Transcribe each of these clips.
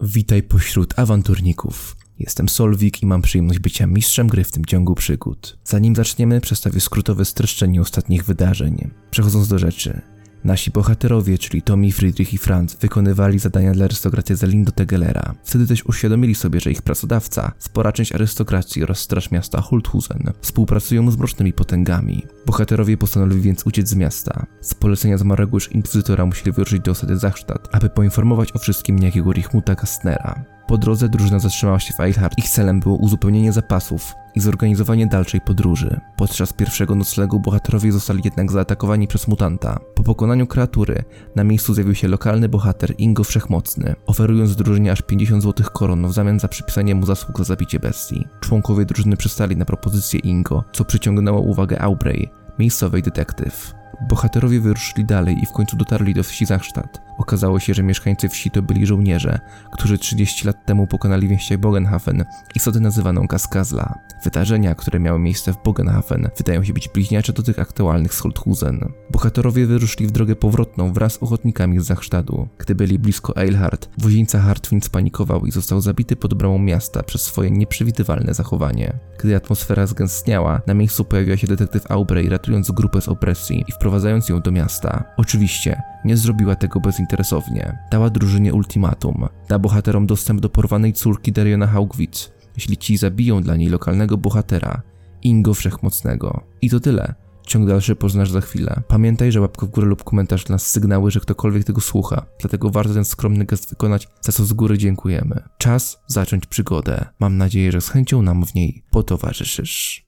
Witaj pośród awanturników. Jestem Solwik i mam przyjemność bycia mistrzem gry w tym ciągu przygód. Zanim zaczniemy, przedstawię skrótowe streszczenie ostatnich wydarzeń. Przechodząc do rzeczy. Nasi bohaterowie, czyli Tommy, Friedrich i Franz, wykonywali zadania dla arystokracji Zelindo Tegelera. Wtedy też uświadomili sobie, że ich pracodawca, spora część arystokracji oraz straż miasta Holthusen współpracują z mrocznymi potęgami. Bohaterowie postanowili więc uciec z miasta. Z polecenia zmarłego już inkwizytora musieli wyruszyć do osady Zachstadt, aby poinformować o wszystkim niejakiego Richmuta Kastnera. Po drodze drużyna zatrzymała się w Eilhart. Ich celem było uzupełnienie zapasów i zorganizowanie dalszej podróży. Podczas pierwszego noclegu bohaterowie zostali jednak zaatakowani przez mutanta. Po pokonaniu kreatury na miejscu zjawił się lokalny bohater Ingo Wszechmocny, oferując drużynie aż 50 złotych koron w zamian za przypisanie mu zasług za zabicie bestii. Członkowie drużyny przystali na propozycję Ingo, co przyciągnęło uwagę Aubrey, miejscowej detektyw. Bohaterowie wyruszyli dalej i w końcu dotarli do wsi Zachstadt. Okazało się, że mieszkańcy wsi to byli żołnierze, którzy 30 lat temu pokonali więźcie Bogenhafen, istotę nazywaną Kaskazla. Wydarzenia, które miały miejsce w Bogenhafen, wydają się być bliźniacze do tych aktualnych z Holthusen. Bohaterowie wyruszyli w drogę powrotną wraz z ochotnikami z Zachstadu. Gdy byli blisko Eilhart, woźnica Hartwin spanikował i został zabity pod bramą miasta przez swoje nieprzewidywalne zachowanie. Gdy atmosfera zgęstniała, na miejscu pojawiła się detektyw Aubrey, ratując grupę z opresji i wprowadzając ją do miasta. Oczywiście, nie zrobiła tego bezinteresownie. Dała drużynie ultimatum. Da bohaterom dostęp do porwanej córki Dariona Haugwitz, jeśli ci zabiją dla niej lokalnego bohatera, Ingo Wszechmocnego. I to tyle. Ciąg dalszy poznasz za chwilę. Pamiętaj, że łapka w górę lub komentarz dla nas sygnały, że ktokolwiek tego słucha. Dlatego warto ten skromny gest wykonać, za co z góry dziękujemy. Czas zacząć przygodę. Mam nadzieję, że z chęcią nam w niej potowarzyszysz.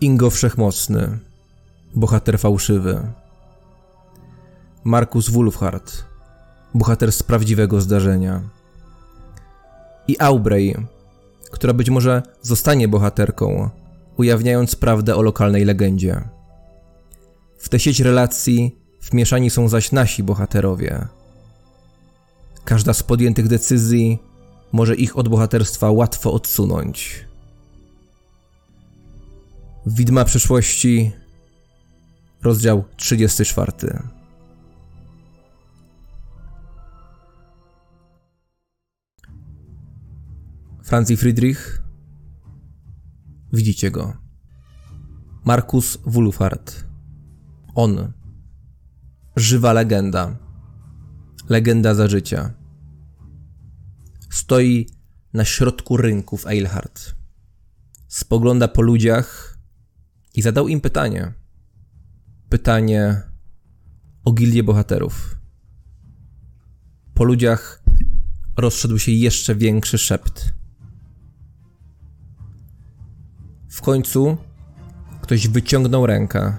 Ingo Wszechmocny, bohater fałszywy. Markus Wulfhard, bohater z prawdziwego zdarzenia. I Aubrey, która być może zostanie bohaterką, ujawniając prawdę o lokalnej legendzie. W tę sieć relacji wmieszani są zaś nasi bohaterowie. Każda z podjętych decyzji może ich od bohaterstwa łatwo odsunąć. Widma przyszłości, rozdział 34. Franz Friedrich. Widzicie go. Markus Wulfhard. On. Żywa legenda. Legenda za życia. Stoi na środku rynku w Eilhart. Spogląda po ludziach i zadał im pytanie. Pytanie o gildię bohaterów. Po ludziach rozszedł się jeszcze większy szept. W końcu ktoś wyciągnął rękę,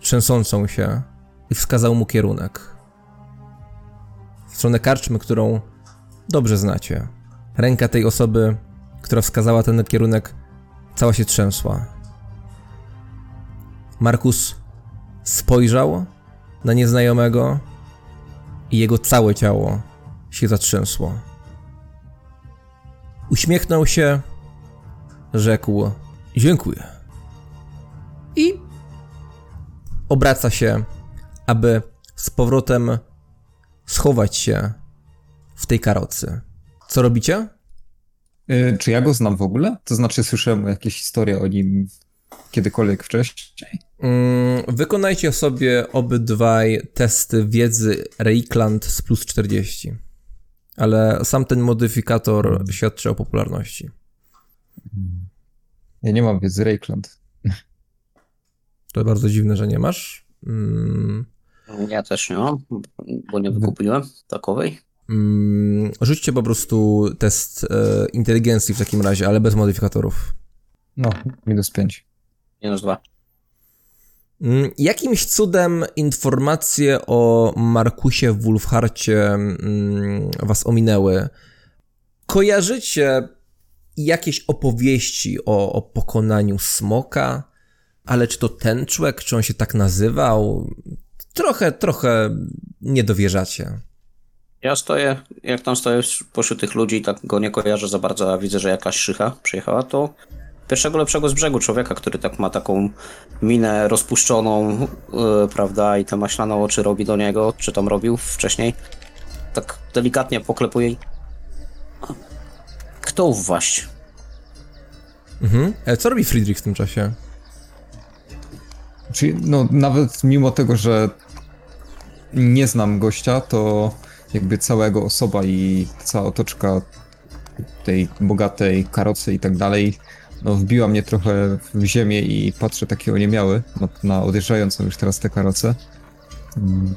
trzęsącą się, i wskazał mu kierunek. W stronę karczmy, którą dobrze znacie. Ręka tej osoby, która wskazała ten kierunek, cała się trzęsła. Markus spojrzał na nieznajomego i jego całe ciało się zatrzęsło. Uśmiechnął się, rzekł: Dziękuję. I obraca się, aby z powrotem schować się w tej karocy. Co robicie? Yy, czy ja go znam w ogóle? To znaczy, słyszałem jakieś historie o nim kiedykolwiek wcześniej? Mm, wykonajcie sobie obydwaj testy wiedzy Reikland z plus 40. Ale sam ten modyfikator świadczy o popularności. Ja nie mam wiedzy Reikland. To bardzo dziwne, że nie masz. Mm. Ja też nie mam, bo nie wykupiłem takowej. Mm, rzućcie po prostu test e, inteligencji w takim razie, ale bez modyfikatorów. No, minus 5. Minus 2. Mm, jakimś cudem informacje o Markusie Wulfharcie mm, was ominęły. Kojarzycie jakieś opowieści o, o pokonaniu smoka, ale czy to ten człowiek, czy on się tak nazywał? Trochę, trochę nie dowierzacie. Ja stoję, jak tam stoję pośród tych ludzi, tak go nie kojarzę za bardzo, a widzę, że jakaś szycha przyjechała, to pierwszego lepszego z brzegu człowieka, który tak ma taką minę rozpuszczoną, yy, prawda, i te maślane oczy robi do niego, czy tam robił wcześniej. Tak delikatnie poklepuje i... Kto uwaść? Mhm. E, co robi Friedrich w tym czasie? Czyli no nawet mimo tego, że nie znam gościa, to jakby całego osoba i cała otoczka tej bogatej karocy i tak dalej, no wbiła mnie trochę w ziemię i patrzę takie oniemiały na, na odjeżdżającą już teraz tę karocę. Mm.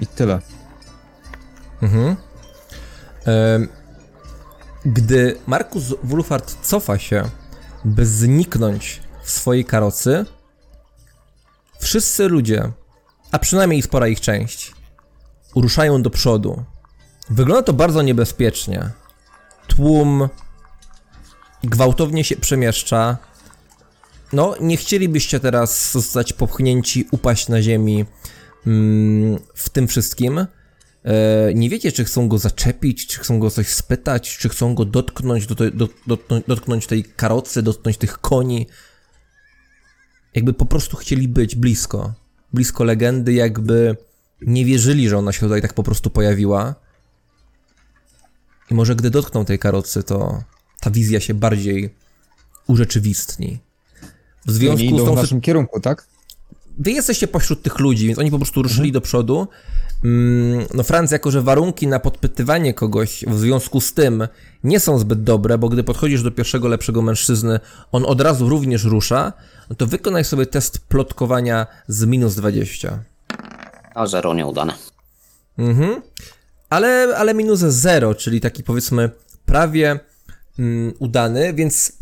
I tyle. Mhm. Gdy Markus Wulfart cofa się, by zniknąć w swojej karocy, wszyscy ludzie, a przynajmniej spora ich część, ruszają do przodu. Wygląda to bardzo niebezpiecznie. Tłum gwałtownie się przemieszcza. No, nie chcielibyście teraz zostać popchnięci, upaść na ziemi mm, w tym wszystkim. E, nie wiecie, czy chcą go zaczepić, czy chcą go coś spytać, czy chcą go dotknąć, do, do, dotknąć, dotknąć tej karocy, dotknąć tych koni. Jakby po prostu chcieli być blisko. Blisko legendy, jakby nie wierzyli, że ona się tutaj tak po prostu pojawiła. I może gdy dotkną tej karocy, to ta wizja się bardziej urzeczywistni. W związku z idą tą w naszym kierunku, tak? wy jesteście pośród tych ludzi, więc oni po prostu ruszyli do przodu. Mm, No Franc, jako że warunki na podpytywanie kogoś w związku z tym nie są zbyt dobre, bo gdy podchodzisz do pierwszego lepszego mężczyzny, on od razu również rusza, no to wykonaj sobie test plotkowania z minus 20. A zero nieudane. Mhm. Ale, ale minus 0, czyli taki powiedzmy prawie mm, udany, więc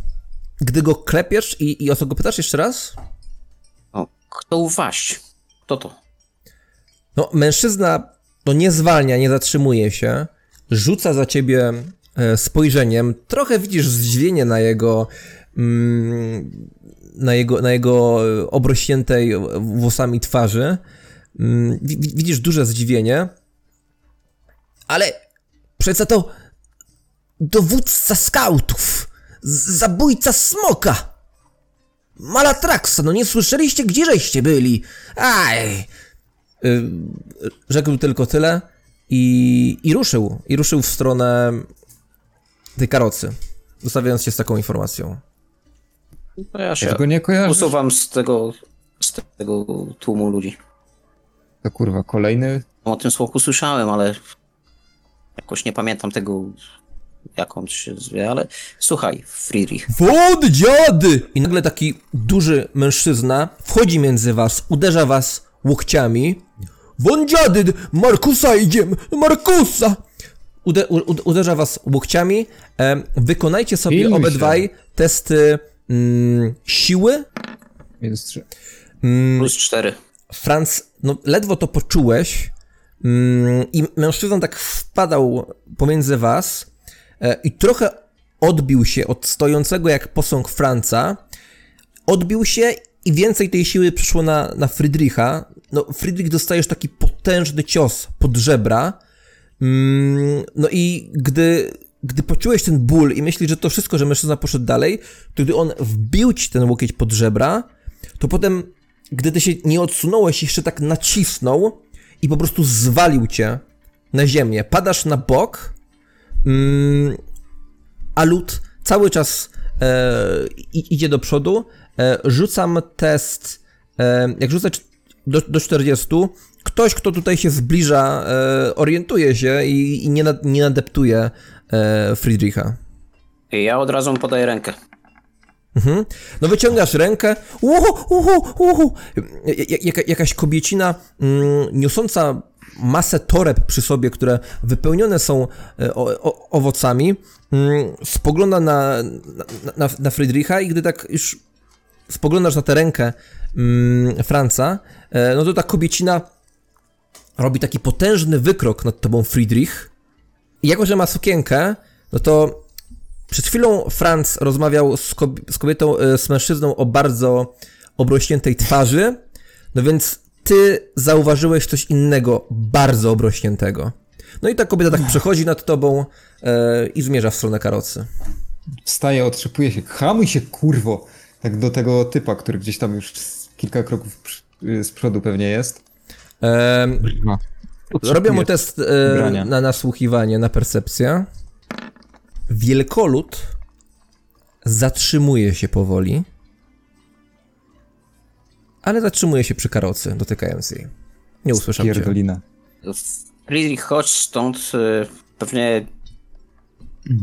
gdy go klepiesz i, i o co go pytasz jeszcze raz? O, kto uwaść? Kto to? No, mężczyzna no, nie zwalnia, nie zatrzymuje się, rzuca za ciebie e, spojrzeniem. Trochę widzisz zdziwienie na jego. Mm, na jego, na jego obrośniętej włosami twarzy. Mm, wi- wi- widzisz duże zdziwienie. Ale przecież to dowódca skautów, zabójca smoka. Malatraxa, no nie słyszeliście, gdzie żeście byli? Aj, Y, rzekł tylko tyle i, i ruszył. I ruszył w stronę tej karocy, zostawiając się z taką informacją. No ja się Ja tego nie kojarzę. usuwam z tego, z tego tłumu ludzi. To kurwa, kolejny. O tym słoku słyszałem, ale jakoś nie pamiętam tego, jak on się zwie, ale słuchaj, Friedrich, Wod dziady! I nagle taki duży mężczyzna wchodzi między was, uderza was łokciami. Won dziady! Markusa idziemy! Markusa! Ude, u, uderza was łokciami. E, wykonajcie sobie Pilnuj obydwaj testy mm, siły. Minus 3. Mm, plus cztery. Franz, no ledwo to poczułeś mm, i mężczyzna tak wpadał pomiędzy was i trochę odbił się od stojącego jak posąg Franca, odbił się i więcej tej siły przyszło na, na Friedricha. No, Friedrich dostajesz taki potężny cios pod żebra, Mm, no i gdy, gdy poczułeś ten ból i myślisz, że to wszystko, że mężczyzna poszedł dalej, to gdy on wbił ci ten łokieć pod żebra, to potem, gdy ty się nie odsunąłeś, jeszcze tak nacisnął i po prostu zwalił cię na ziemię. Padasz na bok, a lód cały czas e, idzie do przodu. E, rzucam test, e, jak rzucę do, do 40, ktoś, kto tutaj się zbliża, orientuje się i, i nie, nie nadeptuje Friedricha. I ja od razu podaję rękę. Mhm. No wyciągasz rękę, uhu, uhu, uhu. Ja- Jaka, jakaś kobiecina mm, niosąca masę toreb przy sobie, które wypełnione są e, o, o, owocami, mm, spogląda na, na, na, Friedricha i gdy tak już spoglądasz na tę rękę mm, Franca, e, no to ta kobiecina robi taki potężny wykrok nad tobą Friedrich. I jako, że ma sukienkę, no to przed chwilą Franz rozmawiał z kobietą, e, z mężczyzną o bardzo obrośniętej twarzy, no więc ty zauważyłeś coś innego, bardzo obrośniętego. No i ta kobieta tak przechodzi nad tobą e, i zmierza w stronę karocy. wstaje, otrzepuje się. Hamuj się, kurwo! Tak do tego typa, który gdzieś tam już kilka kroków przy- z przodu pewnie jest. No. robię mu test e, na nasłuchiwanie, na percepcję. Wielkolud zatrzymuje się powoli, ale zatrzymuje się przy karocy, dotykając jej. Nie usłyszał cię. Pierdolina. Friedrich, chodź stąd. y, Pewnie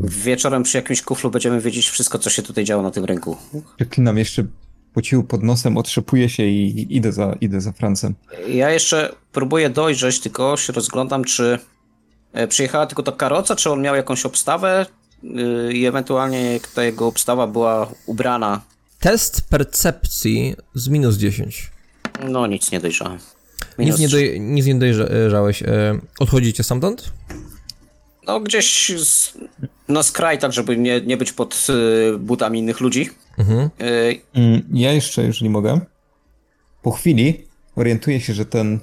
wieczorem przy jakimś kuflu będziemy wiedzieć wszystko, co się tutaj działo na tym rynku. Przeklinam jeszcze pocił pod nosem, otrzepuję się i idę za, idę za Francem. Ja jeszcze próbuję dojrzeć, tylko się rozglądam, czy e, przyjechała tylko ta karoca, czy on miał jakąś obstawę y, i ewentualnie jak ta jego obstawa była ubrana. Test percepcji z minus 10. No nic nie dojrzałem. Nic nie, doj- nic nie dojrzałeś. E, odchodzicie stamtąd? No gdzieś z, na skraj, tak żeby nie, nie być pod y, butami innych ludzi. Mhm. Y, Ja jeszcze, jeżeli mogę, po chwili orientuję się, że ten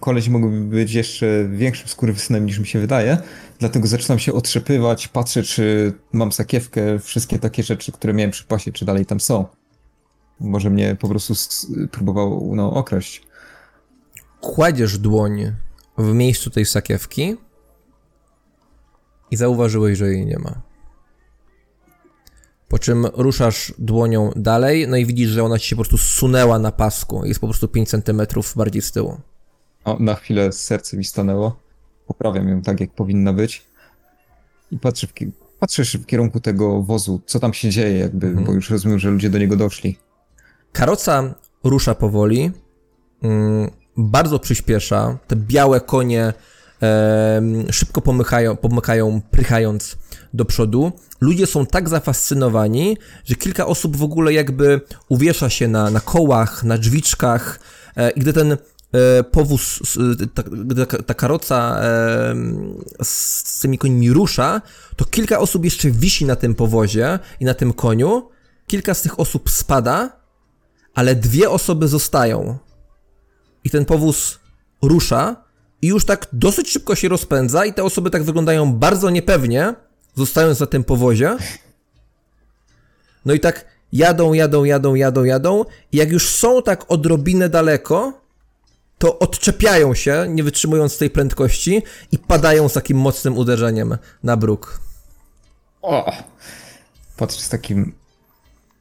koleś mógłby być jeszcze większym skurwysynem niż mi się wydaje, dlatego zaczynam się otrzepywać, patrzę, czy mam sakiewkę, wszystkie takie rzeczy, które miałem przy pasie, czy dalej tam są. Może mnie po prostu próbował no, okraść. Kładziesz dłoń w miejscu tej sakiewki i zauważyłeś, że jej nie ma. Po czym ruszasz dłonią dalej, no i widzisz, że ona ci się po prostu zsunęła na pasku. Jest po prostu 5 cm bardziej z tyłu. O, na chwilę serce mi stanęło. Poprawiam ją tak, jak powinna być. I patrzę w, ki- patrzę w kierunku tego wozu, co tam się dzieje, jakby, bo już rozumiem, że ludzie do niego doszli. Karoca rusza powoli, mm, bardzo przyspiesza. Te białe konie em, szybko pomykają, pomykają, prychając do przodu. Ludzie są tak zafascynowani, że kilka osób w ogóle jakby uwiesza się na, na kołach, na drzwiczkach e, i gdy ten e, powóz, s- ta, ta, ta karoca z, z tymi końmi rusza, to kilka osób jeszcze wisi na tym powozie i na tym koniu. Kilka z tych osób spada, ale dwie osoby zostają. I ten powóz rusza i już tak dosyć szybko się rozpędza i te osoby tak wyglądają bardzo niepewnie, zostając na tym powozie. No i tak jadą, jadą, jadą, jadą, jadą i jak już są tak odrobinę daleko, to odczepiają się, nie wytrzymując tej prędkości i padają z takim mocnym uderzeniem na bruk. O! Patrzę z takim.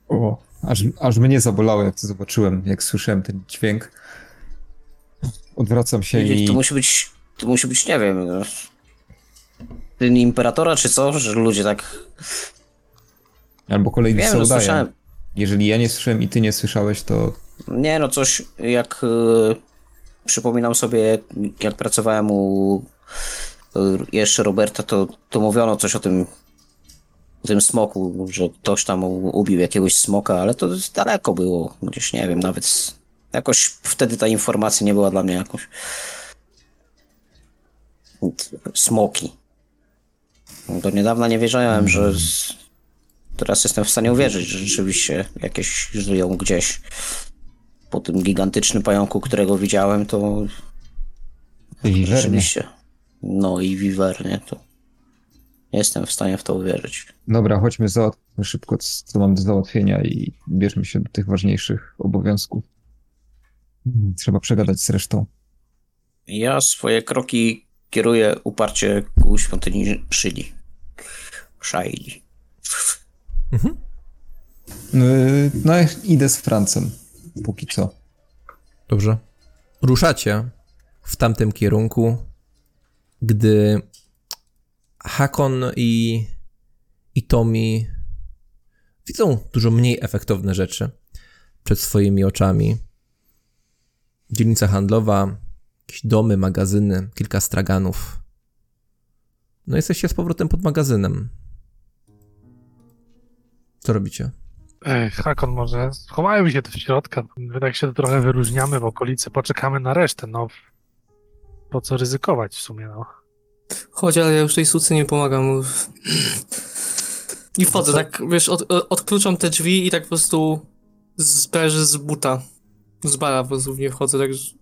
O! Aż, aż mnie zabolało, jak to zobaczyłem, jak słyszałem ten dźwięk. Odwracam się i. To musi być, to musi być, nie wiem, no, syn imperatora czy co, że ludzie tak... Albo kolejny Wiem, no udają. słyszałem. Jeżeli ja nie słyszałem i ty nie słyszałeś, to. Nie no, coś jak y, przypominam sobie, jak pracowałem u y, jeszcze Roberta, to, to mówiono coś o tym o tym smoku, że ktoś tam ubił jakiegoś smoka, ale to daleko było, gdzieś nie wiem, nawet jakoś wtedy ta informacja nie była dla mnie jakoś smoki. Do niedawna nie wiedziałem, że teraz jestem w stanie uwierzyć, że rzeczywiście jakieś żyją gdzieś po tym gigantycznym pająku, którego widziałem, to Wiwernie. rzeczywiście. No i wiwernie, to jestem w stanie w to uwierzyć. Dobra, chodźmy załatwmy szybko, co mam do załatwienia i bierzmy się do tych ważniejszych obowiązków. Hmm, Trzeba przegadać z resztą. Ja swoje kroki kieruję uparcie ku świątyni Szyli. Szaili. Yy, No, idę z Francem. Póki co. Dobrze. Ruszacie w tamtym kierunku, gdy Hakon i, i Tomi widzą dużo mniej efektowne rzeczy przed swoimi oczami. Dzielnica handlowa, jakieś domy, magazyny, kilka straganów. No jesteście z powrotem pod magazynem. Co robicie? Ej, Hakon, może schowajmy się tu w środka. Tak się trochę wyróżniamy w okolicy, poczekamy na resztę, no. Po co ryzykować w sumie, no. Chodź, ale ja już tej sucy nie pomagam. I wchodzę, tak, wiesz, od, odkluczam te drzwi i tak po prostu sprężę z buta. Z bara po prostu nie wchodzę, tak z,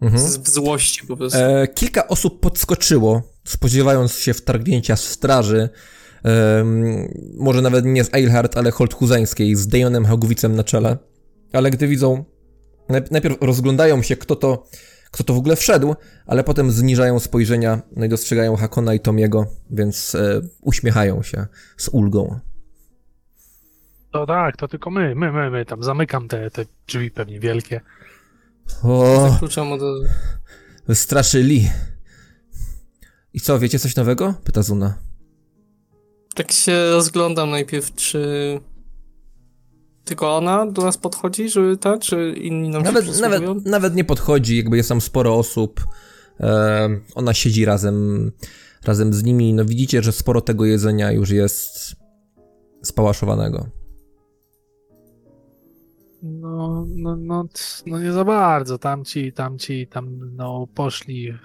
Mhm. z, złości po prostu. E, kilka osób podskoczyło, spodziewając się wtargnięcia straży. Może nawet nie z Eilhart, ale Holthuzeńskiej, z Dejonem Hagowicem na czele. Ale gdy widzą, najp- najpierw rozglądają się, kto to, kto to w ogóle wszedł, ale potem zniżają spojrzenia, no i dostrzegają Hakona i Tomiego, więc e, uśmiechają się z ulgą. To tak, to tylko my, my, my, my. Tam zamykam te, te drzwi pewnie wielkie. O, Zakluczam od wystraszyli. I co, wiecie coś nowego? Pyta Zuna. Tak się rozglądam najpierw, czy tylko ona do nas podchodzi, żeby ta, czy inni nam Nawet, się nawet, nawet nie podchodzi, jakby jest tam sporo osób. E, ona siedzi razem, razem z nimi. No widzicie, że sporo tego jedzenia już jest spałaszowanego. No, no, no, no nie za bardzo. Tamci, tamci tam, no, poszli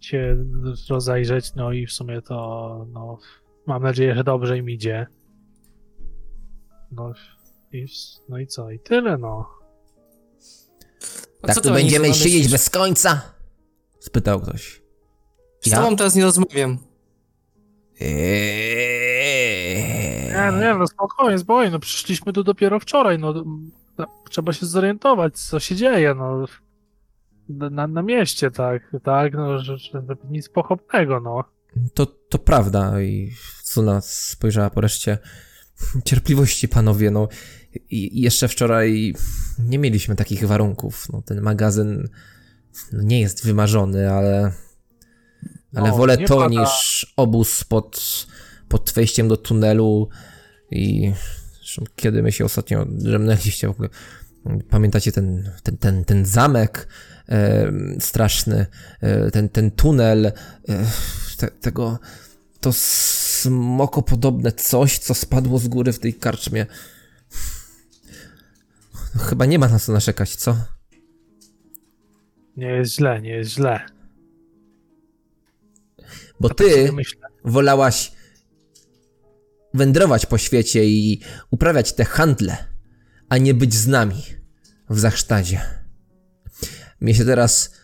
się rozejrzeć, no i w sumie to, no, mam nadzieję, że dobrze im idzie. No i, no i co? I tyle, no. A Tak co tu będziemy siedzieć bez końca? Spytał ktoś. Z tobą teraz nie rozmawiam. Eee. Nie, no, nie, no spokojnie, spokojnie, no przyszliśmy tu dopiero wczoraj, no, no trzeba się zorientować, co się dzieje, no. Na, na, na mieście, tak, tak, no, że, że nic pochopnego, no. To, to prawda i Suna spojrzała po reszcie. Cierpliwości, panowie, no. I jeszcze wczoraj nie mieliśmy takich warunków. No, ten magazyn no, nie jest wymarzony, ale, ale No, wolę to pada. niż obóz pod, pod wejściem do tunelu i zresztą kiedy my się ostatnio drzemnęliście w ogóle. Pamiętacie ten, ten, ten, ten zamek e, straszny, e, ten, ten tunel, e, te, tego, to smokopodobne coś, co spadło z góry w tej karczmie. No, chyba nie ma na co narzekać, co? Nie jest źle, nie jest źle. Bo Tak ty wolałaś wędrować po świecie i uprawiać te handle, a nie być z nami w Zachsztadzie. Mnie się teraz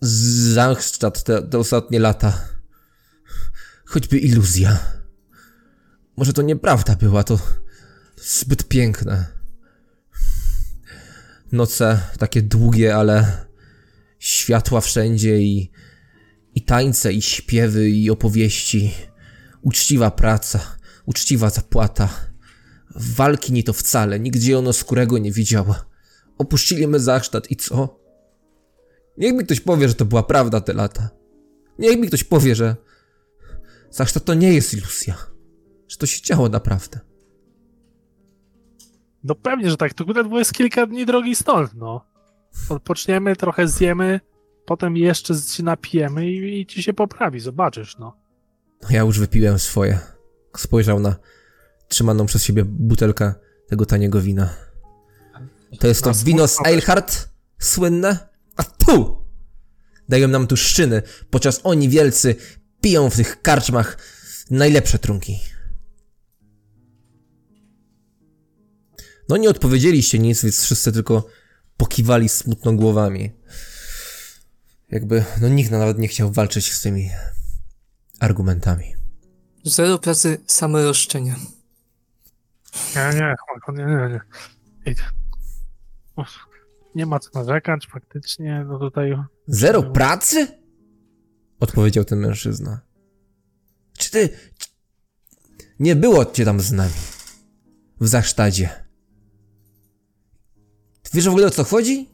Zachsztad te, te ostatnie lata. Choćby iluzja. Może to nieprawda była, to zbyt piękne. Noce takie długie, ale światła wszędzie i i tańce, i śpiewy, i opowieści. Uczciwa praca, uczciwa zapłata. Walki nie to wcale, nigdzie ono skórego nie widziała. Opuścili my Zachsztad i co? Niech mi ktoś powie, że to była prawda te lata. Niech mi ktoś powie, że Zachsztad to nie jest iluzja. Że to się działo naprawdę. No pewnie, że tak, to ledwo jest kilka dni drogi stąd, no. Odpoczniemy, trochę zjemy, potem jeszcze się napijemy i, i ci się poprawi, zobaczysz, no. No ja już wypiłem swoje. Spojrzał na trzymaną przez siebie butelkę tego taniego wina. To jest to wino z Eilhart? Słynne? A tu! Dają nam tu szczyny, podczas oni wielcy piją w tych karczmach najlepsze trunki. No nie odpowiedzieliście nic, więc wszyscy tylko pokiwali smutno głowami. Jakby, no nikt nawet nie chciał walczyć z tymi argumentami. Zero pracy, same roszczenia. Nie, nie, chłopako, nie, nie, nie. Nie ma co narzekać, faktycznie, no tutaj... Zero pracy? Odpowiedział ten mężczyzna. Czy ty... Nie było cię tam z nami. W Zachsztadzie. Ty wiesz w ogóle o co chodzi?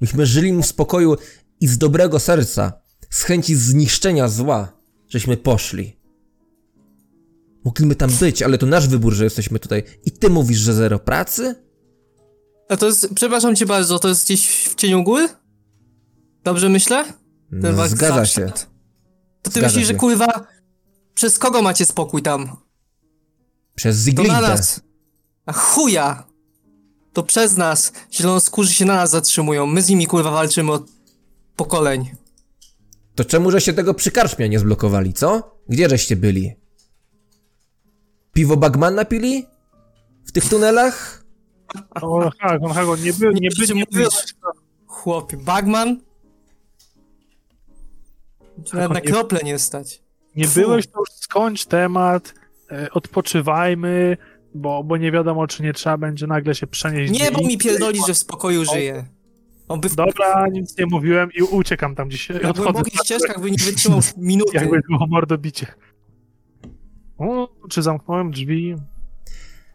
Myśmy żyli mu w spokoju i z dobrego serca, z chęci zniszczenia zła, żeśmy poszli. Mogliśmy tam być, ale to nasz wybór, że jesteśmy tutaj. I ty mówisz, że zero pracy? A to jest, przepraszam cię bardzo, to jest gdzieś w cieniu góry? Dobrze myślę? Ten No, zgadza się. Zachsztad? To ty Zgadza myślisz, że się. kurwa, przez kogo macie spokój tam? Przez To na nas. A chuja! To przez nas. Zielonoskórzy się na nas zatrzymują. My z nimi kurwa walczymy od pokoleń. To czemu żeście tego przy karczmie nie zblokowali, co? Gdzie żeście byli? Piwo Bagmana pili? W tych tunelach? O, tak, on, Hagon, nie był, nie, Nie, by, że nie mówiłeś. Chłopie, Bagman? Na nie- krople nie stać. Nie Fu. byłeś, to już skończ temat, e, odpoczywajmy, bo, bo nie wiadomo, czy nie trzeba będzie nagle się przenieść. Nie, bo mi pierdoli, że w spokoju żyje. On by w, Dobra, nic nie mówiłem i uciekam tam gdzieś. na Odchodzę, głębokich ścieżkach by nie wytrzymał minuty. jakby było mordobicie. O, czy zamknąłem drzwi?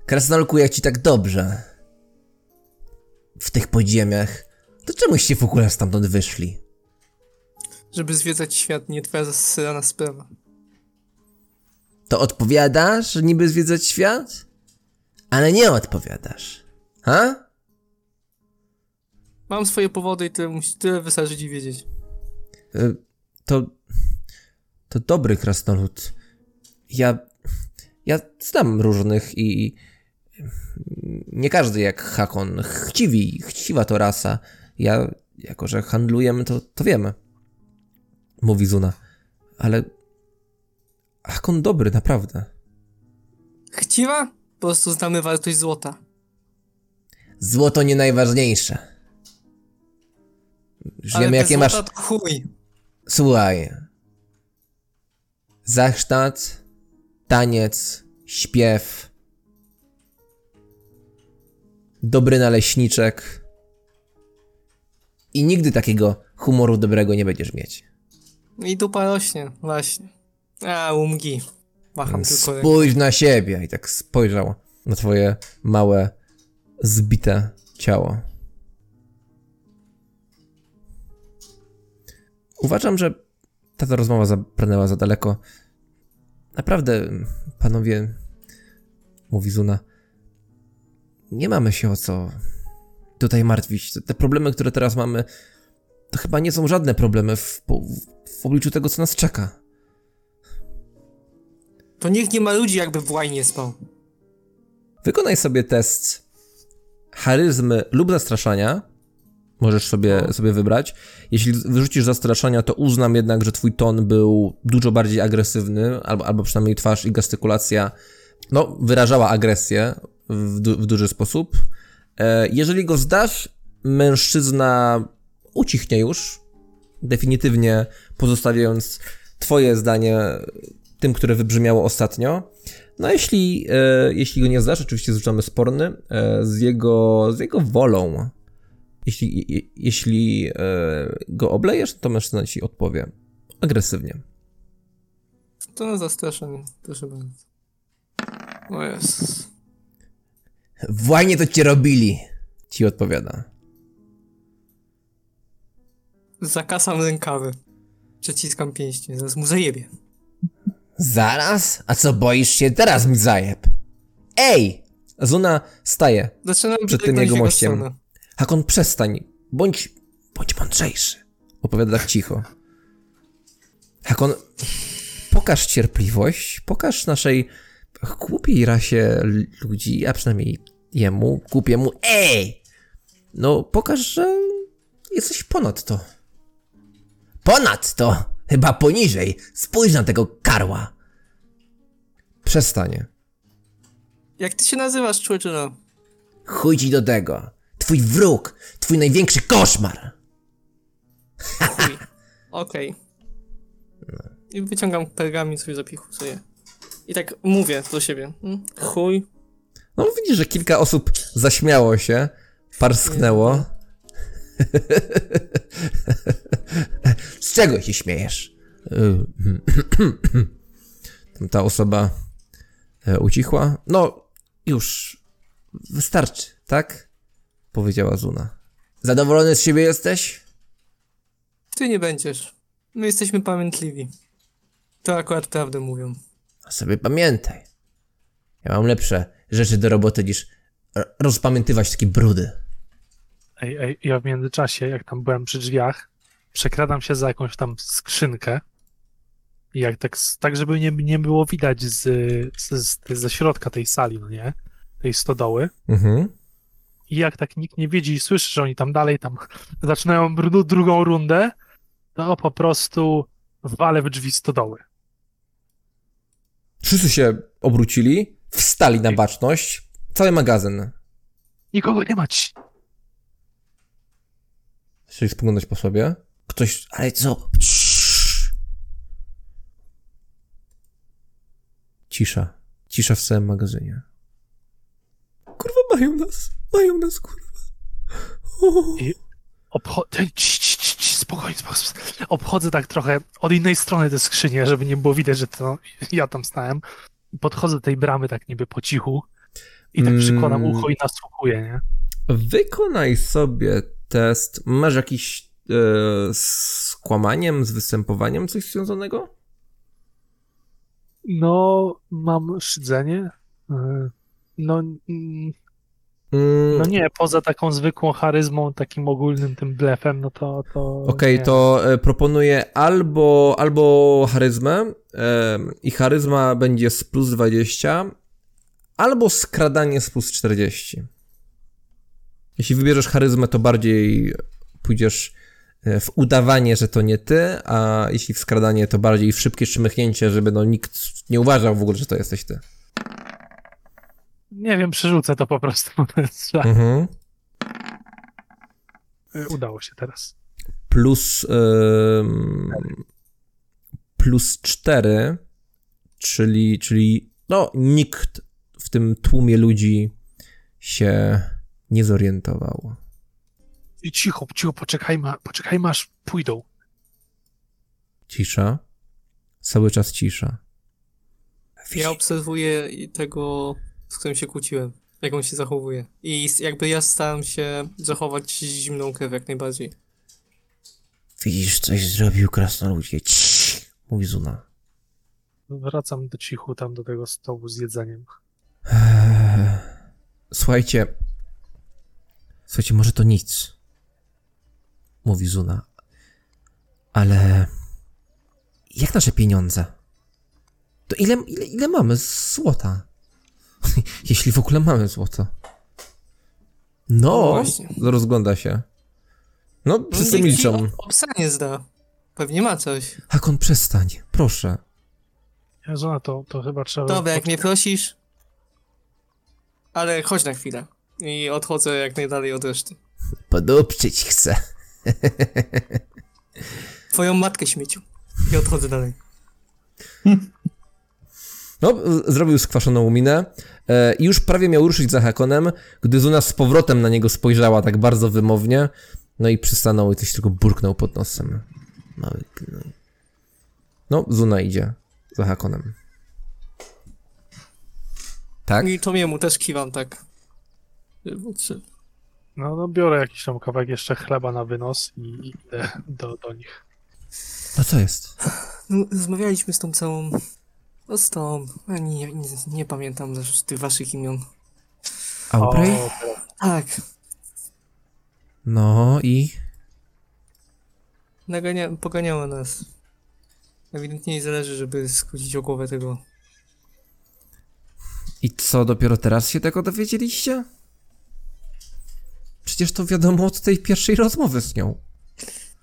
Krasnolku, jak ci tak dobrze w tych podziemiach, to czemuście w ogóle stamtąd wyszli? Żeby zwiedzać świat, nie twoja zasrana sprawa. To odpowiadasz, że niby zwiedzać świat? Ale nie odpowiadasz. Ha? Mam swoje powody i tyle, tyle wystarczy ci wiedzieć. Y, To. To dobry krasnolud. Ja. Ja znam różnych i. Nie każdy jak Hakon. Chciwi, chciwa to rasa. Ja, jako że handlujemy, to, to wiemy. Mówi Zuna. Ale. Hakon dobry, naprawdę. Chciwa? Po prostu znamy wartość złota. Złoto nie najważniejsze. Już Ale wiemy, jakie masz. chuj. Słuchaj. Zachsztat, taniec, śpiew. Dobry naleśniczek. I nigdy takiego humoru dobrego nie będziesz mieć. I dupa rośnie, właśnie. A, umgi. Macham tylko ręką. Spójrz na siebie. I tak spojrzał na twoje małe, zbite ciało. Uważam, że ta rozmowa zabrnęła za daleko. Naprawdę, panowie, mówi Zuna, nie mamy się o co tutaj martwić. Te problemy, które teraz mamy, to chyba nie są żadne problemy w, po- w obliczu tego, co nas czeka. To niech nie ma ludzi, jakby w łajnie spał. Wykonaj sobie test charyzmy lub zastraszania. Możesz sobie, sobie wybrać. Jeśli wyrzucisz zastraszania, to uznam jednak, że twój ton był dużo bardziej agresywny, albo, albo przynajmniej twarz i gestykulacja no, wyrażała agresję w, du- w duży sposób. E, jeżeli go zdasz, mężczyzna ucichnie już, definitywnie pozostawiając twoje zdanie tym, które wybrzmiało ostatnio. No jeśli, e, jeśli go nie zdasz, oczywiście zrzucamy sporny e, z, jego, z jego wolą. Jeśli, je, jeśli e, go oblejesz, to mężczyzna ci odpowie agresywnie. To zastraszenie, proszę bardzo. O Jezus. W łajnie to cię robili, ci odpowiada. Zakasam rękawy. Przeciskam pięści, zaraz mu zajebie. Zaraz? A co boisz się? Teraz mi zajeb. Ej! Zuna staje. Zaczynam Przed tym jego mościem. Hakon, przestań. Bądź, bądź mądrzejszy. Opowiada tak cicho. Hakon, pokaż cierpliwość, pokaż naszej głupiej rasie ludzi, a przynajmniej jemu, głupiemu, ej! No, pokaż, że jesteś ponad to. Ponad to! Chyba poniżej. Spójrz na tego karła. Przestanie. Jak ty się nazywasz, człowieczyno? Chuj ci do tego. Twój wróg, twój największy koszmar. Chuj. Okej. I wyciągam pergamin sobie zapichuję. I tak mówię do siebie. "Mm, Chuj. No widzisz, że kilka osób zaśmiało się, parsknęło. Z czego się śmiejesz? Tam Ta osoba e, ucichła. No, już wystarczy, tak? Powiedziała Zuna. Zadowolony z siebie jesteś? Ty nie będziesz. My jesteśmy pamiętliwi. To akurat prawdę mówią. A sobie pamiętaj. Ja mam lepsze rzeczy do roboty niż rozpamiętywać takie brudy. Ej, ej, ja w międzyczasie, jak tam byłem przy drzwiach, przekradam się za jakąś tam skrzynkę. I jak tak, tak żeby nie, nie było widać z, z, z, ze środka tej sali, no nie? Tej stodoły. Mhm. I jak tak nikt nie widzi i słyszy, że oni tam dalej tam zaczynają dru- drugą rundę, to po prostu walę w drzwi stodoły. Wszyscy się obrócili, wstali na baczność. Cały magazyn. Nikogo nie ma ci. Zaczęli spoglądać po sobie. Ktoś, ale co? Cisza. Cisza w całym magazynie. Kurwa, mają nas. Mają nas, kurwa. O. I obchodzę. Spokojnie, spokojnie. Obchodzę tak trochę od innej strony te skrzynie, żeby nie było widać, że to ja tam stałem. Podchodzę do tej bramy tak niby po cichu i tak Mm. przykładam ucho i nasłuchuję, nie? Wykonaj sobie test. Masz jakiś e, z kłamaniem, z występowaniem coś związanego? No, mam szydzenie. Yy, No, mm, no nie, poza taką zwykłą charyzmą, takim ogólnym tym blefem, no to... to Okej, nie. to e, proponuję albo, albo charyzmę i charyzma będzie z plus 20, albo skradanie z plus 40. Jeśli wybierzesz charyzmę, to bardziej pójdziesz e, w udawanie, że to nie ty, a jeśli w skradanie, to bardziej w szybkie szymychnięcie, żeby no nikt nie uważał w ogóle, że to jesteś ty. Nie wiem, przerzucę to po prostu. Mhm. Y, Udało się teraz. plus, plus 4, czyli, czyli no, nikt w tym tłumie ludzi się nie zorientował. I cicho, cicho, poczekajmy, poczekajmy aż pójdą. Cisza. Cały czas cisza. Ja obserwuję tego, z którym się kłóciłem, jak on się zachowuje. I jakby ja staram się zachować zimną krew jak najbardziej. Widzisz, coś zrobił krasnoludzie. Ciii, mówi Zuna. Wracam do cichu tam do tego stołu z jedzeniem. Eee, Słuchajcie. Słuchajcie, może to nic. Mówi Zuna. Ale. Jak nasze pieniądze? To ile, ile, ile mamy złota? Jeśli w ogóle mamy złoto. No No, rozgląda się. No, wszyscy niech ci milczą. ob- Obsanie zda. Pewnie ma coś. Hakon, przestań, proszę. Ja, żona, to, to chyba trzeba... Dobra, jak mnie prosisz. Ale chodź na chwilę. I odchodzę jak najdalej od reszty. Podupczyć chcę. Twoją matkę śmieciu. I odchodzę dalej. No, zrobił skwaszoną minę e, i już prawie miał ruszyć za Hakonem, gdy Zuna z powrotem na niego spojrzała tak bardzo wymownie, no i przystanął i coś tylko burknął pod nosem. Mały gnój. No, Zuna idzie za Hakonem. Tak? I Tomiemu też kiwam tak. Czy- No, no biorę jakiś tam kawałek jeszcze chleba na wynos i idę do, do nich. No co jest? No, rozmawialiśmy z tą całą. No z tą. Ja nie, nie, nie pamiętam też tych waszych imion. Aubrey? O, Tak. No i... Nagania, poganiała nas. Ewidentnie jej zależy, żeby skrócić o głowę tego. I co, dopiero teraz się tego dowiedzieliście? Przecież to wiadomo od tej pierwszej rozmowy z nią.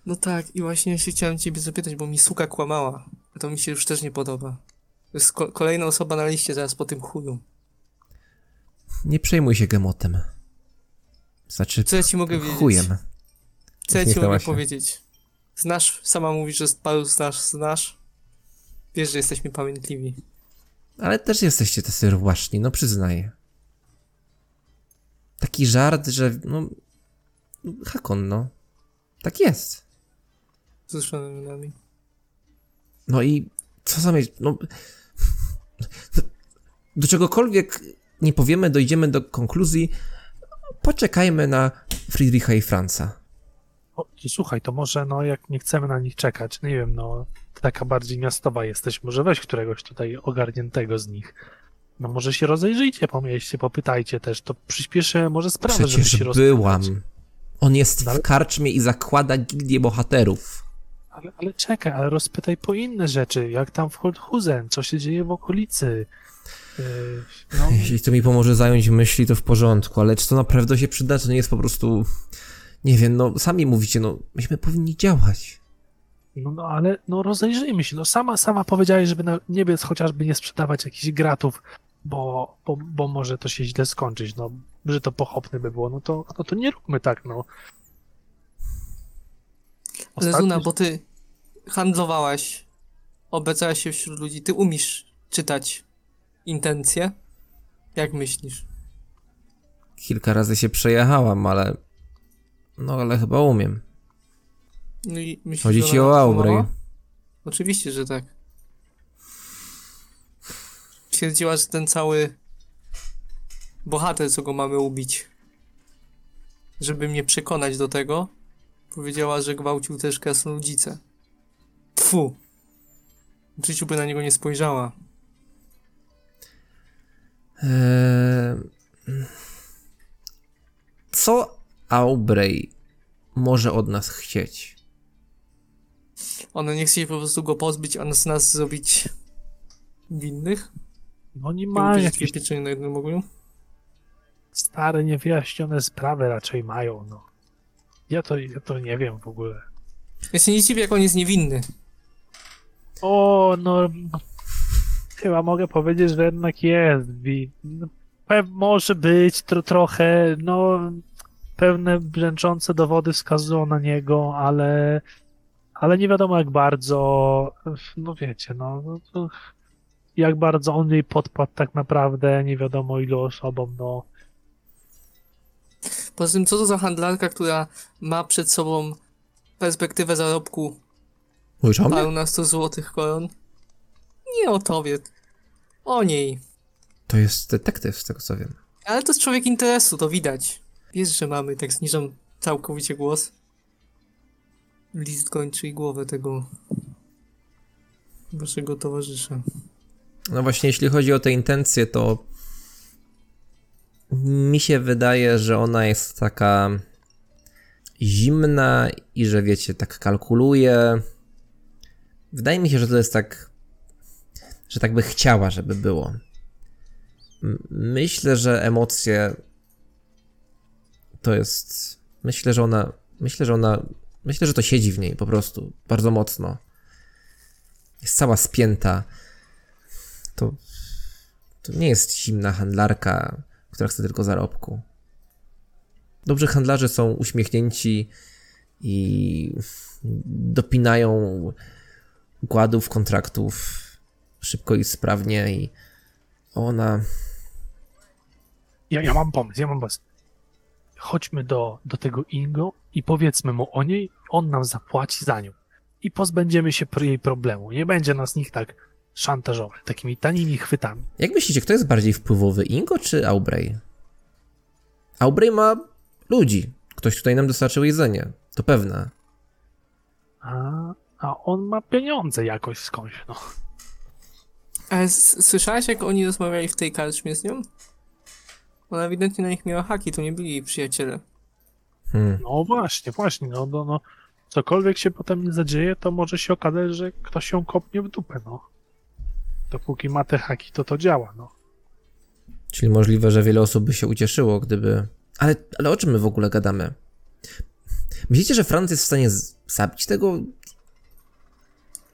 No tak, i właśnie się chciałem ciebie zapytać, bo mi suka kłamała. To mi się już też nie podoba. To jest ko- kolejna osoba na liście zaraz po tym chuju. Nie przejmuj się gemotem. Znaczy, Co ja ci mogę wiedzieć? chujem. Co ja ci Uśmiechnęła mogę się. powiedzieć? Znasz, sama mówisz, że paru znasz, znasz. Wiesz, że jesteśmy pamiętliwi. Ale też jesteście tacy rłaszni, no przyznaję. Taki żart, że no... Hakon, no. Tak jest. Zruszonymi nami. No i co za mieć, no... Do czegokolwiek nie powiemy, dojdziemy do konkluzji, poczekajmy na Friedricha i Franza. o, słuchaj, to może no jak nie chcemy na nich czekać, nie wiem, no taka bardziej miastowa jesteś, może weź któregoś tutaj ogarniętego z nich. No może się rozejrzyjcie po mieście, popytajcie też, to przyspieszy może sprawę, żeby Przecież się byłam. rozpytać. On jest Ale- w karczmie i zakłada gildię bohaterów. Ale, ale czekaj, ale rozpytaj po inne rzeczy, jak tam w Holthusen, co się dzieje w okolicy. Yy, no, Jeśli to mi pomoże zająć myśli, to w porządku, ale czy to naprawdę się przyda, to nie jest po prostu... Nie wiem, no sami mówicie, no myśmy powinni działać. no, no ale no rozejrzyjmy się, no sama, sama powiedziałeś, żeby na niebiec chociażby nie sprzedawać jakichś gratów, bo, bo, bo może to się źle skończyć, no, że to pochopne by było, no to, no to nie róbmy tak, no. Ale Ostatnio- Zuna, bo ty handlowałaś, obecłaś się wśród ludzi, ty umiesz czytać intencje? Jak myślisz? Kilka razy się przejechałam, ale... No ale chyba umiem. No i myślisz, Chodzi ci o Aubrey. Oczywiście, że tak. Twierdziła, że ten cały bohater, co go mamy ubić, żeby mnie przekonać do tego, powiedziała, że gwałcił też krasnoludzicę. Tfu. W życiu by na niego nie spojrzała. Eee... Co Aubrey może od nas chcieć? Ona nie chce się po prostu go pozbyć, a z nas zrobić winnych? No oni I mają jakieś pieczenie na jednym ogniu? stare, niewyjaśnione sprawy raczej mają, no. Ja to, ja to nie wiem w ogóle. Ja się nie dziwię, jak on jest niewinny. O, no. Chyba mogę powiedzieć, że jednak jest. no, może być tro, trochę, no. Pewne brzęczące dowody wskazują na niego, ale. Ale nie wiadomo jak bardzo. No wiecie, no. no to, jak bardzo on jej podpadł tak naprawdę, nie wiadomo ilu osobom, no. Poza tym, co to za handlarka, która ma przed sobą perspektywę zarobku Mówisz o na 100 złotych koron? Nie o tobie. O niej. To jest detektyw, z tego co wiem. Ale to jest człowiek interesu, to widać. Wiesz, że mamy, tak zniżam całkowicie głos. List kończy i głowę tego waszego towarzysza. No właśnie, jeśli chodzi o te intencje, to mi się wydaje, że ona jest taka zimna i że wiecie, tak kalkuluje. Wydaje mi się, że to jest tak, że tak by chciała, żeby było. Myślę, że emocje to jest. Myślę, że ona. Myślę, że ona. Myślę, że to siedzi w niej po prostu bardzo mocno. Jest cała spięta to, to nie jest zimna handlarka, która chce tylko zarobku. Dobrzy handlarze są uśmiechnięci i dopinają układów, kontraktów szybko i sprawnie i ona... Ja, ja mam pomysł, ja mam pomysł. Chodźmy do, do tego Ingo i powiedzmy mu o niej, on nam zapłaci za nią. I pozbędziemy się jej problemu. Nie będzie nas nikt tak szantażował takimi tanimi chwytami. Jak myślicie, kto jest bardziej wpływowy, Ingo czy Aubrey? Aubrey ma ludzi. Ktoś tutaj nam dostarczył jedzenie. To pewne. A, a on ma pieniądze jakoś skądś, no. Ale słyszałeś, jak oni rozmawiali w tej karczmie z nią? Ona ewidentnie na nich miała haki, to nie byli jej przyjaciele. Hmm. No właśnie, właśnie, no, no, no. Cokolwiek się potem nie zadzieje, to może się okazać, że ktoś ją kopnie w dupę, no. Dopóki ma te haki, to to działa, no. Czyli możliwe, że wiele osób by się ucieszyło, gdyby. Ale, ale o czym my w ogóle gadamy? Myślicie, że Franc jest w stanie zabić tego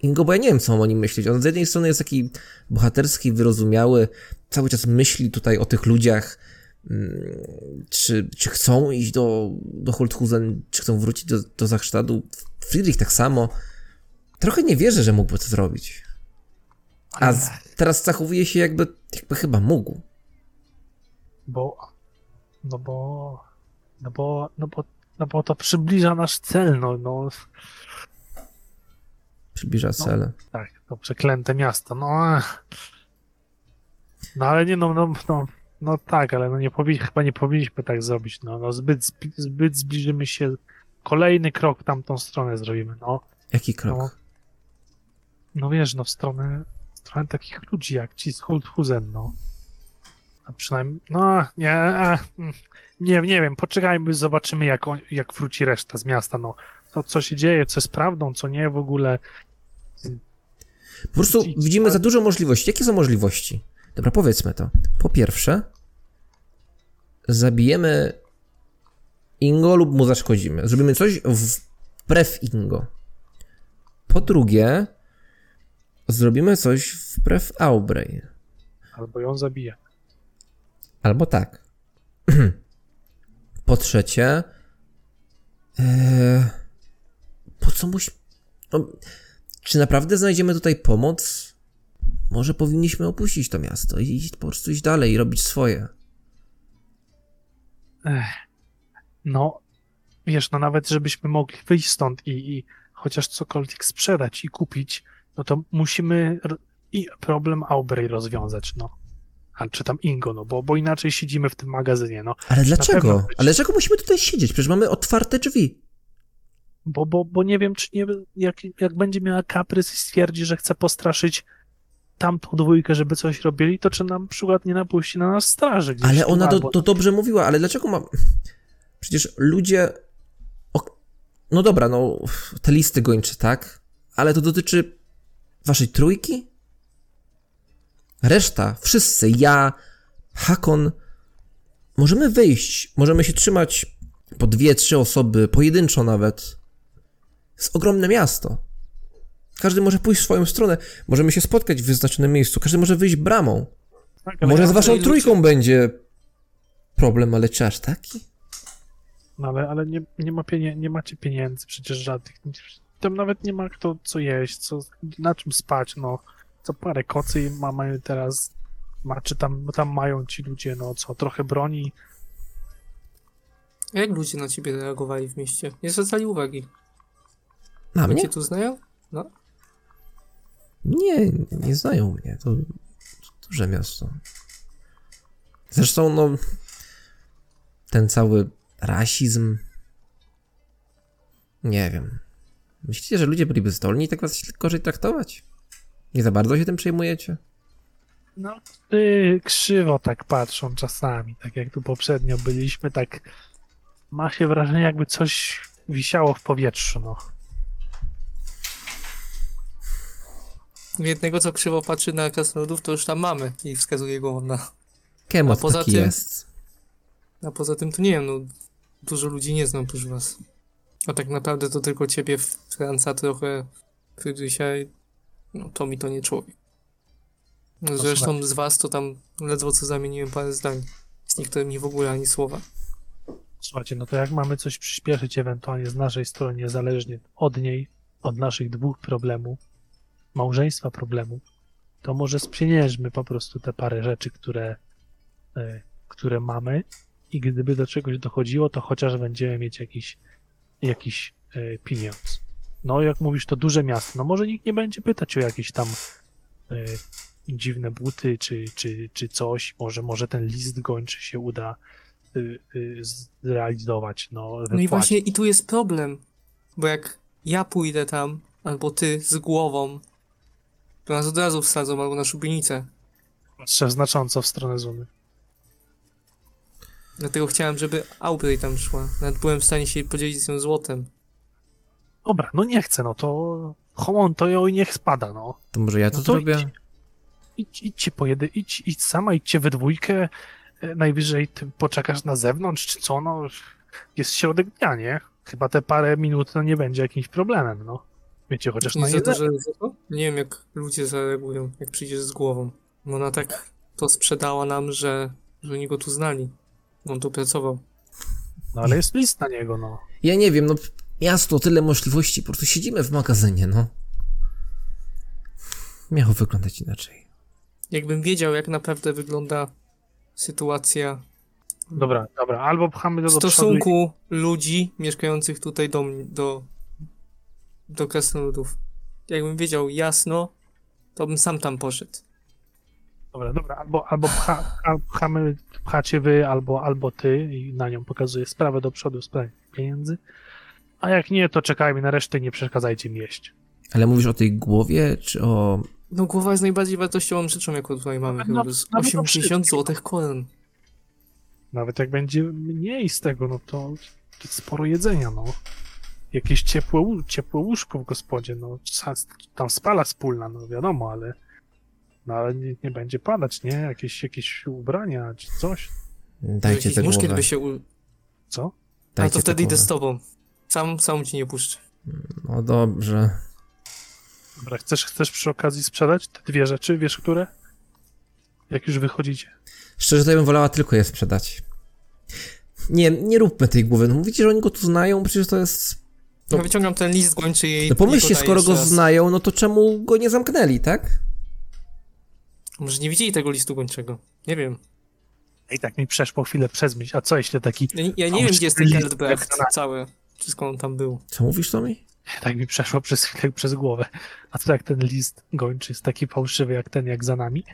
Ingo? Bo ja nie wiem, co o nim myśleć. On z jednej strony jest taki bohaterski, wyrozumiały, cały czas myśli tutaj o tych ludziach, mm, czy, czy chcą iść do, do Holthusen, czy chcą wrócić do, do Zachstadu. Friedrich tak samo. Trochę nie wierzę, że mógłby to zrobić. A z, teraz zachowuje się jakby, jakby chyba mógł. Bo, no bo, no bo, no bo, no bo to przybliża nasz cel, no, no, Przybliża cel. tak, to przeklęte miasto, no, no ale nie, no, no, no, no tak, ale no nie powinni, chyba nie powinniśmy tak zrobić, no, no zbyt, zbyt zbliżymy się, kolejny krok w tamtą stronę zrobimy, no, Jaki krok? No. no wiesz, no w stronę, stronę takich ludzi jak ci z Holthusen, no. A przynajmniej, no nie, mm, nie, nie wiem, poczekajmy, zobaczymy jak, on, jak wróci reszta z miasta, no. To co się dzieje, co jest prawdą, co nie w ogóle. Po prostu I- widzimy za dużo możliwości. Jakie są możliwości? Dobra, powiedzmy to. Po pierwsze, zabijemy Ingo lub mu zaszkodzimy. Zrobimy coś wbrew Ingo. Po drugie, zrobimy coś wbrew Aubrey. Albo ją zabije. Albo tak. Po trzecie, e, po co muś... No, czy naprawdę znajdziemy tutaj pomoc? może powinniśmy opuścić to miasto i iść, po prostu iść dalej i robić swoje. No, wiesz, no nawet żebyśmy mogli wyjść stąd i, i chociaż cokolwiek sprzedać i kupić, no to musimy i problem Aubrey rozwiązać, no. A czy tam Ingo, no bo, bo inaczej siedzimy w tym magazynie, no. Ale dlaczego? Ale dlaczego musimy tutaj siedzieć? Przecież mamy otwarte drzwi. Bo, bo, bo nie wiem, czy nie, jak, jak będzie miała kaprys i stwierdzi, że chce postraszyć tamtą dwójkę, żeby coś robili, to czy nam przykład nie napuści na nas straży gdzieś Ale ona to, to dobrze mówiła, ale dlaczego ma... Przecież ludzie... No dobra, no te listy gończe, tak? Ale to dotyczy waszej trójki? Reszta, wszyscy, ja, Hakon, możemy wyjść, możemy się trzymać po dwie, trzy osoby, pojedynczo nawet. jest ogromne miasto. Każdy może pójść w swoją stronę, możemy się spotkać w wyznaczonym miejscu, każdy może wyjść bramą. Tak, Może ja- z waszą ludzie- trójką będzie problem, ale czy aż taki? No ale, ale nie, nie, ma pienie, nie macie pieniędzy przecież żadnych. Tam nawet nie ma kto co jeść, co, na czym spać, no. Co parę kocy i ma, mają teraz, ma, czy tam, tam mają ci ludzie, no co, trochę broni. Jak ludzie na ciebie reagowali w mieście? Nie zwracali uwagi. Na Oni mnie? cię tu znają? No. Nie, nie znają mnie. To, to duże miasto. Zresztą, no, ten cały rasizm. Nie wiem. Myślicie, że ludzie byliby zdolni tak was gorzej traktować? Nie za bardzo się tym przejmujecie? No, ty krzywo tak patrzą czasami, tak jak tu poprzednio byliśmy, tak ma się wrażenie, jakby coś wisiało w powietrzu, no. Jednego, co krzywo patrzy na krasnoludów, to już tam mamy i wskazuje go na... Kemot A poza taki tym- jest. A poza tym to nie wiem, no... Dużo ludzi nie znam oprócz was. A tak naprawdę to tylko ciebie, Franca, trochę Frydrysia i... No to mi to nie człowiek. No, Zresztą z was to tam ledwo co zamieniłem parę zdań. Z niektórymi w ogóle ani słowa. Słuchajcie, no to jak mamy coś przyspieszyć ewentualnie z naszej strony, niezależnie od niej, od naszych dwóch problemów, małżeństwa problemów, to może spieniężmy po prostu te parę rzeczy, które, e, które mamy i gdyby do czegoś dochodziło, to chociaż będziemy mieć jakiś, jakiś e, pieniądz. No jak mówisz, to duże miasto, no może nikt nie będzie pytać o jakieś tam e, dziwne buty czy, czy, czy coś, może, może ten list gończy się uda y, y, zrealizować, no, No i właśnie i tu jest problem, bo jak ja pójdę tam, albo ty z głową, to nas od razu wsadzą albo na szubienicę. Patrzę znacząco w stronę Zuny. Dlatego chciałem, żeby Aubrey tam szła. Nawet byłem w stanie się podzielić z nią złotem. Dobra, no nie chcę, no to homon to ją i niech spada, no. To może ja to No to zrobię? idź. Idź, idźcie pojedy, idź, idź sama, idźcie we dwójkę, e, najwyżej ty poczekasz na zewnątrz, czy co, no. Jest środek dnia, nie? Chyba te parę minut no nie będzie jakimś problemem, no. Wiecie, chociaż na Nie za jedzenie. duże ryzyko? Nie wiem, jak ludzie zareagują, jak przyjdziesz z głową. Bo ona tak to sprzedała nam, że, że oni go tu znali. On tu pracował. No ale jest list na niego, no. Ja nie wiem, no miasto, tyle możliwości, po prostu siedzimy w magazynie, no. Miało wyglądać inaczej. Jakbym wiedział, jak naprawdę wygląda sytuacja Dobra, dobra, albo pchamy do i- stosunku ludzi mieszkających tutaj do, mnie- do, do krasnoludów. Jakbym wiedział jasno, to bym sam tam poszedł. Dobra, dobra, albo, albo pcha, pchamy, pchacie wy, albo, albo ty i na nią pokazuje sprawę do przodu, sprawę pieniędzy. A jak nie, to czekajmy na resztę i nie przeszkadzajcie mi jeść. Ale mówisz o tej głowie, czy o... No głowa jest najbardziej wartościową rzeczą, jaką tutaj mamy. No, Chyba nawet 80 wszystkim. złotych koron. Nawet jak będzie mniej z tego, no to, to sporo jedzenia, no. Jakieś ciepłe, ciepłe łóżko w gospodzie, no. Tam spala wspólna, no wiadomo, ale no ale nie, nie będzie padać, nie? Jakieś, jakieś ubrania czy coś. Dajcie tę głowę. by się... U... Co? A Dajcie to tę wtedy idę z tobą. Sam, sam ci nie puszczę. No dobrze. Dobra, chcesz, chcesz przy okazji sprzedać te dwie rzeczy, wiesz które? Jak już wychodzicie. Szczerze to ja bym wolała tylko je sprzedać. Nie, nie róbmy tej głowy. No mówicie, że oni go tu znają, przecież to jest... No- Ja wyciągam ten list, gończy jej. No pomyślcie, skoro go raz. znają, no to czemu go nie zamknęli, tak? Może nie widzieli tego listu gończego. Nie wiem. I tak mi przeszło chwilę przez myśl. A co jeśli taki. Ja, ja nie wiem, gdzie jest ten list Geldbrecht cały. Czy skąd on tam był. Co mówisz, Tommy? Tak mi przeszło przez chwilę przez głowę. A co jak ten list gończy jest taki fałszywy jak ten, jak za nami?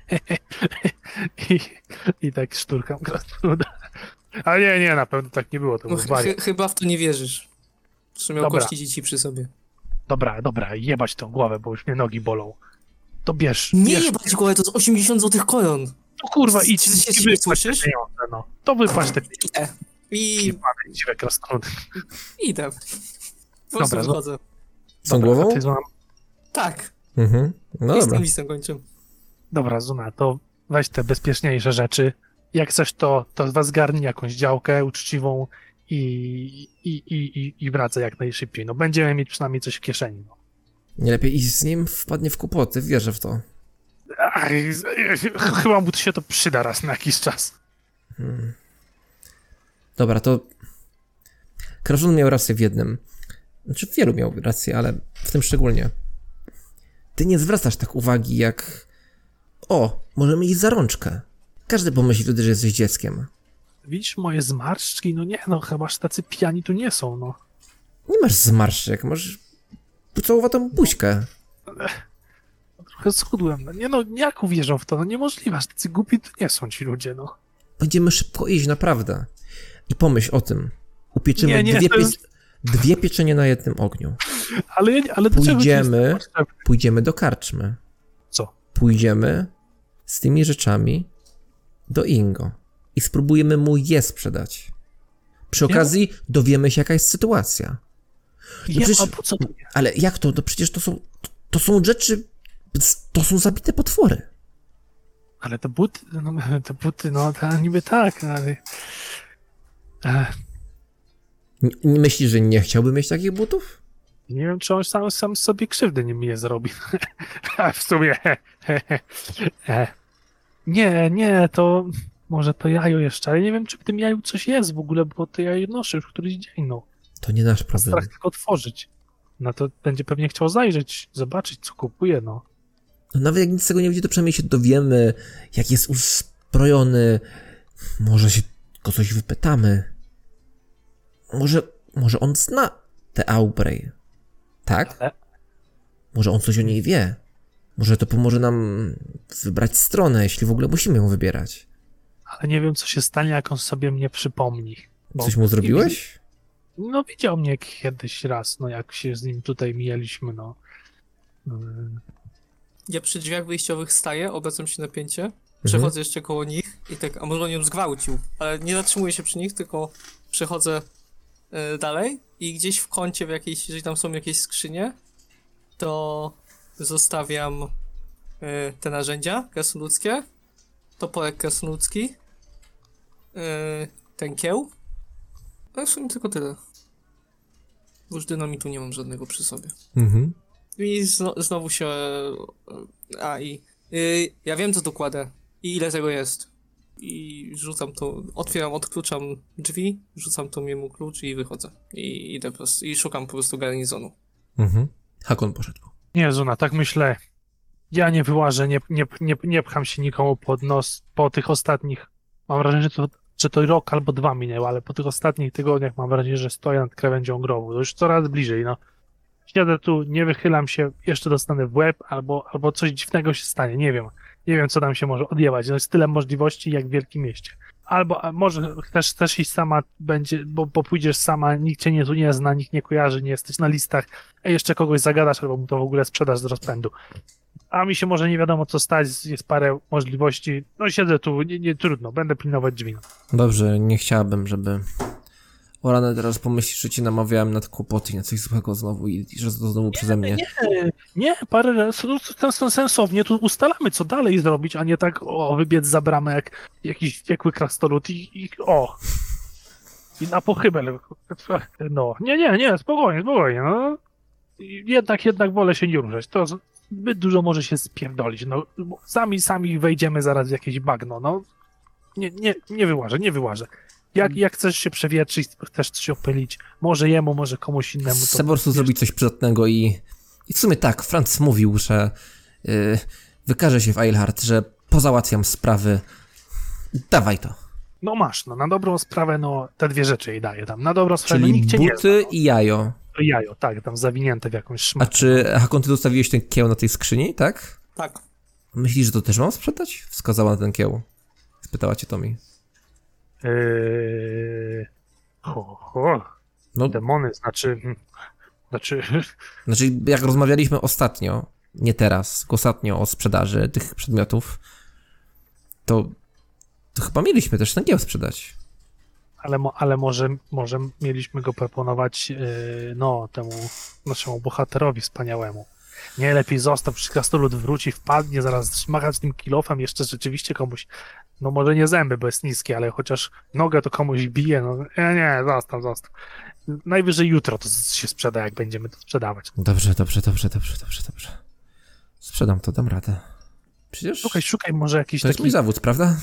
I, i tak szturkam krasnoluda. Ale nie, nie, na pewno tak nie było. To No, ch- chyba w to nie wierzysz. Że miał Dobra. kości dzieci przy sobie. Dobra, dobra, jebać tą głowę, bo już mnie nogi bolą. To bierz, Nie bierz. jebać głowę, to jest 80 złotych koron. No kurwa, idź, się idź siebie wypłać te słyszysz? pieniądze, no. To wypłać te Idę. I pieniądze, dziwek krasnoludy. idę. Po Dobra, no. wychodzę. Z tą głową? Tak. Mhm. No I z dobra. tym listem kończę. dobra, Zuna, to weź te bezpieczniejsze rzeczy. Jak coś, to, to was zgarnij jakąś działkę uczciwą i, i, i, i, i wracaj jak najszybciej. No będziemy mieć przynajmniej coś w kieszeni. No. Nie lepiej iść z nim, wpadnie w kłopoty, wierzę w to. Ach, chyba mu się to przyda raz na jakiś czas. Dobra, to... Kraszun miał rację w jednym. Znaczy wielu miał rację, ale w tym szczególnie. Ty nie zwracasz tak uwagi jak... O, możemy iść za rączkę. Każdy pomyśli wtedy, że jesteś dzieckiem. Widzisz moje zmarszczki? No nie, no chyba że tacy pijani tu nie są, no. Nie masz zmarszczek, masz pocałowatą buźkę. Trochę schudłem. No nie no, jak uwierzą w to? No niemożliwe, że tacy głupi tu nie są ci ludzie, no. Będziemy szybko iść, naprawdę. I pomyśl o tym. Upieczymy Nie, nie, dwie, to jest- pie... dwie pieczenie na jednym ogniu. Ale, ale Pójdziemy. to? Pójdziemy do karczmy. Co? Pójdziemy z tymi rzeczami do Ingo i spróbujemy mu je sprzedać. Przy Nie. okazji dowiemy się, jaka jest sytuacja. Nie, przecież- a po co to? Ale jak to? To przecież to są, to są rzeczy, to są zabite potwory. Ale te buty, no, te buty, no to niby tak, ale... Ech, myślisz, że nie chciałby mieć takich butów? nie wiem, czy on sam, sam sobie krzywdy nie je zrobi. W sumie... E, nie, nie, to... Może to jajo jeszcze, ale nie wiem, czy w tym jaju coś jest w ogóle, bo to jajo noszę już któryś dzień, no. To nie nasz problem. Strach tylko otworzyć. No to będzie pewnie chciał zajrzeć, zobaczyć, co kupuje, no. No nawet jak nic z tego nie będzie, to przynajmniej się dowiemy, jak jest uzbrojony. Może się go coś wypytamy. Może, może on zna tę Aubrey. Tak? Ale- Może on coś o niej wie. Może to pomoże nam wybrać stronę, jeśli w ogóle musimy ją wybierać. Ale nie wiem, co się stanie, jak on sobie mnie przypomni. Coś mu zrobiłeś? No widział mnie kiedyś raz, no jak się z nim tutaj mijaliśmy, no. Mm, Ja przy drzwiach wyjściowych staję, obracam się na pięcie, przechodzę jeszcze koło nich i tak, a może on ją zgwałcił, ale nie zatrzymuję się przy nich, tylko przechodzę e, dalej i gdzieś w kącie w jakiejś, jeżeli tam są jakieś skrzynie, to zostawiam e, te narzędzia krasnoludzkie, toporek krasnoludzki, e, ten kieł, a w sumie tylko tyle. Bo już dynamitu nie mam żadnego przy sobie. Mhm. I zno, znowu się. A i. y, ja wiem, co tu kładę. I ile tego jest. I rzucam to. Otwieram, odkluczam drzwi, rzucam to jemu klucz i wychodzę. I idę po prostu. I szukam po prostu garnizonu. Mhm. Hakon poszedł. Nie, Zuna, tak myślę. Ja nie wyłażę, nie, nie, nie, nie pcham się nikomu pod nos po tych ostatnich. Mam wrażenie, że to, że to rok albo dwa minęło, ale po tych ostatnich tygodniach mam wrażenie, że stoję nad krawędzią grobu. To już coraz bliżej, no. Siedzę tu, nie wychylam się, jeszcze dostanę w łeb, albo, albo coś dziwnego się stanie, nie wiem. Nie wiem, co tam się może odjebać. No jest tyle możliwości, jak w wielkim mieście. Albo może też, też iść sama będzie, bo, bo pójdziesz sama, nikt cię nie, tu nie zna, nikt nie kojarzy, nie jesteś na listach, a jeszcze kogoś zagadasz, albo mu to w ogóle sprzedasz z rozpędu. A mi się może nie wiadomo co stać, jest parę możliwości. No siedzę tu, nie, nie trudno, będę pilnować drzwi. Dobrze, nie chciałabym, żeby Orana teraz pomyśli, że cię namawiałem na te kłopoty i na coś złego znowu i, i że to znowu przeze mnie. Nie, nie, parę razy, no, sensownie tu ustalamy, co dalej zrobić, a nie tak, o, wybiec za bramę jak jakiś wściekły krasnolud i, i o. I na pochybel. No, nie, nie, nie, spokojnie, spokojnie, no. Jednak, jednak wolę się nie ruszać. To zbyt dużo może się spierdolić. No, sami, sami wejdziemy zaraz w jakieś bagno, no. Nie, nie, nie wyłażę, nie wyłażę. Jak, jak chcesz się przewietrzyć, chcesz coś opylić, może jemu, może komuś innemu. Chcę po prostu zrobić coś przydatnego i, i w sumie tak, Franz mówił, że yy, wykaże się w Eilhart, że pozałatwiam sprawy. Dawaj to. No masz, no na dobrą sprawę, no te dwie rzeczy jej daję tam. Na dobrą sprawę, no, Czyli nikt cię nie zna. buty i jajo. To jajo, tak, tam zawinięte w jakąś A szmatę. czy, Hakon, ty zostawiłeś ten kieł na tej skrzyni, tak? Tak. Myślisz, że to też mam sprzedać? Wskazała na ten kieł. Spytała cię Tomi. Yy... Ho, ho. No, Demony, znaczy... Znaczy... znaczy, jak rozmawialiśmy ostatnio, nie teraz, tylko ostatnio o sprzedaży tych przedmiotów, to, to chyba mieliśmy też ten kieł sprzedać. Ale, ale może, może mieliśmy go proponować yy, no, temu naszemu bohaterowi wspaniałemu. Nie, lepiej zostaw, przy krasnolud wróci, wpadnie, zaraz machać tym kilofem, jeszcze rzeczywiście komuś, no może nie zęby, bo jest niskie, ale chociaż nogę to komuś bije, no nie, nie, zostaw, zostaw. Najwyżej jutro to się sprzeda, jak będziemy to sprzedawać. Dobrze, dobrze, dobrze, dobrze, dobrze, dobrze. Sprzedam to, dam radę. Przecież Szukaj, szukaj może jakiś to jest taki... mój zawód, prawda?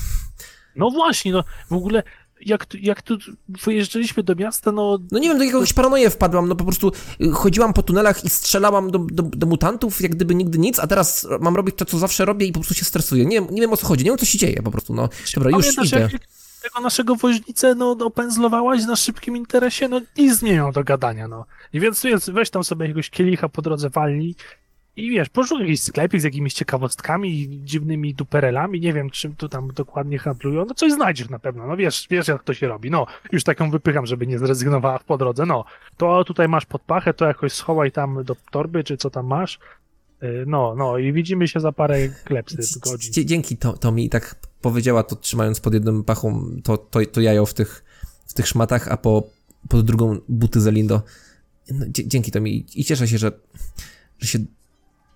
No właśnie, no w ogóle jak, tu- jak tu wyjeżdżaliśmy do miasta, no No nie wiem, do jakiegoś paranoję wpadłam, no po prostu y, chodziłam po tunelach i strzelałam do, do, do mutantów, jak gdyby nigdy nic, a teraz mam robić to, co zawsze robię i po prostu się stresuję. Nie, nie wiem o co chodzi, nie wiem co się dzieje po prostu, no. Dobra, już Pamiętasz, idę. tego naszego woźnicę, no, opędzlowałaś na szybkim interesie, no nic zmienią do gadania, no. I więc, więc weź tam sobie jakiegoś kielicha po drodze walni i wiesz, poszukaj jakiś sklepik z jakimiś ciekawostkami dziwnymi duperelami, nie wiem, czym tu tam dokładnie handlują, no coś znajdziesz na pewno, no wiesz, wiesz jak to się robi, no. Już taką wypycham, żeby nie zrezygnowała po drodze, no. To tutaj masz pod pachę, to jakoś schowaj tam do torby, czy co tam masz. Y, No, no i widzimy się za parę klepsy godzin. Dzięki to, to mi tak powiedziała to trzymając pod jedną pachą to, to, to jajo w tych, w tych szmatach, a po, pod drugą buty Zelindo. No, dzięki to mi i cieszę się, że, że się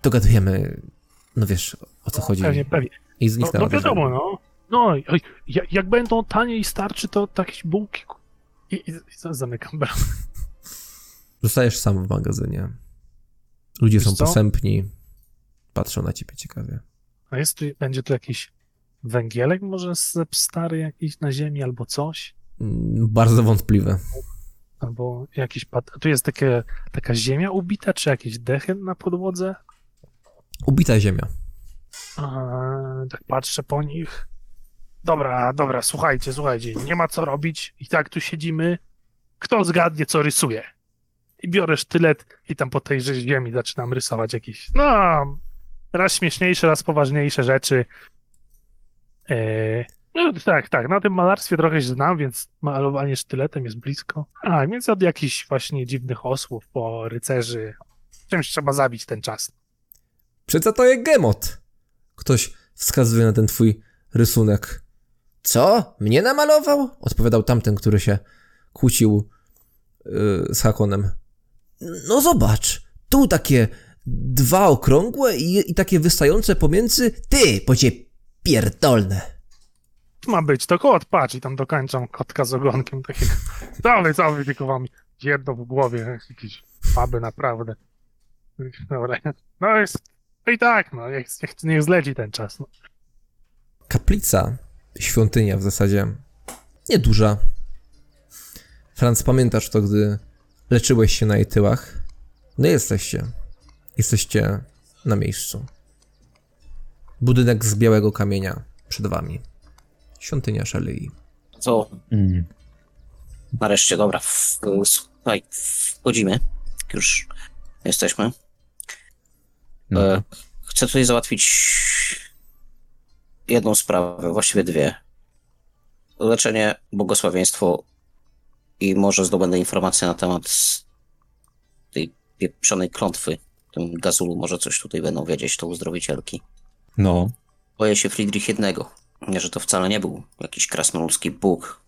dogadujemy, no wiesz o co chodzi. Pewnie, pewnie. I No, zniknęła. no wiadomo, no. No, jak, jak będą tanie i starczy, to jakieś bułki. I, i, i zamykam bramę. Zostajesz sam w magazynie. Ludzie Wiesz są co? posępni. Patrzą na ciebie ciekawie. A jest tu, będzie tu jakiś węgielek może stary jakiś na ziemi albo coś? Mm, Bardzo wątpliwe. Albo jakiś pat... Tu jest takie, taka ziemia ubita, czy jakieś dechy na podłodze? Ubita ziemia. A, tak patrzę po nich. Dobra, dobra, słuchajcie, słuchajcie, nie ma co robić. I tak tu siedzimy. Kto zgadnie, co rysuje? I biorę sztylet i tam po tej ziemi zaczynam rysować jakieś, no, raz śmieszniejsze, raz poważniejsze rzeczy. Eee, no tak, tak, na tym malarstwie trochę się znam, więc malowanie sztyletem jest blisko. A, więc od jakichś właśnie dziwnych osłów po rycerzy. Czymś trzeba zabić ten czas. Przeca to jest gemot. Ktoś wskazuje na ten twój rysunek. Co? Mnie namalował? Odpowiadał tamten, który się kłócił yy, z Hakonem. No zobacz, tu takie dwa okrągłe i, i takie wystające pomiędzy. Ty, bo cię pierdolne. ma być, to kot, patrz, i tam dokończam kotka z ogonkiem takiego. Cały, cały, tylko wam jedno w głowie, jakieś faby naprawdę. Dobra, no jest, no i tak, no, niech, niech, niech zleci ten czas. No. Kaplica, świątynia w zasadzie nieduża. Franz, pamiętasz to, gdy leczyłeś się na jej tyłach? No jesteście. Jesteście na miejscu. Budynek z białego kamienia przed wami. Świątynia Szalei. To Mm. nareszcie, dobra, w, słuchaj, wchodzimy. Już jesteśmy. No. E, chcę tutaj załatwić jedną sprawę, właściwie dwie. Leczenie, błogosławieństwo i może zdobędę informacje na temat tej pieprzonej klątwy. Tym gazulu może coś tutaj będą wiedzieć, to uzdrowicielki. no. Boję się Friedrich jednego, że to wcale nie był jakiś krasnoludzki bóg,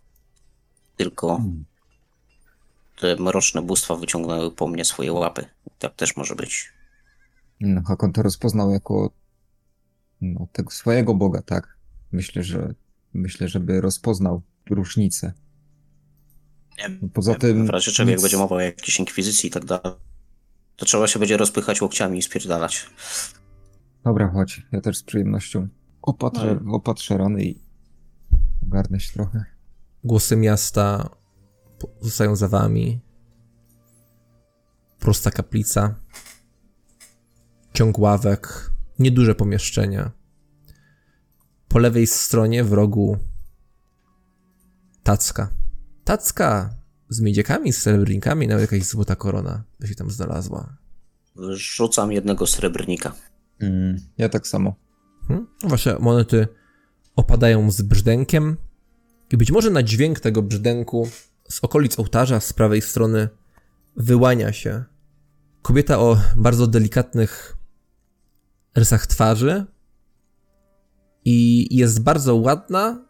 tylko Hmm. te mroczne bóstwa wyciągnęły po mnie swoje łapy. Tak też może być. No, Hakon to rozpoznał jako no, tego swojego Boga, tak? Myślę, że myślę, żeby rozpoznał różnicę. Nie No, Poza tym. W razie czego, jak nic- będzie mowa o jakiejś inkwizycji i tak dalej, to trzeba się będzie rozpychać łokciami i spierdalać. Dobra, chodź. Ja też z przyjemnością opatrzę, opatrzę rany i ogarnę się trochę. Głosy miasta zostają za wami. Prosta kaplica. Ciąg ławek. Nieduże pomieszczenie. Po lewej stronie w rogu tacka. Tacka z miedziakami, z srebrnikami, nawet jakaś złota korona by się tam znalazła. Rzucam jednego srebrnika. Mm, ja tak samo. Hmm? Wasze monety opadają z brzdękiem i być może na dźwięk tego brzdęku z okolic ołtarza z prawej strony wyłania się kobieta o bardzo delikatnych rysach twarzy i jest bardzo ładna.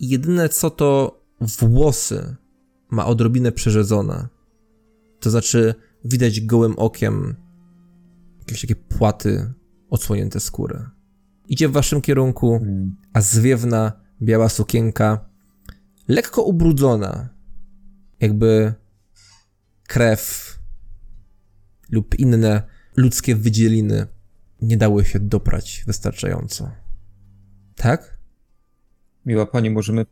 Jedyne co to włosy ma odrobinę przerzedzone. To znaczy widać gołym okiem jakieś takie płaty odsłonięte skóry. Idzie w waszym kierunku, Mm. a zwiewna, biała sukienka, lekko ubrudzona, jakby krew lub inne ludzkie wydzieliny nie dały się doprać wystarczająco. Tak? Miła pani, możemy,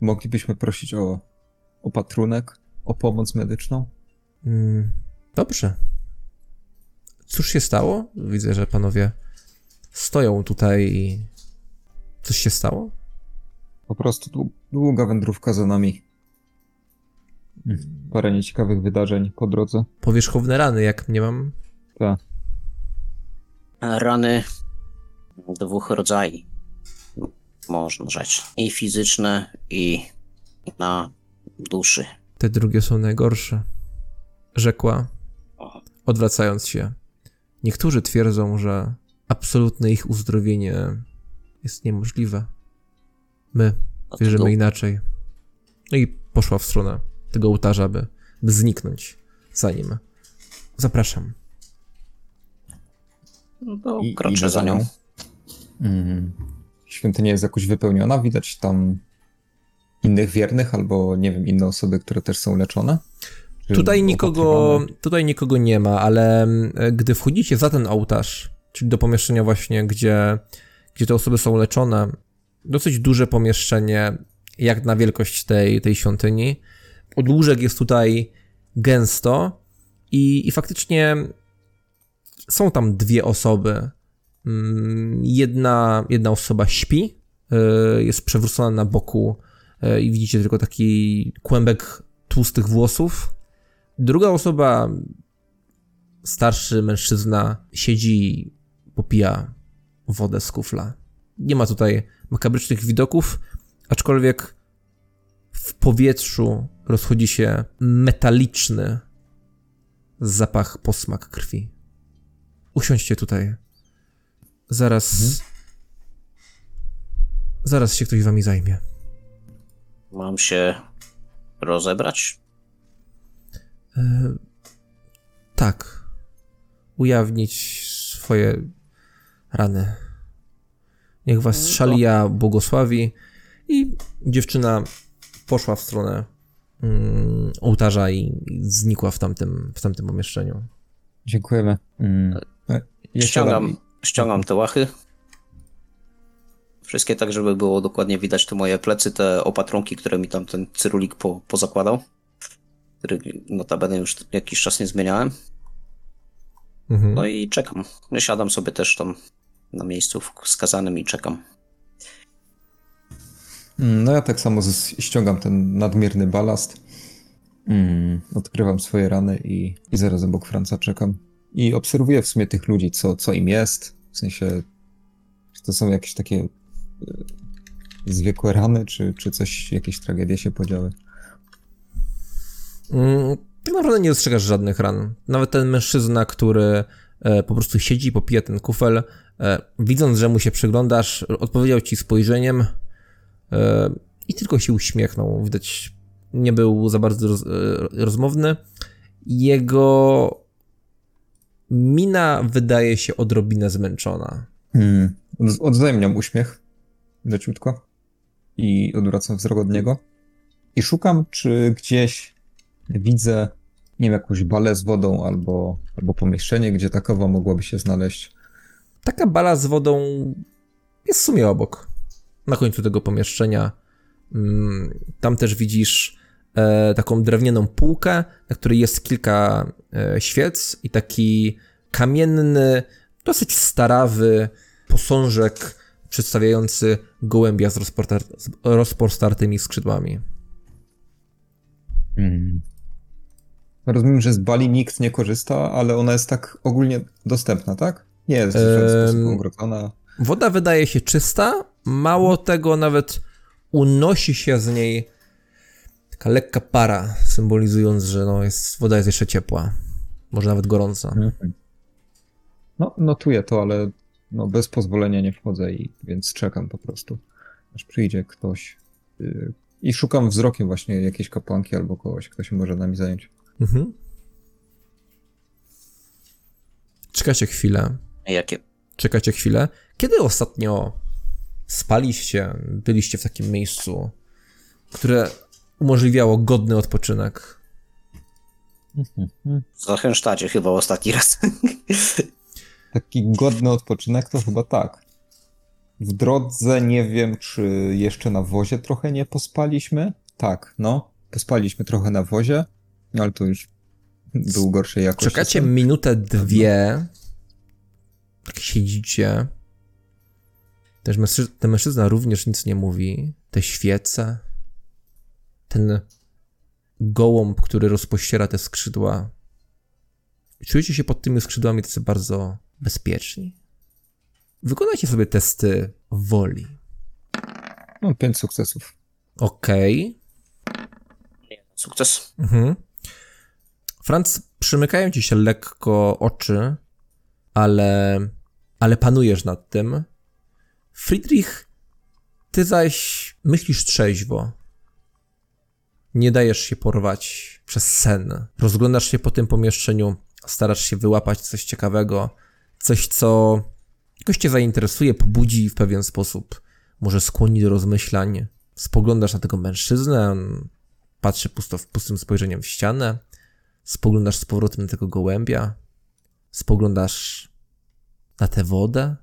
moglibyśmy prosić o opatrunek, o pomoc medyczną? Mm, dobrze. Cóż się stało? Widzę, że panowie stoją tutaj i... Coś się stało? Po prostu dłu- długa wędrówka za nami. Mm, Parę nieciekawych wydarzeń po drodze. Powierzchowne rany, jak nie mam. Tak. Rany dwóch rodzajów. Można rzec. I fizyczne, i na duszy. Te drugie są najgorsze. Rzekła, odwracając się. Niektórzy twierdzą, że absolutne ich uzdrowienie jest niemożliwe. My wierzymy inaczej. No i poszła w stronę tego ołtarza, by, by zniknąć za nim. Zapraszam. No to I- kroczę za nią. Mm. Świątynia jest jakoś wypełniona, widać tam innych wiernych albo, nie wiem, inne osoby, które też są leczone? Tutaj nikogo, tutaj nikogo nie ma, ale e, gdy wchodzicie za ten ołtarz, czyli do pomieszczenia właśnie, gdzie, gdzie te osoby są leczone, dosyć duże pomieszczenie, jak na wielkość tej, tej świątyni. Odłóżek jest tutaj gęsto i, i faktycznie są tam dwie osoby. Mm, Jedna, jedna osoba śpi, e, jest przewrócona na boku e, i widzicie tylko taki kłębek tłustych włosów. Druga osoba, starszy mężczyzna, siedzi i popija wodę z kufla. Nie ma tutaj makabrycznych widoków, aczkolwiek w powietrzu rozchodzi się metaliczny zapach posmak krwi. Usiądźcie tutaj. Zaraz. Zaraz się ktoś wami zajmie. Mam się rozebrać? E, tak. Ujawnić swoje rany. Niech was szalia błogosławi. I dziewczyna poszła w stronę mm, ołtarza i, i znikła w tamtym, w tamtym pomieszczeniu. Dziękujemy. Mm. Ja Ściągam, ściągam te łachy. Wszystkie tak, żeby było dokładnie widać te moje plecy, te opatrunki, które mi tam ten cyrulik po, pozakładał. Który notabene już jakiś czas nie zmieniałem. Mhm. No i czekam. Siadam sobie też tam na miejscu wskazanym i czekam. Mm, No ja tak samo ściągam ten nadmierny balast. Mm, odkrywam swoje rany i, i zaraz obok Franca czekam. I obserwuję w sumie tych ludzi, co, co im jest. W sensie, czy to są jakieś takie e, zwykłe rany, czy, czy coś, jakieś tragedie się podziały. Mm, Tak naprawdę nie dostrzegasz żadnych ran. Nawet ten mężczyzna, który e, po prostu siedzi popija ten kufel, e, widząc, że mu się przyglądasz, odpowiedział ci spojrzeniem e, i tylko się uśmiechnął. Widać, nie był za bardzo roz, e, rozmowny. Jego mina wydaje się odrobinę zmęczona. Hmm. Od- Odwzajemniam uśmiech leciutko i odwracam wzrok od niego. I szukam, czy gdzieś widzę, nie wiem, jakąś balę z wodą albo, albo pomieszczenie, gdzie takowa mogłaby się znaleźć. Taka bala z wodą jest w sumie obok. Na końcu tego pomieszczenia. Mm, Tam też widzisz e, taką drewnianą półkę, na której jest kilka świec i taki kamienny, dosyć starawy posążek przedstawiający gołębia z, rozportar- z rozpostartymi skrzydłami. Hmm. Rozumiem, że z Bali nikt nie korzysta, ale ona jest tak ogólnie dostępna, tak? Nie jest w żaden sposób ogrodzona. Woda wydaje się czysta, mało tego, nawet unosi się z niej taka lekka para, symbolizując, że no jest, woda jest jeszcze ciepła, może nawet gorąca. Mhm. No, notuję to, ale no, bez pozwolenia nie wchodzę, i, więc czekam po prostu, aż przyjdzie ktoś. y, I szukam wzrokiem właśnie jakiejś kapłanki albo kogoś, kto się może nami zająć. Mhm. Czekacie chwilę. Jakie? Czekacie chwilę. Kiedy ostatnio spaliście, byliście w takim miejscu, które umożliwiało godny odpoczynek? W Zachęsztacie chyba ostatni raz. Taki godny odpoczynek to chyba tak. W drodze nie wiem, czy jeszcze na wozie trochę nie pospaliśmy. Tak, no. Pospaliśmy trochę na wozie, ale to już był gorszej jakości. Czekacie minutę, dwie. Tak siedzicie. Też mężczy- ten mężczyzna również nic nie mówi. Te świece. Ten gołąb, który rozpościera te skrzydła. Czujecie się pod tymi skrzydłami tacy bardzo bezpieczni. Wykonajcie sobie testy woli. No, pięć sukcesów. Okej. Sukces. Mhm. Franc, przymykają ci się lekko oczy, ale, ale panujesz nad tym. Friedrich, ty zaś myślisz trzeźwo. Nie dajesz się porwać przez sen. Rozglądasz się po tym pomieszczeniu, starasz się wyłapać coś ciekawego, coś, co jakoś cię zainteresuje, pobudzi w pewien sposób, może skłoni do rozmyślań. Spoglądasz na tego mężczyznę, patrzy pusto, pustym spojrzeniem w ścianę, spoglądasz z powrotem na tego gołębia, spoglądasz na tę wodę.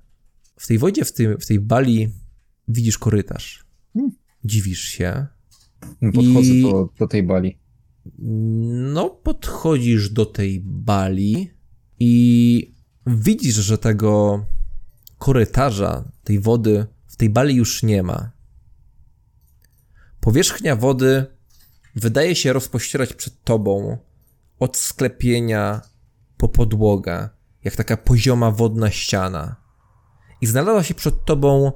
W tej wodzie, w, tym, w tej bali widzisz korytarz. Dziwisz się. Podchodzę I- do, do tej bali. No, podchodzisz do tej bali i widzisz, że tego korytarza, tej wody w tej bali już nie ma. Powierzchnia wody wydaje się rozpościerać przed tobą od sklepienia po podłogę, jak taka pozioma wodna ściana. I znalazła się przed tobą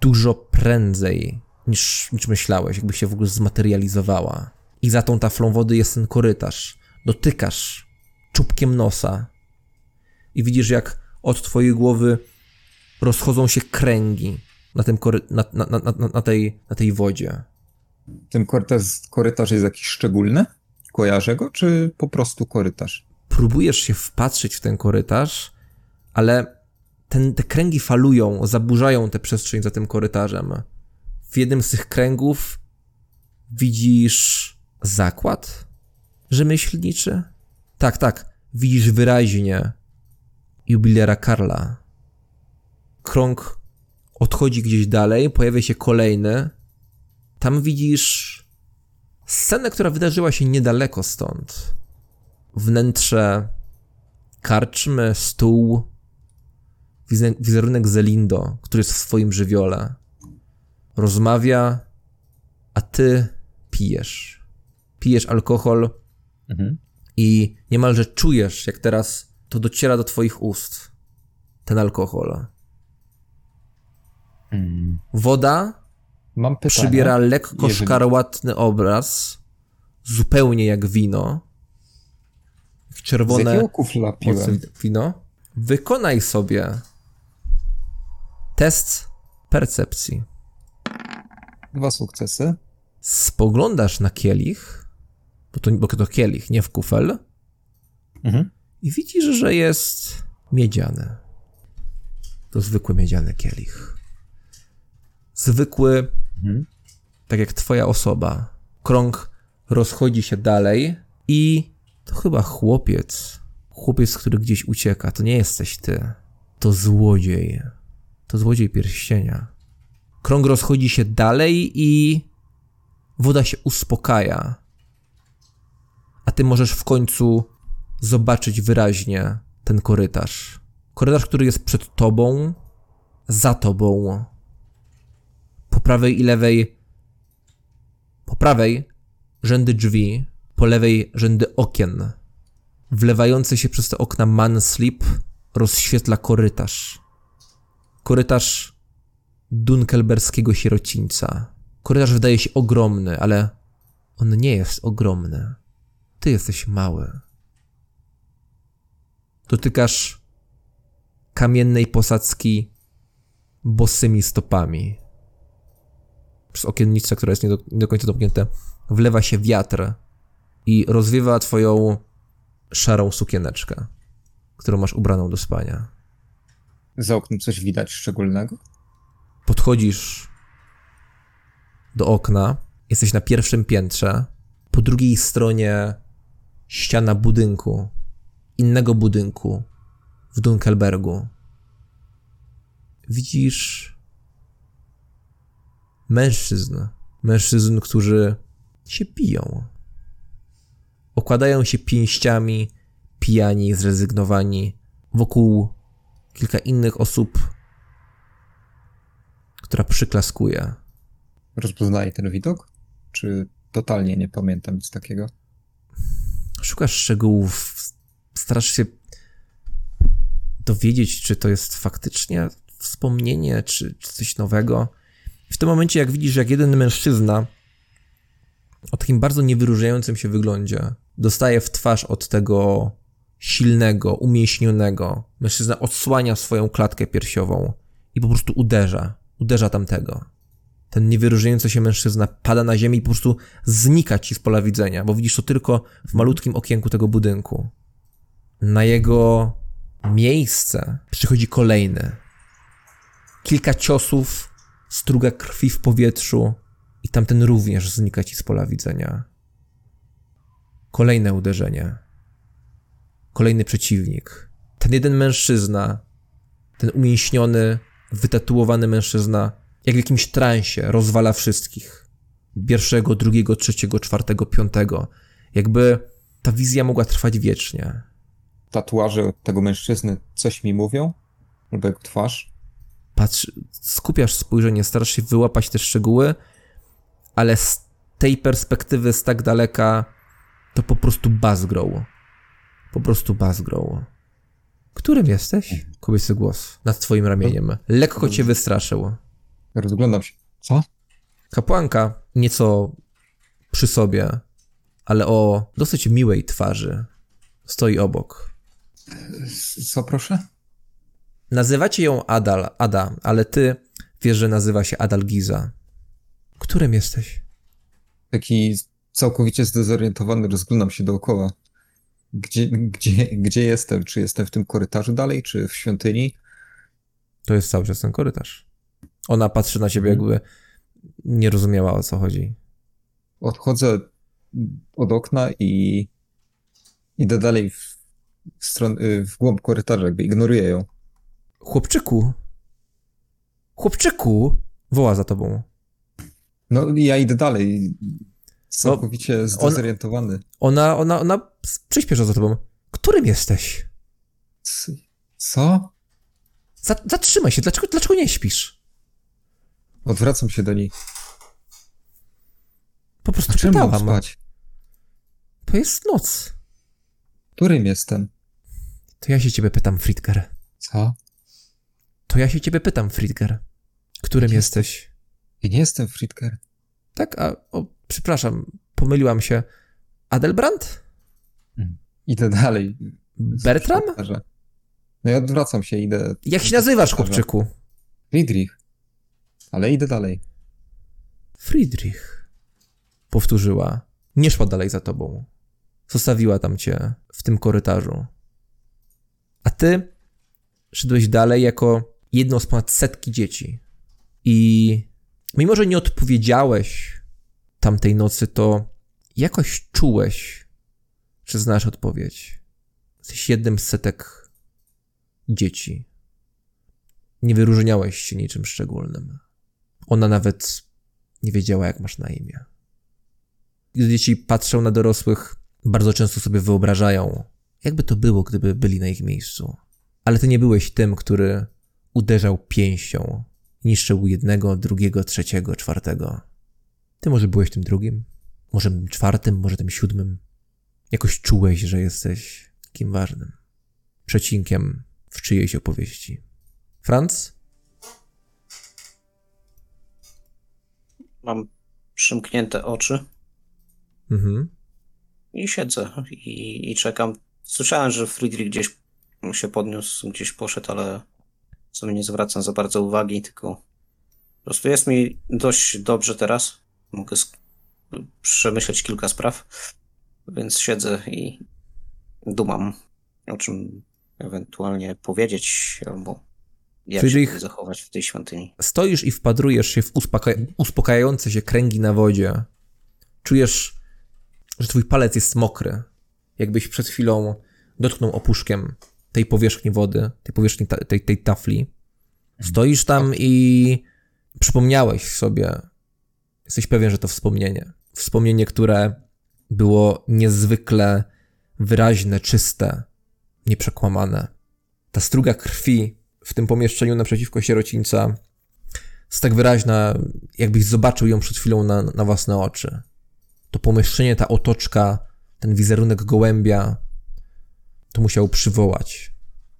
dużo prędzej niż, niż myślałeś, jakby się w ogóle zmaterializowała. I za tą taflą wody jest ten korytarz. Dotykasz czubkiem nosa i widzisz, jak od twojej głowy rozchodzą się kręgi na, tym kory- na, na, na, na, tej, na tej wodzie. Ten korytarz, korytarz jest jakiś szczególny? Kojarzę go, czy po prostu korytarz? próbujesz się wpatrzeć w ten korytarz, ale ten, te kręgi falują, zaburzają tę przestrzeń za tym korytarzem. W jednym z tych kręgów widzisz zakład rzemieślniczy. Tak, tak, widzisz wyraźnie jubilera Karla. Krąg odchodzi gdzieś dalej, pojawia się kolejny. Tam widzisz scenę, która wydarzyła się niedaleko stąd wnętrze karczmy, stół, wize- wizerunek Zelindo, który jest w swoim żywiole. Rozmawia, a ty pijesz. Pijesz alkohol Mhm. i niemalże czujesz, jak teraz to dociera do twoich ust. Ten alkohol. Woda Mam pytanie. przybiera lekko jeżeli- szkarłatny obraz, zupełnie jak wino. Z Czerwone jakiego kufla piłem? mocne wino. Wykonaj sobie test percepcji. Dwa sukcesy. Spoglądasz na kielich, bo to, bo to kielich, nie w kufel, Mhm. i widzisz, że jest miedziany. To zwykły miedziany kielich. Zwykły, Mhm. tak jak twoja osoba. Krąg rozchodzi się dalej i to chyba chłopiec. Chłopiec, który gdzieś ucieka. To nie jesteś ty. To złodziej. To złodziej pierścienia. Krąg rozchodzi się dalej i woda się uspokaja. A ty możesz w końcu zobaczyć wyraźnie ten korytarz. Korytarz, który jest przed tobą, za tobą. Po prawej i lewej. Po prawej rzędy drzwi, po lewej rzędy okien. Wlewający się przez te okna manslip rozświetla korytarz. Korytarz dunkelberskiego sierocińca. Korytarz wydaje się ogromny, ale on nie jest ogromny. Ty jesteś mały. Dotykasz kamiennej posadzki bosymi stopami. Przez okiennice, które jest nie do, nie do końca domknięte, wlewa się wiatr i rozwiewa twoją szarą sukieneczkę, którą masz ubraną do spania. Za oknem coś widać szczególnego? Podchodzisz do okna, jesteś na pierwszym piętrze, po drugiej stronie ściana budynku, innego budynku w Dunkelbergu. Widzisz mężczyzn, mężczyzn, którzy się piją. Okładają się pięściami, pijani, zrezygnowani. Wokół kilka innych osób, która przyklaskuje. Rozpoznaję ten widok? Czy totalnie nie pamiętam nic takiego? Szukasz szczegółów, starasz się dowiedzieć, czy to jest faktycznie wspomnienie, czy, czy coś nowego. W tym momencie, jak widzisz, jak jeden mężczyzna o takim bardzo niewyróżniającym się wyglądzie dostaje w twarz od tego silnego, umięśnionego, mężczyzna odsłania swoją klatkę piersiową i po prostu uderza. Uderza tamtego. Ten niewyróżniający się mężczyzna pada na ziemię i po prostu znika ci z pola widzenia, bo widzisz to tylko w malutkim okienku tego budynku. Na jego miejsce przychodzi kolejny. Kilka ciosów, struga krwi w powietrzu i tamten również znika ci z pola widzenia. Kolejne uderzenie. Kolejny przeciwnik. Ten jeden mężczyzna, ten umięśniony, wytatuowany mężczyzna, jak w jakimś transie, rozwala wszystkich. Pierwszego, drugiego, trzeciego, czwartego, piątego. Jakby ta wizja mogła trwać wiecznie. Tatuaże tego mężczyzny coś mi mówią? Albo jego twarz? Patrz, skupiasz spojrzenie, starasz się wyłapać te szczegóły, ale z tej perspektywy, z tak daleka, to po prostu bazgrow. Po prostu bazgrow. Którym jesteś? Kobiecy głos nad twoim ramieniem. Lekko cię wystraszył. Rozglądam się. Co? Kapłanka, nieco przy sobie, ale o dosyć miłej twarzy, stoi obok. Co proszę? Nazywacie ją Adal, Ada, ale ty wiesz, że nazywa się Adal Giza. Którym jesteś? Taki całkowicie zdezorientowany, rozglądam się dookoła. Gdzie, gdzie, gdzie jestem? Czy jestem w tym korytarzu dalej, czy w świątyni? To jest cały czas ten korytarz. Ona patrzy na ciebie, jakby nie rozumiała o co chodzi. Odchodzę od okna i idę dalej w, w, stron, w głąb korytarza, jakby ignoruję ją. Chłopczyku! Chłopczyku! Woła za tobą. No ja idę dalej. Całkowicie zdezorientowany. Ona, ona, ona przyspiesza za tobą. Którym jesteś? Co? Za, zatrzymaj się, dlaczego, dlaczego nie śpisz? Odwracam się do niej. Po prostu A mam spać? To jest noc. Którym jestem? To ja się ciebie pytam, Friedger. Co? To ja się ciebie pytam, Friedger. Którym Gdzie jesteś? Ja nie jestem Friedker. Tak, a o, przepraszam, pomyliłam się. Adelbrand? Idę dalej. Bertram? No ja odwracam się, idę. Jak się nazywasz, chłopczyku? Friedrich. Ale idę dalej. Friedrich. Powtórzyła. Nie szła dalej za tobą. Zostawiła tam cię w tym korytarzu. A ty szedłeś dalej jako jedno z ponad setki dzieci. I mimo, że nie odpowiedziałeś tamtej nocy, to jakoś czułeś, że znasz odpowiedź. Jesteś jednym z setek dzieci. Nie wyróżniałeś się niczym szczególnym. Ona nawet nie wiedziała, jak masz na imię. Gdy dzieci patrzą na dorosłych, bardzo często sobie wyobrażają, jakby to było, gdyby byli na ich miejscu. Ale ty nie byłeś tym, który uderzał pięścią. Niszczył jednego, drugiego, trzeciego, czwartego. Ty może byłeś tym drugim? Może tym czwartym, może tym siódmym? Jakoś czułeś, że jesteś kim ważnym. Przecinkiem w czyjejś opowieści. Franz? Mam przymknięte oczy Mhm. i siedzę i, i czekam. Słyszałem, że Friedrich gdzieś się podniósł, gdzieś poszedł, ale w sumie nie zwracam za bardzo uwagi, tylko po prostu jest mi dość dobrze teraz. Mogę przemyśleć kilka spraw, więc siedzę i dumam, o czym ewentualnie powiedzieć, albo jak Friedrich- się zachować w tej świątyni. Stoisz i wpadrujesz się w uspoka- uspokajające się kręgi na wodzie. Czujesz, że twój palec jest mokry. Jakbyś przed chwilą dotknął opuszkiem tej powierzchni wody, tej powierzchni ta- tej, tej tafli. Stoisz tam i przypomniałeś sobie, jesteś pewien, że to wspomnienie. Wspomnienie, które było niezwykle wyraźne, czyste, nieprzekłamane. Ta struga krwi w tym pomieszczeniu naprzeciwko sierocińca jest tak wyraźna, jakbyś zobaczył ją przed chwilą na, na własne oczy. To pomieszczenie, ta otoczka, ten wizerunek gołębia, to musiał przywołać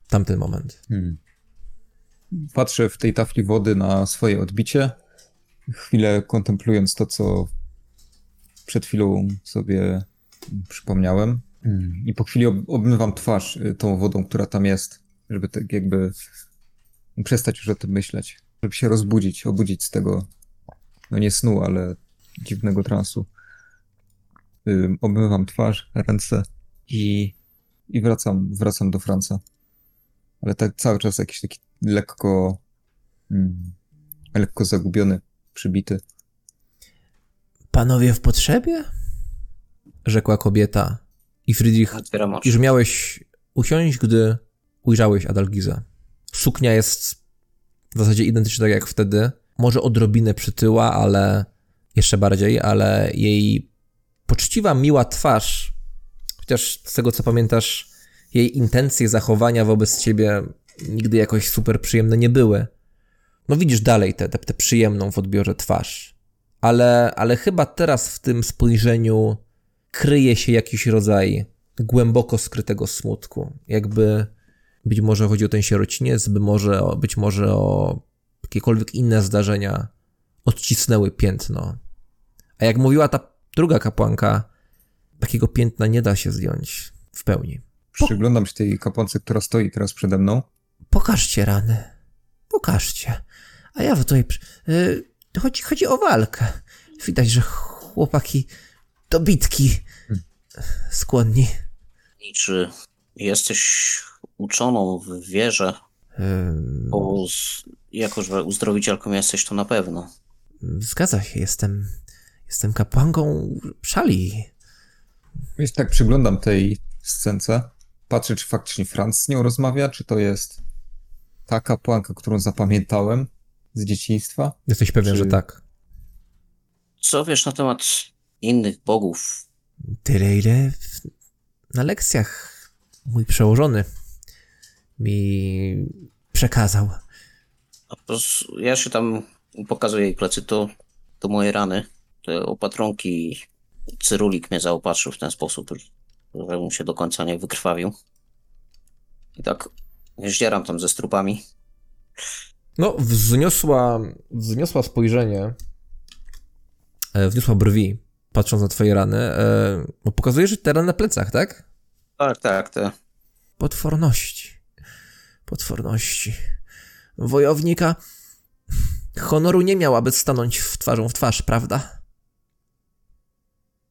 tamten moment. Hmm. Patrzę w tej tafli wody na swoje odbicie, chwilę kontemplując to, co przed chwilą sobie przypomniałem. I po chwili ob- obmywam twarz y, tą wodą, która tam jest, żeby tak jakby przestać już o tym myśleć, żeby się rozbudzić, obudzić z tego, no nie snu, ale dziwnego transu. Obmywam twarz, ręce i, i wracam, wracam do Franca ale tak cały czas jakiś taki lekko, mm, lekko zagubiony, przybity. Panowie w potrzebie? Rzekła kobieta. I Friedrich, już miałeś usiąść, gdy ujrzałeś Adalgizę. Suknia jest w zasadzie identyczna tak jak wtedy. Może odrobinę przytyła, ale jeszcze bardziej, ale jej poczciwa, miła twarz, chociaż z tego co pamiętasz, jej intencje zachowania wobec ciebie nigdy jakoś super przyjemne nie były. No widzisz dalej tę, tę, tę przyjemną w odbiorze twarz. Ale, ale chyba teraz w tym spojrzeniu kryje się jakiś rodzaj głęboko skrytego smutku. Jakby być może chodzi o ten sierociniec, by może, być może o jakiekolwiek inne zdarzenia odcisnęły piętno. A jak mówiła ta druga kapłanka, takiego piętna nie da się zdjąć w pełni. Przyglądam się tej kapłance, która stoi teraz przede mną. Pokażcie rany. Pokażcie. A ja tutaj. przy- Y, chodzi, chodzi o walkę. Widać, że chłopaki do bitki skłonni. I czy jesteś uczoną w wierze? Ym, Bo z, jako, że uzdrowicielką jesteś, to na pewno. Zgadza się, jestem. Jestem kapłanką szali. Więc tak przyglądam tej scence. Patrzę, czy faktycznie Franz z nią rozmawia, czy to jest ta kapłanka, którą zapamiętałem z dzieciństwa. Jesteś pewien, Czy- że tak. Co wiesz na temat innych bogów? Tyle, ile w- na lekcjach mój przełożony mi przekazał. A po s- Ja się tam pokazuję jej plecy, to, to moje rany. Te opatronki Cyrulik mnie zaopatrzył w ten sposób, żebym się do końca nie wykrwawił. I tak zdzieram tam ze strupami. No, wzniosła, wzniosła spojrzenie, e, wzniosła brwi, patrząc na twoje rany. E, bo pokazuje, że te rany na plecach, tak? Tak, tak, te. Potworności. Potworności. Wojownika honoru nie miałaby stanąć w twarzą w twarz, prawda?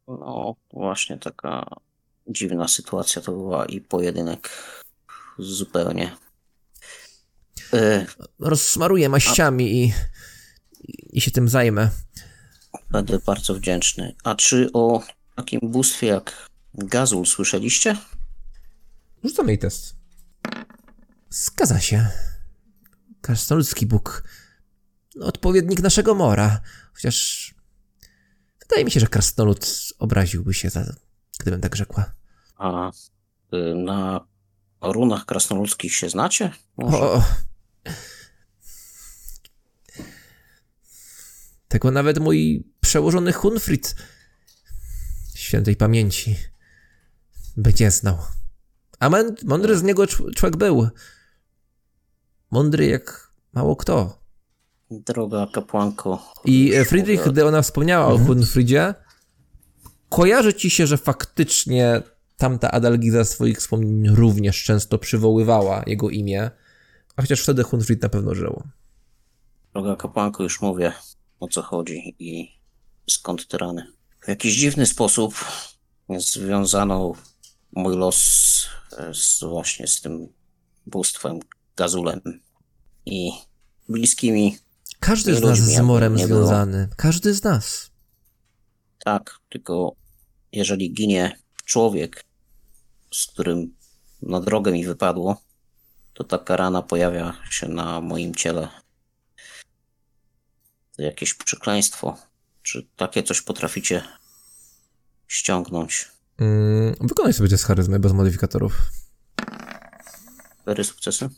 No, właśnie taka dziwna sytuacja to była i pojedynek zupełnie. E, Rozsmaruję maściami i, i, i się tym zajmę. Będę bardzo wdzięczny. A czy o takim bóstwie jak Gazul słyszeliście? Rzucam jej test. Zgadza się. Krasnoludzki Bóg. Odpowiednik naszego mora. Chociaż wydaje mi się, że krasnolud obraziłby się, za, gdybym tak rzekła. A y, na runach krasnoludzkich się znacie? Może? O, tak Tego nawet mój przełożony Hunfrid świętej pamięci by nie znał. A mądry z niego człowiek był. Mądry jak mało kto. Droga kapłanko. I Friedrich, gdy ona wspomniała mhm. o Hunfridzie, kojarzy ci się, że faktycznie tamta Adalgida swoich wspomnień również często przywoływała jego imię a chociaż wtedy Hunfrid na pewno żył. Droga kapłanko, już mówię o co chodzi i skąd te rany. W jakiś dziwny sposób związano mój los e, z, właśnie z tym bóstwem Gazulem i bliskimi. Każdy z nas z morem nie było. związany. Każdy z nas. Tak, tylko jeżeli ginie człowiek, z którym na drogę mi wypadło, to taka rana pojawia się na moim ciele. Jakieś przekleństwo. Czy takie coś potraficie ściągnąć? Mm, wykonaj sobie test charyzmy bez modyfikatorów. Cztery sukcesy?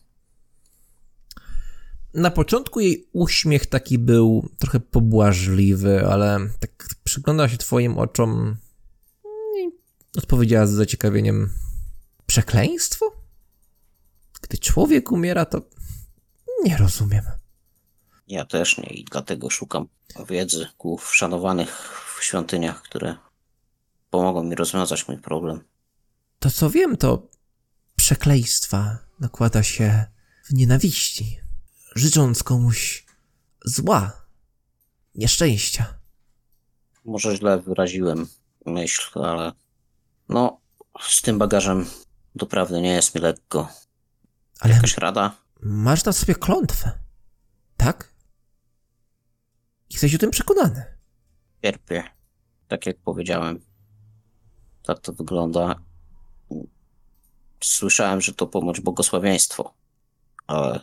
Na początku jej uśmiech taki był trochę pobłażliwy, ale tak przygląda się twoim oczom i odpowiedziała z zaciekawieniem przekleństwo? Gdy człowiek umiera, to nie rozumiem. Ja też nie i dlatego szukam wiedzy u szanowanych w świątyniach, które pomogą mi rozwiązać mój problem. To co wiem, to przekleństwa nakłada się w nienawiści, życząc komuś zła, nieszczęścia. Może źle wyraziłem myśl, ale no, z tym bagażem doprawdy nie jest mi lekko. Ale Jakaś rada? masz na sobie klątwę, tak? Jesteś o tym przekonany. Cierpię. Tak jak powiedziałem. Tak to wygląda. Słyszałem, że to ponoć błogosławieństwo. Ale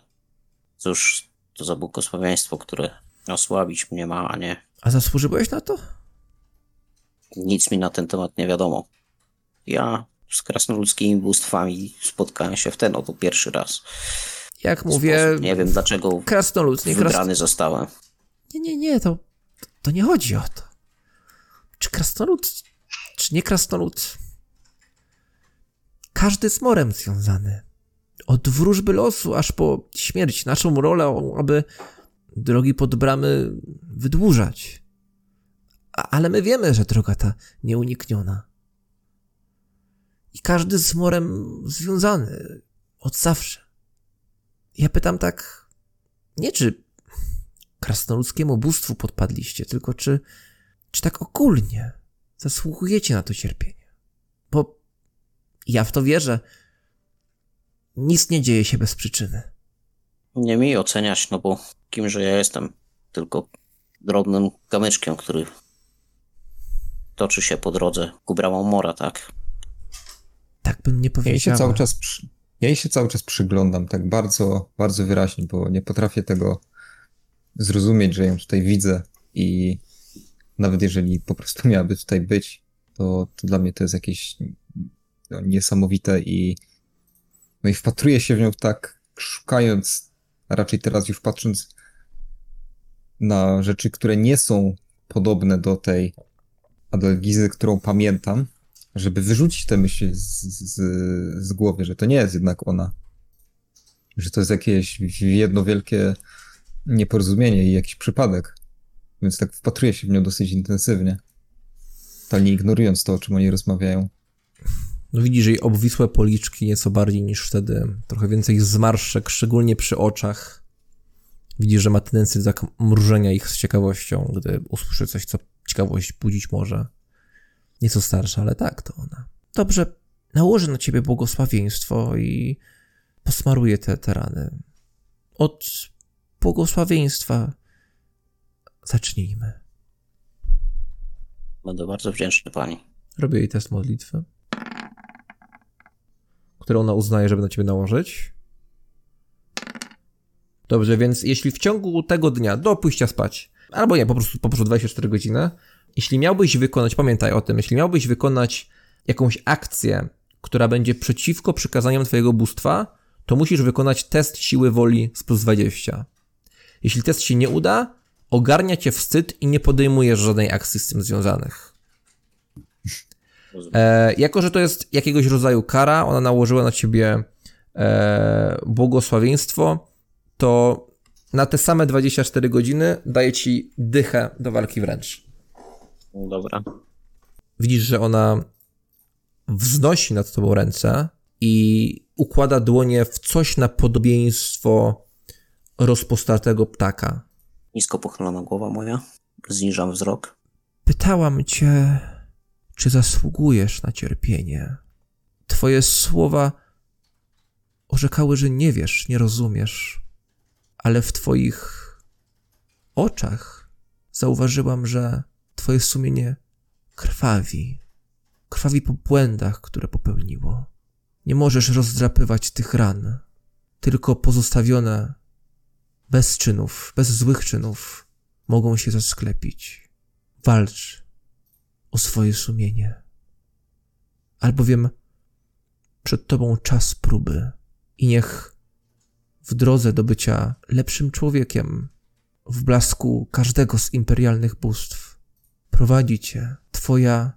cóż, to za błogosławieństwo, które osłabić mnie ma, a nie. A zasłużyłeś na to? Nic mi na ten temat nie wiadomo. Ja z krasnoludzkimi bóstwami spotkałem się w ten oto pierwszy raz. Jak mówię. Nie wiem dlaczego krasnolud, nie wybrany zostałem. Nie, nie, nie, to, to nie chodzi o to. Czy krasnolud, czy nie krasnolud? Każdy z morem związany. Od wróżby losu aż po śmierć. Naszą rolę, aby drogi pod bramy wydłużać. A, ale my wiemy, że droga ta nieunikniona. I każdy z morem związany. Od zawsze. Ja pytam tak, nie czy krasnoludzkiemu bóstwu podpadliście, tylko czy, czy tak ogólnie zasługujecie na to cierpienie? Bo ja w to wierzę. Nic nie dzieje się bez przyczyny. Nie mi oceniać, no bo kimże ja jestem? Tylko drobnym kamyczkiem, który toczy się po drodze ku bramom mora, tak? Tak bym nie Ja jej się cały czas, przy... ja jej się cały czas przyglądam, tak bardzo, bardzo wyraźnie, bo nie potrafię tego zrozumieć, że ją tutaj widzę i nawet jeżeli po prostu miałaby tutaj być, to, to dla mnie to jest jakieś no, niesamowite i no i wpatruję się w nią tak szukając, a raczej teraz już patrząc na rzeczy, które nie są podobne do tej Adelgizy, którą pamiętam, żeby wyrzucić tę myśl z, z, z głowy, że to nie jest jednak ona. Że to jest jakieś jedno wielkie nieporozumienie i jakiś przypadek. Więc tak wpatruję się w nią dosyć intensywnie. Totalnie ignorując to, o czym oni rozmawiają. No widzisz jej obwisłe policzki nieco bardziej niż wtedy. Trochę więcej zmarszczek, szczególnie przy oczach. Widzisz, że ma tendencję do tak mrużenia ich z ciekawością, gdy usłyszy coś, co ciekawość budzić może. Nieco starsza, ale tak, to ona. Dobrze, nałożę na ciebie błogosławieństwo i posmaruję te, te rany. Od błogosławieństwa zacznijmy. Będę bardzo wdzięczny pani. Robię jej test modlitwy, który ona uznaje, żeby na ciebie nałożyć. Dobrze, więc jeśli w ciągu tego dnia do pójścia spać, albo nie, po prostu, po prostu 24 godziny, jeśli miałbyś wykonać, pamiętaj o tym, jeśli miałbyś wykonać jakąś akcję, która będzie przeciwko przykazaniom twojego bóstwa, to musisz wykonać test siły woli z plus 20. Jeśli test się nie uda, ogarnia cię wstyd i nie podejmujesz żadnej akcji z tym związanych. E, jako, że to jest jakiegoś rodzaju kara, ona nałożyła na ciebie e, błogosławieństwo, to na te same 24 godziny daje ci dychę do walki wręcz. Dobra. Widzisz, że ona wznosi nad tobą ręce i układa dłonie w coś na podobieństwo rozpostartego ptaka. Nisko pochylona głowa moja. Zniżam wzrok. Pytałam cię, czy zasługujesz na cierpienie. Twoje słowa orzekały, że nie wiesz, nie rozumiesz, ale w twoich oczach zauważyłam, że twoje sumienie krwawi. Krwawi po błędach, które popełniło. Nie możesz rozdrapywać tych ran, tylko pozostawione bez czynów, bez złych czynów mogą się zasklepić. Walcz o swoje sumienie. Albowiem przed tobą czas próby i niech w drodze do bycia lepszym człowiekiem, w blasku każdego z imperialnych bóstw, prowadzi cię twoja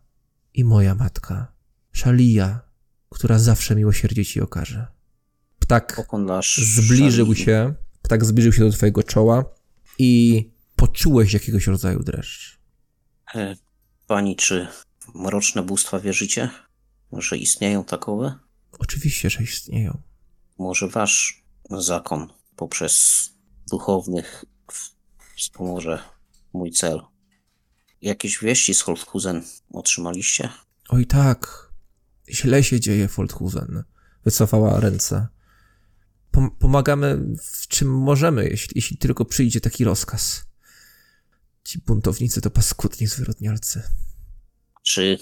i moja matka, Szalia, która zawsze miłosierdzie ci okaże. Ptak zbliżył się, ptak zbliżył się do twojego czoła i poczułeś jakiegoś rodzaju dreszcz. E, Pani, czy mroczne bóstwa wierzycie? Że istnieją takowe? Oczywiście, że istnieją. Może wasz zakon poprzez duchownych wspomoże mój cel. Jakieś wieści z Holthusen otrzymaliście? Oj tak, źle się dzieje, Folthusen. Wycofała ręce. Pom- pomagamy w czym możemy, jeśli, jeśli tylko przyjdzie taki rozkaz. Ci buntownicy to paskudni zwyrodnialcy. Czy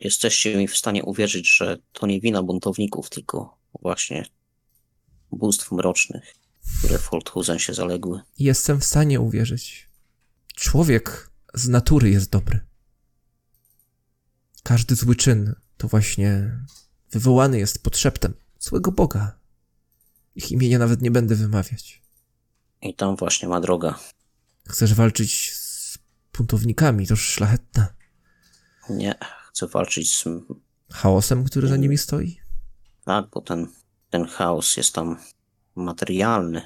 jesteście mi w stanie uwierzyć, że to nie wina buntowników, tylko właśnie bóstw mrocznych, które w Holthusen się zaległy? Jestem w stanie uwierzyć. Człowiek z natury jest dobry. Każdy zły czyn to właśnie wywołany jest podszeptem złego Boga. Ich imienia nawet nie będę wymawiać. I tam właśnie ma droga. Chcesz walczyć z buntownikami, to szlachetne. Nie, chcę walczyć z... Chaosem, który za nimi stoi? Tak, bo ten, ten chaos jest tam materialny.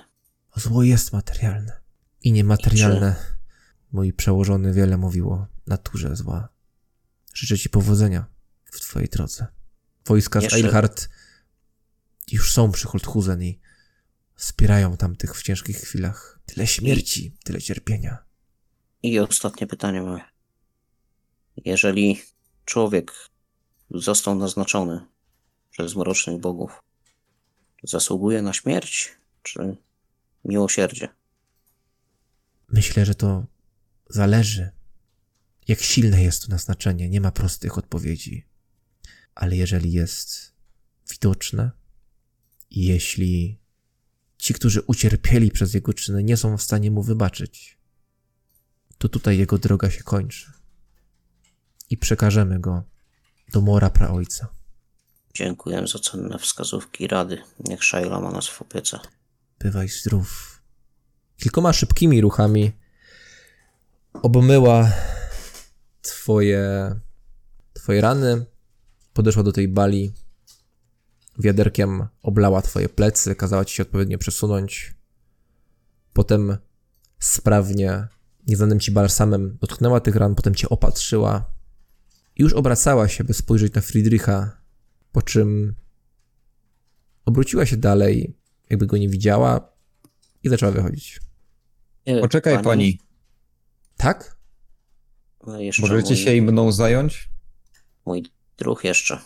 Zło jest materialne. I niematerialne. Mój przełożony wiele mówił o naturze zła. Życzę ci powodzenia w twojej drodze. Wojska z Jeszcze- Eilhart już są przy Holthusen i wspierają tamtych w ciężkich chwilach. Tyle śmierci, tyle cierpienia. I ostatnie pytanie moje. Jeżeli człowiek został naznaczony przez mrocznych bogów, zasługuje na śmierć czy miłosierdzie? Myślę, że to zależy, jak silne jest to naznaczenie. Nie ma prostych odpowiedzi. Ale jeżeli jest widoczne i jeśli ci, którzy ucierpieli przez jego czyny, nie są w stanie mu wybaczyć, to tutaj jego droga się kończy. I przekażemy go do mora praojca. Dziękuję za cenne wskazówki i rady. Niech Shaila ma nas w opiece. Bywaj zdrów. Kilkoma szybkimi ruchami obmyła twoje, twoje rany, podeszła do tej bali, wiaderkiem oblała twoje plecy, kazała ci się odpowiednio przesunąć. Potem sprawnie, nieznanym ci balsamem dotknęła tych ran, potem cię opatrzyła. I już obracała się, by spojrzeć na Friedricha, po czym obróciła się dalej, jakby go nie widziała i zaczęła wychodzić. Poczekaj pani, Tak? Jeszcze możecie mój, się i mną zająć? mój druh jeszcze.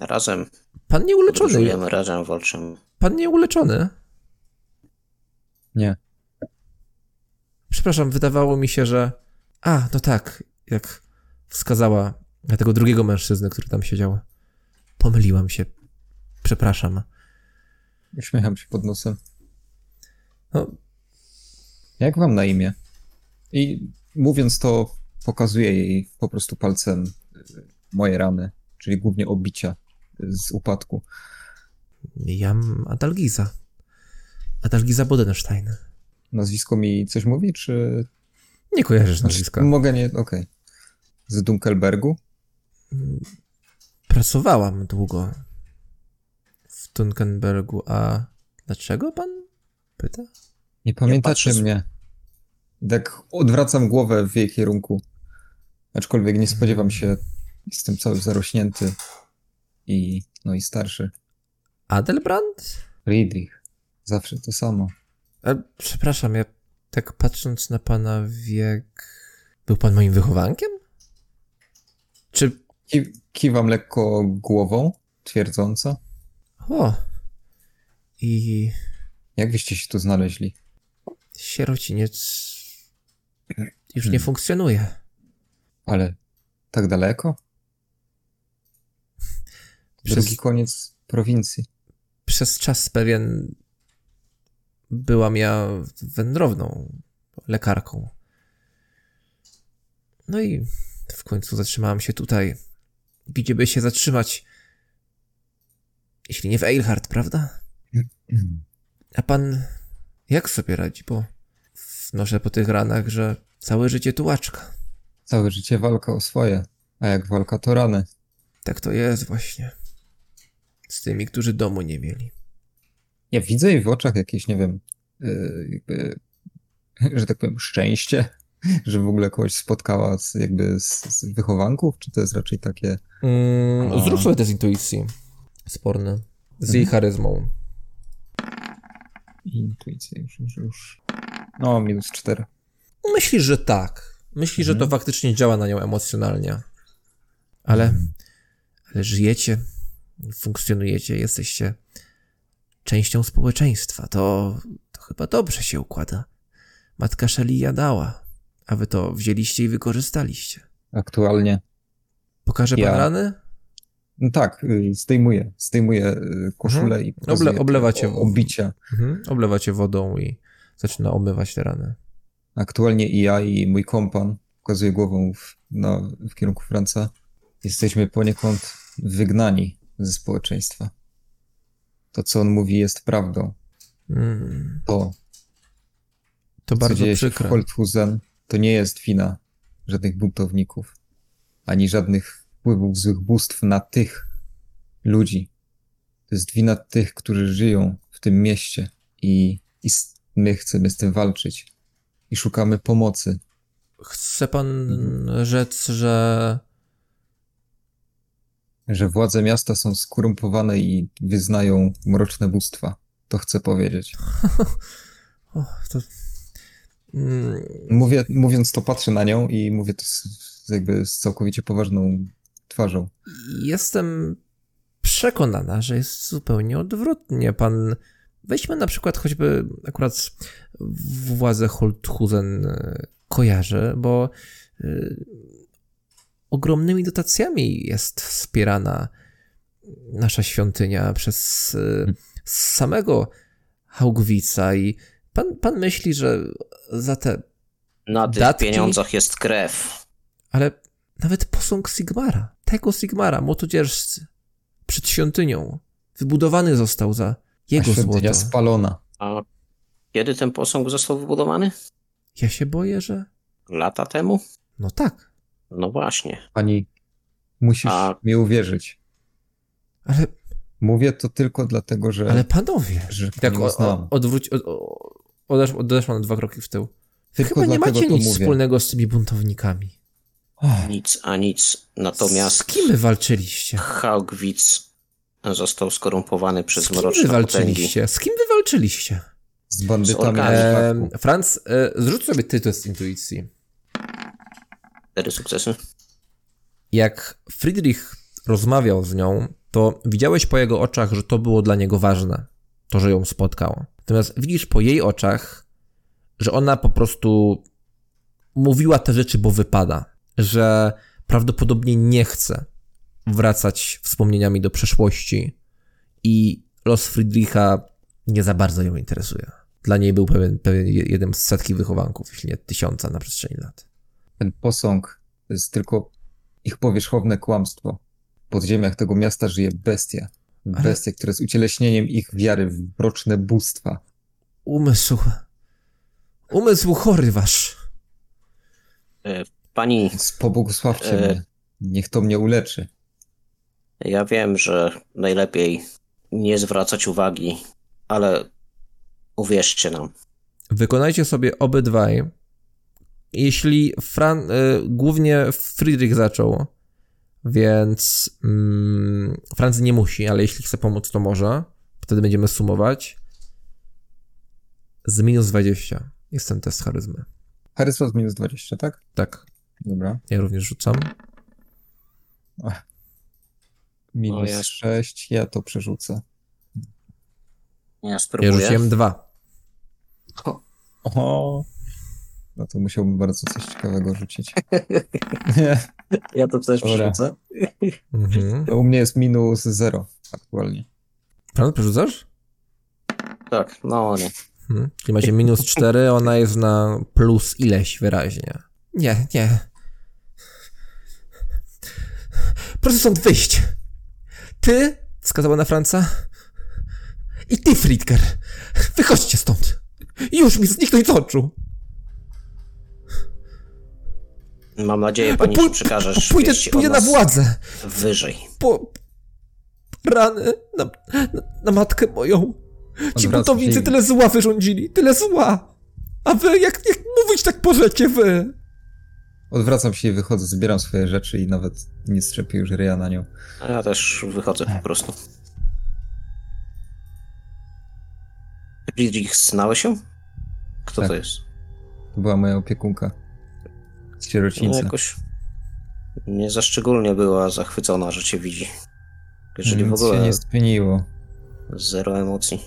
Razem Pan nie uleczony. podróżujemy, razem walczymy. Pan nie uleczony. Nie. Przepraszam, wydawało mi się, że. A, no tak, jak wskazała na tego drugiego mężczyznę, który tam siedział. Pomyliłam się. Przepraszam. Uśmiecham się pod nosem. No, Jak wam na imię? I mówiąc to, pokazuję jej po prostu palcem y, moje rany, czyli głównie obicia z upadku. jam Adalgiza. Adalgiza Bodenstein. nazwisko mi coś mówi, czy... Nie kojarzysz nazwiska. Mogę nie... Okej. Z Dunkelbergu? Pracowałam długo w Dunkenbergu, a dlaczego pan pyta? Nie pamiętacie patrzę- mnie. Tak odwracam głowę w jej kierunku. Aczkolwiek nie spodziewam się, jestem cały zarośnięty i no i starszy. Adelbrand? Friedrich. Zawsze to samo. A, przepraszam, ja tak patrząc na pana wiek... Był pan moim wychowankiem? Czy... Ki kiwam lekko głową, twierdząco. O... I... Jak wyście się tu znaleźli? Sierociniec... Już nie Hmm. funkcjonuje. Ale tak daleko? Przez, Drugi koniec prowincji. przez czas pewien byłam ja wędrowną lekarką. No i w końcu zatrzymałam się tutaj, gdzie by się zatrzymać, jeśli nie w Eilhart, prawda? A pan jak sobie radzi, bo noszę po tych ranach, że całe życie tułaczka. Całe życie walka o swoje, a jak walka to rany. Tak to jest właśnie. Z tymi, którzy domu nie mieli. Ja widzę jej w oczach jakieś, nie wiem, yy, jakby, że tak powiem, szczęście, że w ogóle kogoś spotkała z, jakby z, z wychowanków, czy to jest raczej takie... Mm, A. zrób sobie test intuicji. Sporny. Z jej charyzmą. Intuicja, już, już, już. No, minus cztery. Myślisz, że tak. Myślisz, że to Mhm. faktycznie działa na nią emocjonalnie. Ale, ale żyjecie, funkcjonujecie, jesteście częścią społeczeństwa. To, to chyba dobrze się układa. Matka Shelly dała, a wy to wzięliście i wykorzystaliście. Aktualnie. Pokaże pan Ja- rany? No tak, yy, zdejmuję, zdejmuję yy, koszulę i pokazuję Oble- oblewa te cię o- w- obicia. Mhm. Oblewa cię wodą i zaczyna omywać te rany. Aktualnie i ja, i mój kompan, pokazuję głową w, na, w kierunku Franca, jesteśmy poniekąd wygnani ze społeczeństwa. To, co on mówi, jest prawdą. Mm, To, to co bardzo dzieje się w przykre. Holthusen, to nie jest wina żadnych buntowników, ani żadnych wpływów złych bóstw na tych ludzi. To jest wina tych, którzy żyją w tym mieście i, i my chcemy z tym walczyć. I szukamy pomocy. Chce pan Mhm. rzec, że Że władze miasta są skorumpowane i wyznają mroczne bóstwa. To chcę powiedzieć. O, to... Mm, Mówię, mówiąc to, patrzę na nią i mówię to z, z jakby z całkowicie poważną twarzą. Jestem przekonana, że jest zupełnie odwrotnie. Pan. Weźmy na przykład choćby akurat władzę Holthusen e, kojarzę, bo y, ogromnymi dotacjami jest wspierana nasza świątynia przez y, samego Haugwica i pan, pan myśli, że za te Na tych Datki? pieniądzach jest krew. Ale nawet posąg Sigmara, tego Sigmara, motodzierżcy, przed świątynią, wybudowany został za jego świątynia złoto. spalona. A kiedy ten posąg został wybudowany? Ja się boję, że... Lata temu? No tak, No właśnie. Pani, musisz A- mi uwierzyć. ale, Mówię to tylko dlatego, że, ale panowie, że tak o, odwróć, o, o, odesz, odeszła na dwa kroki w tył. Tylko Chyba nie macie nic mówię. wspólnego z tymi buntownikami. Och, Nic a nic. Z Natomiast kim wy walczyliście? Haugwitz został skorumpowany przez Z kim wy mroczne potęgi. walczyliście? Z kim wy walczyliście? z bandytami E. Franz, e, zrzuć sobie ty test intuicji. Cztery sukcesy. jak Friedrich rozmawiał z nią, to widziałeś po jego oczach, że to było dla niego ważne, to, że ją spotkał. Natomiast widzisz po jej oczach, że ona po prostu mówiła te rzeczy, bo wypada, że prawdopodobnie nie chce wracać wspomnieniami do przeszłości i los Friedricha nie za bardzo ją interesuje. Dla niej był pewien, pewien jeden z setki wychowanków, jeśli nie tysiąca na przestrzeni lat. Ten posąg to jest tylko ich powierzchowne kłamstwo. W podziemiach tego miasta żyje bestia. Ale- Bestia, która jest ucieleśnieniem ich wiary w mroczne bóstwa. umysł Umysł chory wasz. E, Pani, Pobłogosławcie E. mnie. Niech to mnie uleczy. Ja wiem, że najlepiej nie zwracać uwagi, ale uwierzcie nam. Wykonajcie sobie obydwaj. Jeśli Fran... Y, głównie Friedrich zaczął, więc mm, Franz nie musi, ale jeśli chce pomóc, to może. Wtedy będziemy sumować. Z minus 20 jest ten test charyzmy. Charyzma z minus 20, tak? Tak, Dobra. ja również rzucam. Minus jest. 6, ja to przerzucę. Ja Ja spróbuję. rzuciłem dwa. Oho. No to musiałbym bardzo coś ciekawego rzucić. Ja to też Dobra. przerzucę. Mhm. To u mnie jest minus 0 aktualnie. Franz, przerzucasz? Tak, no nie. Hmm. Czyli macie minus 4, ona jest na plus ileś wyraźnie. Nie, nie. Proszę stąd wyjść. Ty, wskazała na Franca. I ty, Friedker. Wychodźcie stąd. Już mi zniknąć z oczu. Mam nadzieję, pani, że Pój- przekażesz pójdę, pójdę na władzę. wyżej. Po rany na, na, na matkę moją. Ci i- tyle zła wyrządzili, tyle zła. A wy, jak, jak mówić tak możecie wy? Odwracam się i wychodzę, zbieram swoje rzeczy i nawet nie strzepię już ryja na nią. A ja też wychodzę po prostu. Friedrich, znałeś się? Kto Tak. to jest? To była moja opiekunka. Z No, sierocińca. jakoś nie za szczególnie była zachwycona, że cię widzi. Jeżeli w Nic ogóle się nie zmieniło. zero emocji.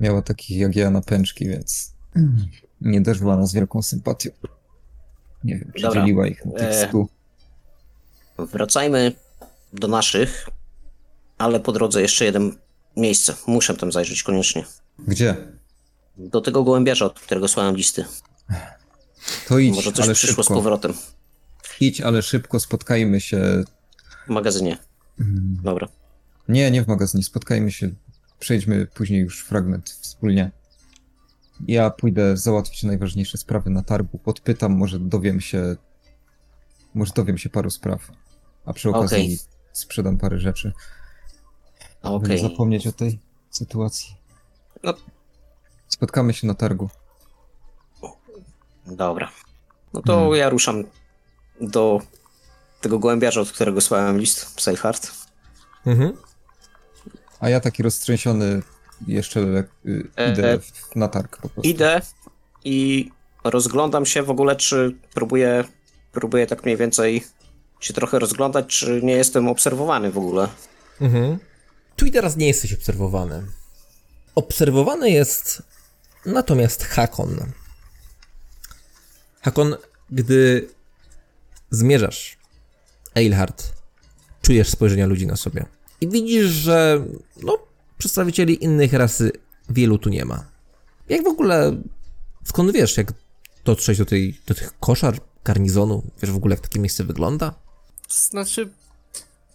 Miała takich jak ja napęczki, więc nie darzyła nas wielką sympatią. Nie wiem, czy Dobra. dzieliła ich na tych E, stu. Wracajmy do naszych, ale po drodze jeszcze jedno miejsce. Muszę tam zajrzeć koniecznie. Gdzie? Do tego gołębiarza, od którego słałem listy. To idź, Może coś ale przyszło z szybko. powrotem. Idź, ale szybko, spotkajmy się. W magazynie. Dobra. Nie, nie w magazynie, spotkajmy się. Przejdźmy później już fragment wspólnie. Ja pójdę załatwić najważniejsze sprawy na targu. Podpytam, może dowiem się. Może dowiem się paru spraw. A przy okazji Okej. sprzedam parę rzeczy. Okej. Żeby zapomnieć o tej sytuacji. No. Spotkamy się na targu. Dobra. No to Hmm. ja ruszam do tego gołębiarza, od którego słałem list, Seilhart. Mhm. A ja taki roztrzęsiony jeszcze y, E, idę e. w- na targ po prostu. Idę i rozglądam się w ogóle, czy próbuję, próbuję tak mniej więcej się trochę rozglądać, czy nie jestem obserwowany w ogóle. Mhm. Tu i teraz nie jesteś obserwowany. Obserwowany jest natomiast Hakon. Hakon, gdy zmierzasz Eilhart, czujesz spojrzenia ludzi na sobie. I widzisz, że no, przedstawicieli innych rasy wielu tu nie ma. Jak w ogóle, skąd wiesz, jak dotrzeć do, tej, do tych koszar, garnizonu? Wiesz w ogóle, jak takie miejsce wygląda? Znaczy,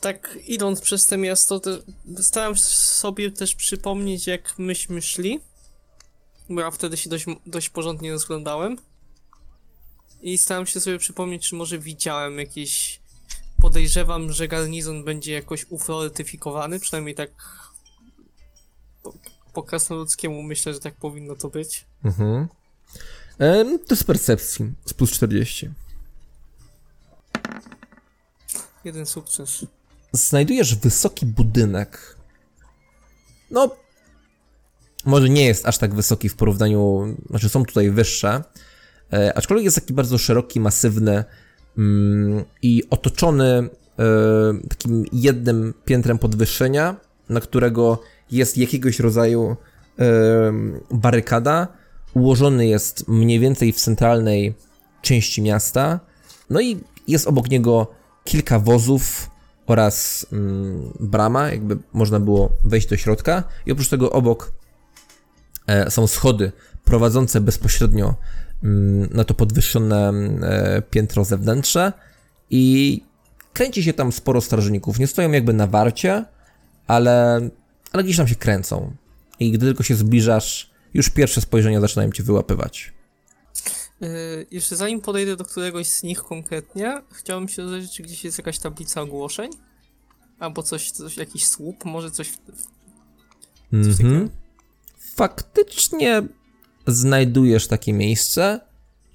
tak idąc przez to miasto, to starałem sobie też przypomnieć, jak myśmy szli. Bo ja wtedy się dość, dość porządnie rozglądałem. I starałem się sobie przypomnieć, czy może widziałem jakieś. Podejrzewam, że garnizon będzie jakoś ufortyfikowany, przynajmniej tak. Po, krasnoludzkiemu myślę, że tak powinno to być. Mhm. To z percepcji, z plus 40. Jeden sukces. znajdujesz wysoki budynek. No, może nie jest aż tak wysoki w porównaniu, znaczy są tutaj wyższe, e, aczkolwiek jest taki bardzo szeroki, masywny mm, i otoczony e, takim jednym piętrem podwyższenia, na którego jest jakiegoś rodzaju e, barykada. Ułożony jest mniej więcej w centralnej części miasta. No i jest obok niego kilka wozów oraz mm, brama, jakby można było wejść do środka. I oprócz tego obok e, są schody prowadzące bezpośrednio mm, na to podwyższone e, piętro zewnętrzne i kręci się tam sporo strażników. Nie stoją jakby na warcie, ale, ale gdzieś tam się kręcą. I gdy tylko się zbliżasz, już pierwsze spojrzenia zaczynają cię wyłapywać. Yy, jeszcze zanim podejdę do któregoś z nich konkretnie, chciałbym się dowiedzieć, czy gdzieś jest jakaś tablica ogłoszeń? Albo coś, coś jakiś słup, może coś... Coś? Mhm. Faktycznie znajdujesz takie miejsce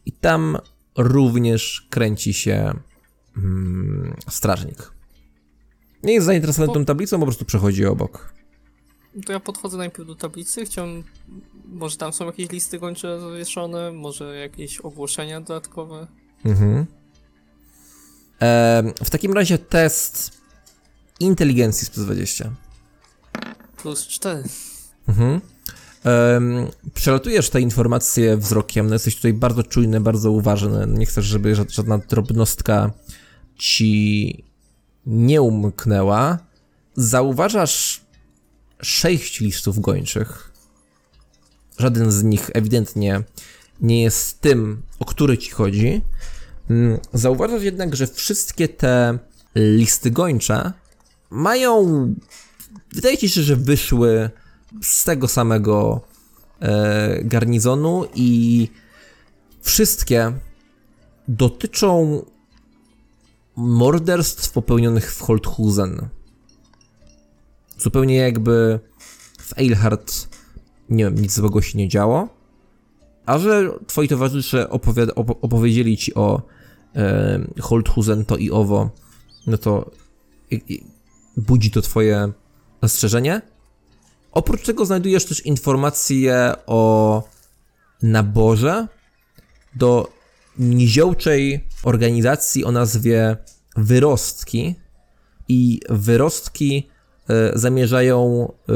i tam również kręci się mm, strażnik. Nie jest zainteresowany tą tablicą, po prostu przechodzi obok. To ja podchodzę najpierw do tablicy, chciałbym... Może tam są jakieś listy gończe zawieszone, może jakieś ogłoszenia dodatkowe. Mhm. Em, w takim razie test inteligencji z plus 20. Plus 4. Mhm. Em, przelatujesz te informacje wzrokiem, no jesteś tutaj bardzo czujny, bardzo uważny, nie chcesz, żeby ża- żadna drobnostka ci nie umknęła. Zauważasz sześć listów gończych. Żaden z nich ewidentnie nie jest tym, o który ci chodzi. Mm, Zauważasz jednak, że wszystkie te listy gończe mają wydaje ci się, że wyszły z tego samego e, garnizonu i wszystkie dotyczą morderstw popełnionych w Holthusen. Zupełnie jakby w Eilhart, nie wiem, nic złego się nie działo, a że twoi towarzysze opowiada- opo- opowiedzieli ci o e, Holthusen to i owo, no to i, i, budzi to twoje zastrzeżenie. Oprócz tego znajdujesz też informacje o naborze do niziołczej organizacji o nazwie Wyrostki i Wyrostki zamierzają e,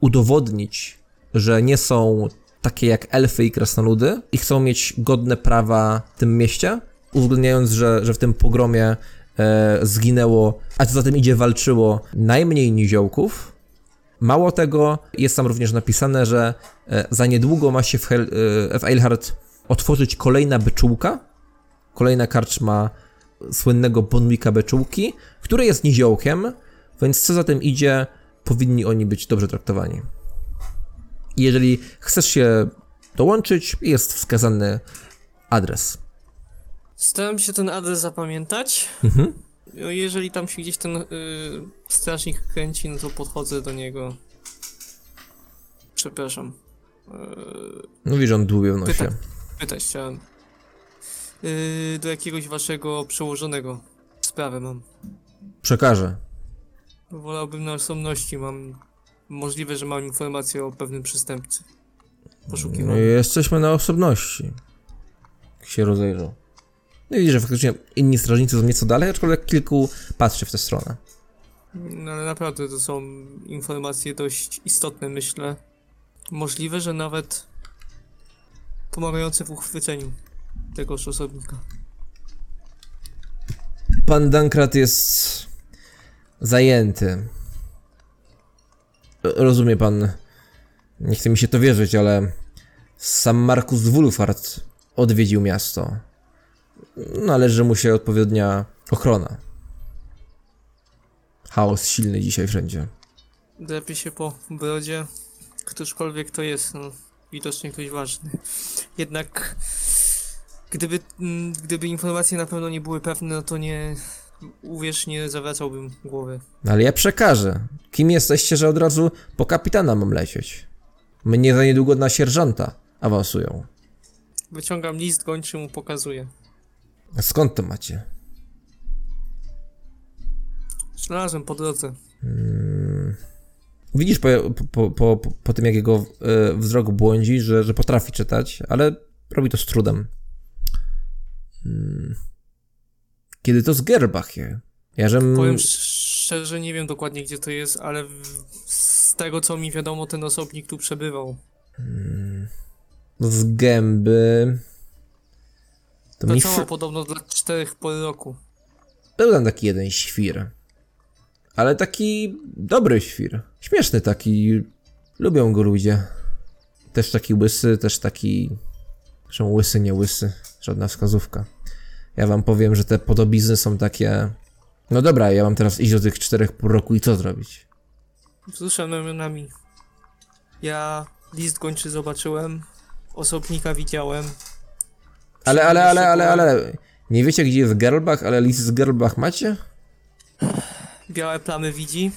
udowodnić, że nie są takie jak elfy i krasnoludy i chcą mieć godne prawa w tym mieście, uwzględniając, że, że w tym pogromie e, zginęło, a co za tym idzie, walczyło najmniej niziołków. Mało tego, jest tam również napisane, że e, za niedługo ma się w, Hel, e, w Eilhart otworzyć kolejna beczułka, kolejna karczma słynnego Bonwicka beczułki, który jest niziołkiem, więc co za tym idzie, powinni oni być dobrze traktowani. Jeżeli chcesz się dołączyć, jest wskazany adres. Staram się ten adres zapamiętać. Mhm. No, Jeżeli tam się gdzieś ten y, strażnik kręci, no to podchodzę do niego. Przepraszam. Y, No widzisz, on dłubie w nosie. Pyta- pytać chciałem. Y, do jakiegoś waszego przełożonego. Sprawę mam. Przekażę. Wolałbym na osobności. Mam. Możliwe, że mam informację o pewnym przestępcy. Poszukiwany. Jesteśmy na osobności. Się rozejrzał. No i widzisz, że faktycznie inni strażnicy są nieco dalej, aczkolwiek kilku patrzy w tę stronę. No ale naprawdę to są informacje dość istotne, myślę. Możliwe, że nawet pomagające w uchwyceniu tegoż osobnika. Pan Dankrat jest zajęty. Rozumie pan, nie chce mi się to wierzyć, ale sam Markus Wulfart odwiedził miasto. Należy mu się odpowiednia ochrona. Chaos silny dzisiaj wszędzie. Drapie się po brodzie. Któżkolwiek to jest, no, widocznie ktoś ważny. Jednak, gdyby, mm, gdyby informacje na pewno nie były pewne, no to nie, uwierz, nie zawracałbym głowy. Ale ja przekażę. Kim jesteście, że od razu po kapitana mam lecieć? Mnie za niedługo na sierżanta awansują. Wyciągam list gończy, mu pokazuję. A skąd to macie? Znalazłem po drodze. Widzisz po, po, po, po, po tym, jak jego e, wzrok błądzi, że, że potrafi czytać, ale robi to z trudem. Hmm. Kiedy to z Gerbachie? Ja żem... Powiem szczerze, nie wiem dokładnie gdzie to jest, ale z tego co mi wiadomo, ten osobnik tu przebywał. z gęby... To mi Pracował f... podobno dla czterech po roku. Był tam taki jeden świr. Ale taki dobry świr. Śmieszny taki. Lubią go ludzie. Też taki łysy, też taki... Zresztą łysy, nie łysy. Żadna wskazówka. Ja wam powiem, że te podobizny są takie... No dobra, ja mam teraz iść do tych czterech pół roku i co zrobić? Wzruszam ramionami. Ja list gończy zobaczyłem, osobnika widziałem. Ale, ale, ale, ale, ale... Nie wiecie, gdzie jest Gerlbach, ale list z Gerlbach macie? Białe plamy widzi.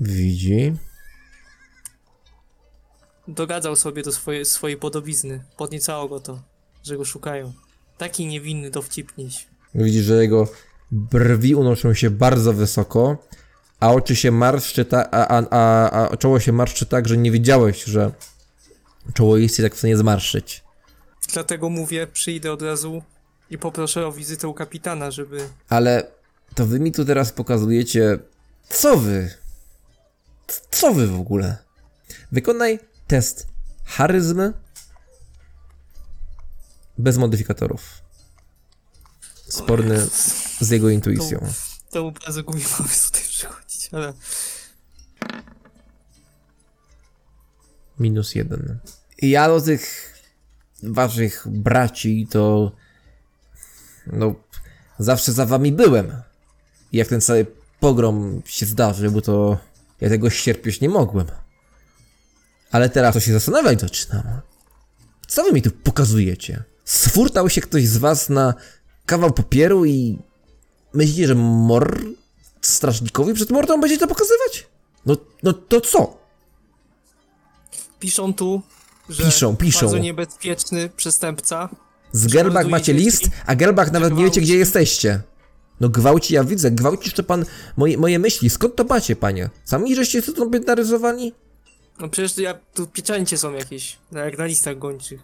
Widzi. Dogadzał sobie do swojej, swojej podobizny. Podniecało go to, że go szukają. Taki niewinny dowcipniś. Widzi, że jego brwi unoszą się bardzo wysoko, a oczy się marszczy ta, a, a, a, a czoło się marszczy tak, że nie wiedziałeś, że czoło jest tak w stanie zmarszyć. Dlatego mówię, przyjdę od razu i poproszę o wizytę u kapitana, żeby... Ale to wy mi tu teraz pokazujecie, co wy? Co wy w ogóle? Wykonaj test charyzmy bez modyfikatorów. Sporny z jego intuicją. To bardzo gubi mamy tutaj przychodzić, ale... Minus jeden. Ja do tych waszych braci to. No, zawsze za wami byłem. Jak ten cały pogrom się zdarzył, bo to ja tego ścierpieć nie mogłem. Ale teraz to się zastanawiać zaczynam. Co wy mi tu pokazujecie? Sfurtał się ktoś z was na kawał papieru i myślicie, że mor strażnikowi przed mordą będzie to pokazywać? No, no to co? Piszą tu, że Piszą, piszą. bardzo niebezpieczny przestępca. Z Gerbach macie list, a Gerbach nawet nie wiecie, gwałci. gdzie jesteście. No gwałci, ja widzę, gwałcisz to pan moje, moje myśli. Skąd to macie, panie? Sami żeście sobie narysowali? No przecież ja, tu pieczęcie są jakieś, jak na listach gończych,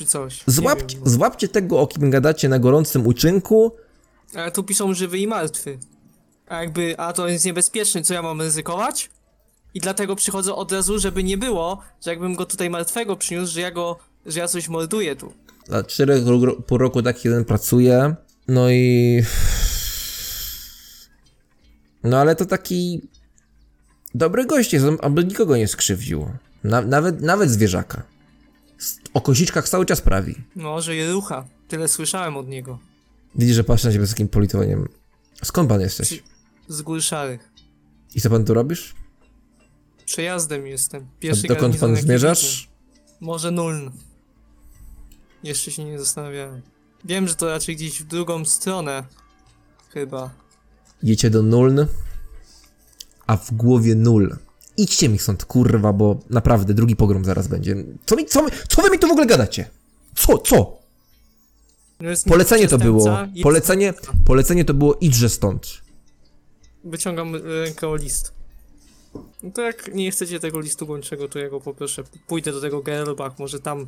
czy coś. Złapcie, wiem. złapcie tego, o kim gadacie na gorącym uczynku. Ale tu piszą żywy i martwy. A jakby, a to jest niebezpieczny, co ja mam ryzykować? I dlatego przychodzę od razu, żeby nie było, że jakbym go tutaj martwego przyniósł, że ja go, że ja coś morduję tu. Dla czterech pół roku tak jeden pracuje. No i... No ale to taki... Dobry gość jest, aby nikogo nie skrzywdził. Na, nawet, nawet zwierzaka. O koziczkach cały czas prawi. No, że je rucha. Tyle słyszałem od niego. Widzisz, że patrzę na ciebie z takim politowaniem. Skąd pan jesteś? Z gór szarych. I co pan tu robisz? Przejazdem jestem. A Pierwszy dokąd pan zmierzasz? Może Nuln. Jeszcze się nie zastanawiałem. Wiem, że to raczej gdzieś w drugą stronę. Chyba. Jecie do Nuln, a w głowie nul. Idźcie mi stąd, kurwa, bo naprawdę drugi pogrom zaraz będzie. Co, mi, co, co wy mi tu w ogóle gadacie? Co, co? No Polecenie to było. Polecenie, polecenie to było idźże stąd. Wyciągam rękę o list. No to jak nie chcecie tego listu gończego, to ja go poproszę. Pójdę do tego Gerlbach, może tam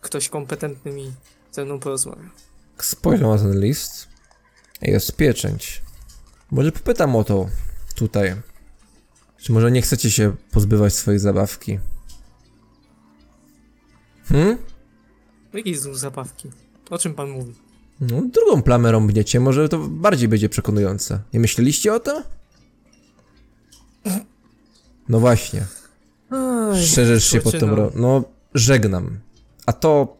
ktoś kompetentny mi ze mną porozmawia. Spojrzę na ten list. Jest pieczęć. Może popytam o to tutaj. Czy może nie chcecie się pozbywać swojej zabawki? Hmm? Jakie znów zabawki? O czym pan mówi? No, drugą plamę rąbniecie, może to bardziej będzie przekonujące. Nie myśleliście o tym? No właśnie. Szerzysz się pod tą zaczynam. ro... No, żegnam. A to...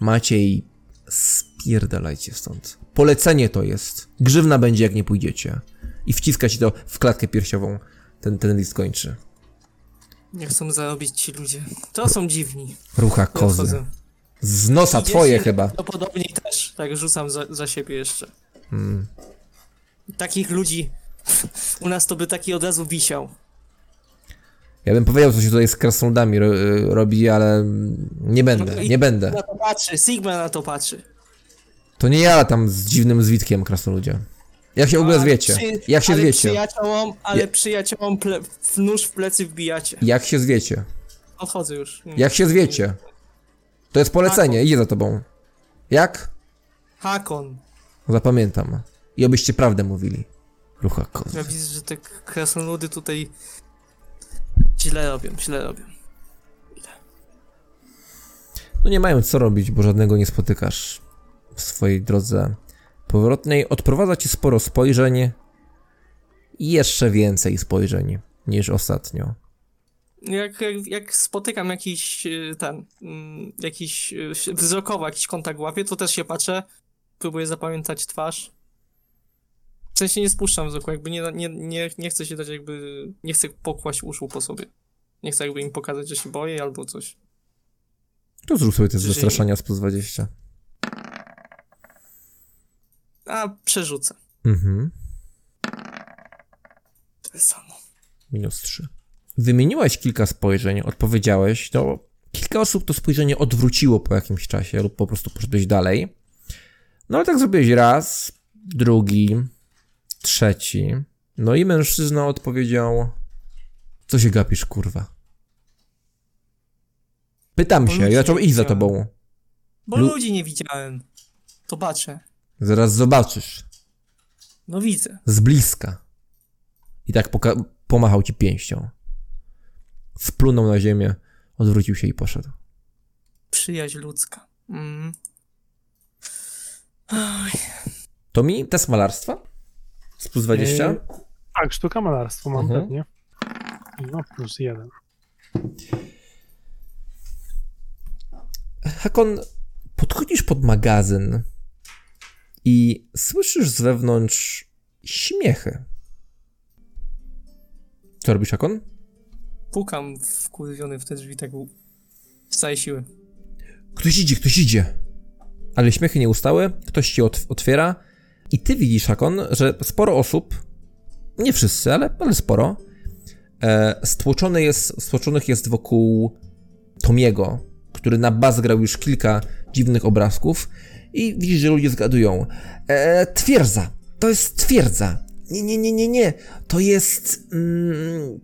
Maciej, spierdalajcie stąd. Polecenie to jest. Grzywna będzie, jak nie pójdziecie. I wciska ci to w klatkę piersiową. Ten, ten list kończy. Nie chcą zarobić ci ludzie. To są dziwni. Rucha kozy. Z nosa twoje chyba. No podobnie też. Tak rzucam za, za siebie jeszcze. Hmm. Takich ludzi... U nas to by taki od razu wisiał. Ja bym powiedział, co się tutaj z krasnoludami ro, y, robi, ale nie będę, No nie będę. Na to patrzy, Sigma na to patrzy. To nie ja tam z dziwnym zwitkiem krasnoludzie. Jak się w ogóle Ale zwiecie? przy- Jak się ale zwiecie? Przyjaciołom, ale Ja- przyjaciołom ple, w nóż w plecy wbijacie. Jak się zwiecie? Odchodzę już. Jak się zwiecie? To jest polecenie, idzie za tobą. Jak? Hakon. Zapamiętam. I obyście prawdę mówili. Rucha Ja kozy. widzę, że te krasnoludy tutaj źle robią, źle robią. No nie mają co robić, bo żadnego nie spotykasz w swojej drodze powrotnej. Odprowadza ci sporo spojrzeń. I jeszcze więcej spojrzeń niż ostatnio. Jak, jak, jak spotykam jakiś e, ten, mm, jakiś e, wzrokowo jakiś kontakt łapię, to też się patrzę, próbuję zapamiętać twarz. sensie nie spuszczam wzroku, jakby nie, nie, nie, nie chcę się dać jakby, nie chcę pokłaść uszu po sobie. Nie chcę jakby im pokazać, że się boję albo coś. To zrób sobie Czyli- zastraszania z plus 20. A, przerzucę. Mhm. To jest samo. Minus 3. Wymieniłeś kilka spojrzeń, odpowiedziałeś, to kilka osób to spojrzenie odwróciło po jakimś czasie lub po prostu poszedłeś dalej. No ale tak zrobiłeś raz, drugi, trzeci. No i mężczyzna odpowiedział: Co się gapisz, kurwa? Pytam Bo się, i zaczął iść za tobą. Bo Lu- ludzi nie widziałem. To baczę. Zaraz zobaczysz. No widzę. Z bliska. I tak poka- pomachał ci pięścią. Splunął na ziemię, odwrócił się i poszedł. Przyjaźń ludzka. Mm. To mi test malarstwa? Z plus 20? Yy, Tak, sztuka malarstwa mam Mhm. pewnie. No plus jeden. Hakon, podchodzisz pod magazyn i słyszysz z wewnątrz śmiechy. Co robisz, Hakon? Pukam wkurwiony w te drzwi tak z całej siły. Ktoś idzie, ktoś idzie. Ale śmiechy nie ustały, ktoś ci ot- otwiera i ty widzisz, Hakon, że sporo osób, nie wszyscy, ale, ale sporo, e, stłoczone jest, stłoczonych jest wokół Tomiego, który na bas grał już kilka dziwnych obrazków i widzisz, że ludzie zgadują. E, twierdza, to jest twierdza. Nie, nie, nie, nie, nie, to jest mm,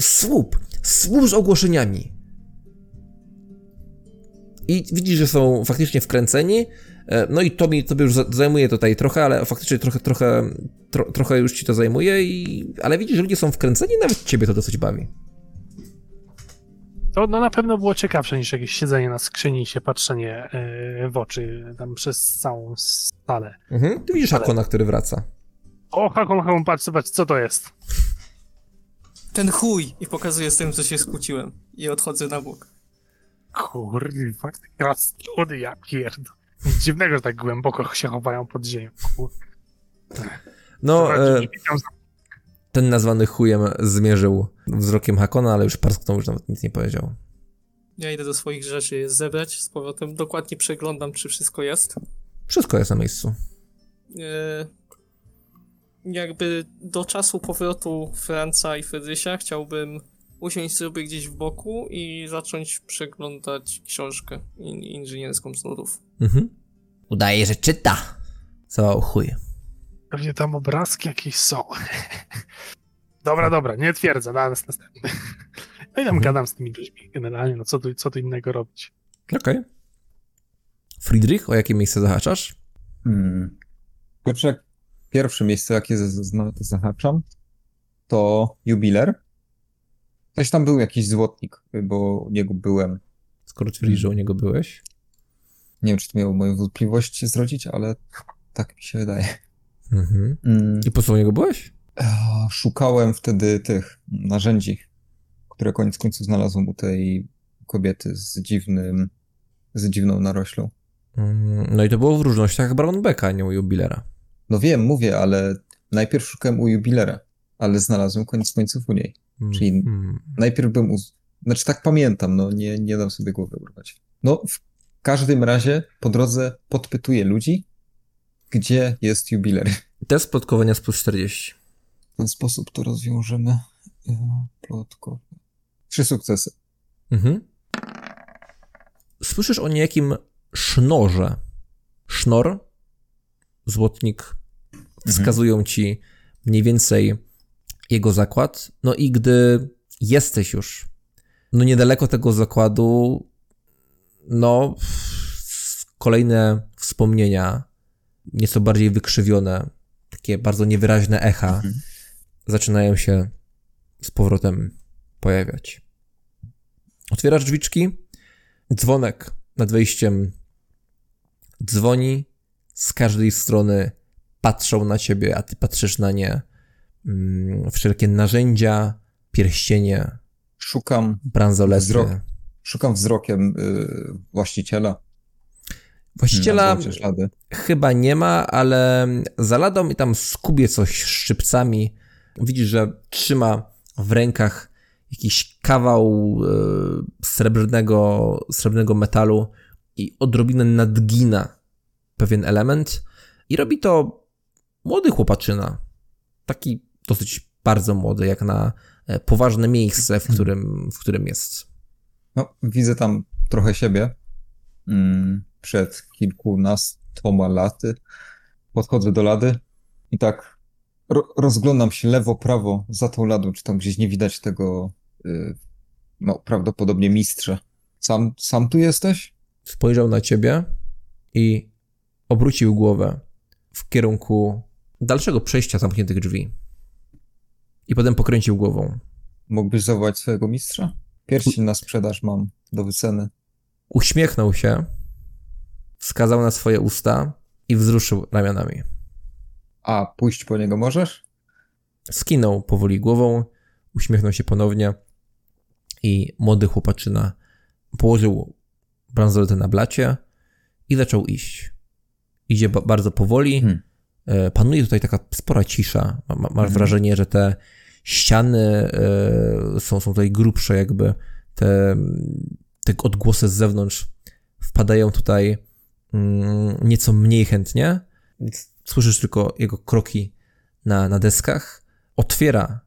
słup, słup z ogłoszeniami. I widzisz, że są faktycznie wkręceni. E, No i to mi tobie już za- zajmuje tutaj trochę, ale faktycznie trochę, trochę, tro, trochę już ci to zajmuje, i, ale widzisz, że ludzie są wkręceni, nawet ciebie to dosyć bawi. To no, na pewno było ciekawsze niż jakieś siedzenie na skrzyni i się patrzenie yy, w oczy tam przez całą salę. Mhm. Ty widzisz Hakona, który wraca. O, Hakon, Hakon, patrz, zobacz, co to jest? Ten chuj! I pokazuję z tym, co się skłóciłem. I odchodzę na bok. Kurwa, krasnoludy, ja pierdolę. Nic dziwnego, że tak głęboko się chowają pod ziemią. Kur- No, Zobacz, e, ten nazwany chujem zmierzył wzrokiem Hakona, ale już parsknął, już nawet nic nie powiedział. Ja idę do swoich rzeczy je zebrać z powrotem. Dokładnie przeglądam, czy wszystko jest. Wszystko jest na miejscu. E, jakby do czasu powrotu Franca i Fedrysia chciałbym usiąść sobie gdzieś w boku i zacząć przeglądać książkę in- inżynierską z nudów. Mhm. Udaje, że czyta. Co chuj. Pewnie tam obrazki jakieś są. dobra, dobra, nie twierdzę, na nas następny. No i tam gadam z tymi ludźmi generalnie, no co tu, co tu innego robić? Okej. Friedrich, o jakie miejsce zahaczasz? Hmm. Pierwsze, pierwsze miejsce, jakie zna- zahaczam, to jubiler. Też tam był jakiś złotnik, bo u niego byłem. Skoro twierdzisz, że u niego byłeś. Nie wiem, czy to miało moją wątpliwość zrodzić, ale tak mi się wydaje. Mhm. Mm. I po co u niego byłeś? E, Szukałem wtedy tych narzędzi, które koniec końców znalazłem u tej kobiety z dziwnym, z dziwną naroślą. Mm, No i to było w różnościach Brownbacka, a nie u jubilera. No wiem, mówię, ale najpierw szukałem u jubilera, ale znalazłem koniec końców u niej. Czyli- Mm. Najpierw bym. Uz... Znaczy, tak pamiętam, no nie, nie dam sobie głowy urwać. No, w każdym razie po drodze podpytuję ludzi, gdzie jest jubiler. Test plotkowania z plus 40. W ten sposób to rozwiążemy. E, Plotko. Trzy sukcesy. Mhm. Słyszysz o niejakim sznorze. Sznor, złotnik, wskazują ci mniej więcej jego zakład. No i gdy jesteś już no niedaleko tego zakładu, no kolejne wspomnienia, nieco bardziej wykrzywione, takie bardzo niewyraźne echa Mhm. zaczynają się z powrotem pojawiać. Otwierasz drzwiczki, dzwonek nad wejściem dzwoni, z każdej strony patrzą na ciebie, a ty patrzysz na nie. Mm, Wszelkie narzędzia, pierścienie, Szukam, bransolety. Wzrok. szukam wzrokiem y, właściciela. Właściciela chyba nie ma, ale za ladą i tam skubie coś szczypcami. Widzisz, że trzyma w rękach jakiś kawał e, srebrnego, srebrnego metalu i odrobinę nadgina pewien element. I robi to młody chłopaczyna. Taki dosyć bardzo młody, jak na e, poważne miejsce, w którym, w którym jest. No, widzę tam trochę siebie. Mm, przed kilkunastoma laty podchodzę do lady i tak ro rozglądam się lewo, prawo za tą ladą, czy tam gdzieś nie widać tego, y, no prawdopodobnie mistrza. Sam, sam tu jesteś? spojrzał na ciebie i obrócił głowę w kierunku dalszego przejścia zamkniętych drzwi. I potem pokręcił głową. Mógłbyś zawołać swojego mistrza? Pierścień na sprzedaż mam do wyceny. Uśmiechnął się, wskazał na swoje usta i wzruszył ramionami. A, pójść po niego możesz? Skinął powoli głową, uśmiechnął się ponownie i młody chłopaczyna położył bransoletę na blacie i zaczął iść. Idzie ba- bardzo powoli. Hmm. E, Panuje tutaj taka spora cisza. Ma, ma, masz Mhm. wrażenie, że te ściany e, są, są tutaj grubsze, jakby te, te odgłosy z zewnątrz wpadają tutaj nieco mniej chętnie. Słyszysz tylko jego kroki na, na deskach. Otwiera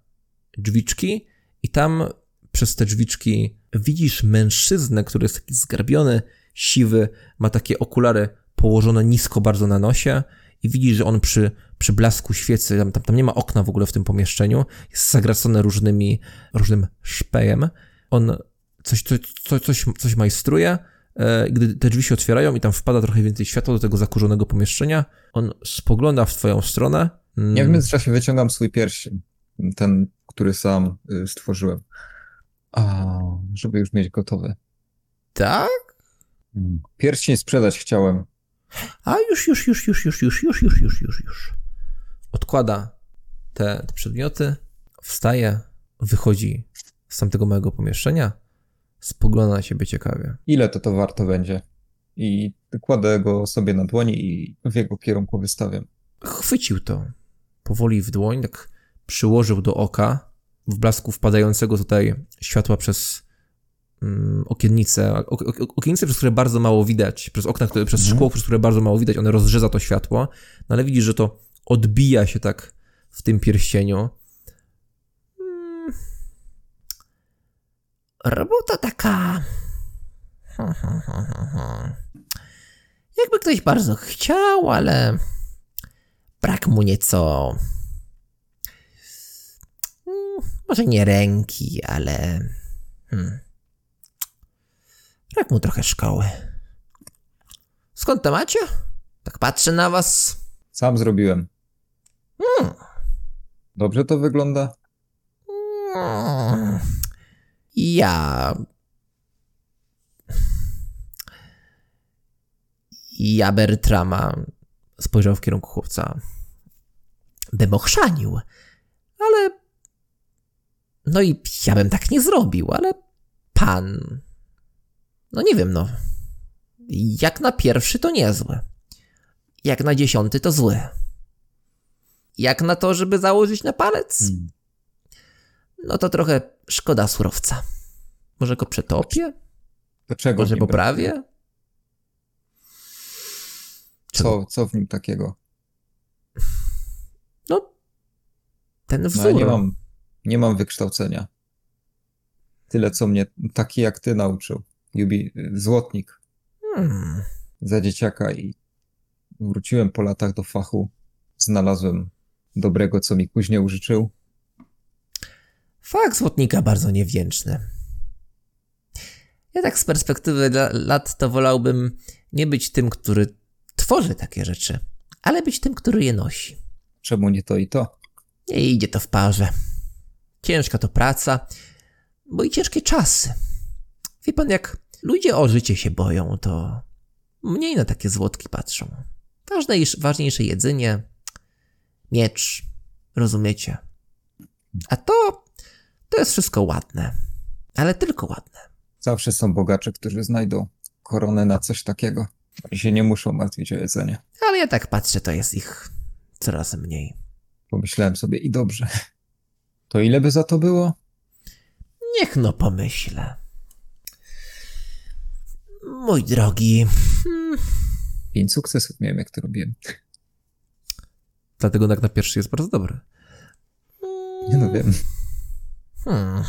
drzwiczki i tam przez te drzwiczki widzisz mężczyznę, który jest taki zgarbiony, siwy, ma takie okulary położone nisko bardzo na nosie i widzisz, że on przy, przy blasku świecy, tam, tam, tam nie ma okna w ogóle w tym pomieszczeniu, jest zagracone różnymi, różnym szpejem. On coś, coś, coś, coś, majstruje, gdy te drzwi się otwierają i tam wpada trochę więcej światła do tego zakurzonego pomieszczenia, on spogląda w twoją stronę. Mm, Ja w międzyczasie wyciągam swój pierścień. Ten, który sam y, stworzyłem. A, żeby już mieć gotowy. Tak? Pierścień sprzedać chciałem. A już, już, już, już, już, już, już, już, już, już, już. Odkłada te, te przedmioty, wstaje, wychodzi z tamtego małego pomieszczenia, spogląda na siebie ciekawie. Ile to to warto będzie? I kładę go sobie na dłoni i w jego kierunku wystawiam. Chwycił to powoli w dłoń, tak przyłożył do oka, w blasku wpadającego tutaj światła przez mm, okiennice, ok, ok, okiennice, przez które bardzo mało widać, przez okna, które, przez Mhm. szkło, przez które bardzo mało widać, one rozrzeza to światło, no ale widzisz, że to odbija się tak w tym pierścieniu. Robota taka... Jakby ktoś bardzo chciał, ale brak mu nieco. mm, Może nie ręki, ale. Hmm, brak mu trochę szkoły. Skąd to macie? Tak patrzę na was. Sam zrobiłem. Hmm. Dobrze to wygląda? Mm, Ja. Ja Bertrama spojrzał w kierunku chłopca. Bym ochrzanił, ale. No i ja bym tak nie zrobił, ale pan. No nie wiem, no. Jak na pierwszy to niezły. Jak na dziesiąty to zły. Jak na to, żeby założyć na palec? No to trochę szkoda surowca. Może go przetopię? To czego Może poprawię? Co, co w nim takiego? No, ten No, wzór. ja nie mam, nie mam wykształcenia. Tyle, co mnie taki jak ty nauczył. Jubi, złotnik Hmm. za dzieciaka i wróciłem po latach do fachu. Znalazłem dobrego, co mi później użyczył. Fakt złotnika bardzo niewdzięczny. Ja tak z perspektywy la- lat to wolałbym nie być tym, który tworzy takie rzeczy, ale być tym, który je nosi. Czemu nie to i to? Nie idzie to w parze. Ciężka to praca, bo i ciężkie czasy. Wie pan, jak ludzie o życie się boją, to mniej na takie złotki patrzą. Ważne, ważniejsze jedzenie, miecz, rozumiecie? A to, to jest wszystko ładne, ale tylko ładne. Zawsze są bogacze, którzy znajdą koronę na coś takiego. Oni się nie muszą martwić o jedzenie. Ale ja tak patrzę, to jest ich coraz mniej. Pomyślałem sobie i dobrze. To ile by za to było? Niech no pomyślę. Mój drogi, Pięć sukcesów miałem, jak to robiłem. Dlatego tak na pierwszy jest bardzo dobry. Nie no wiem. Hmm.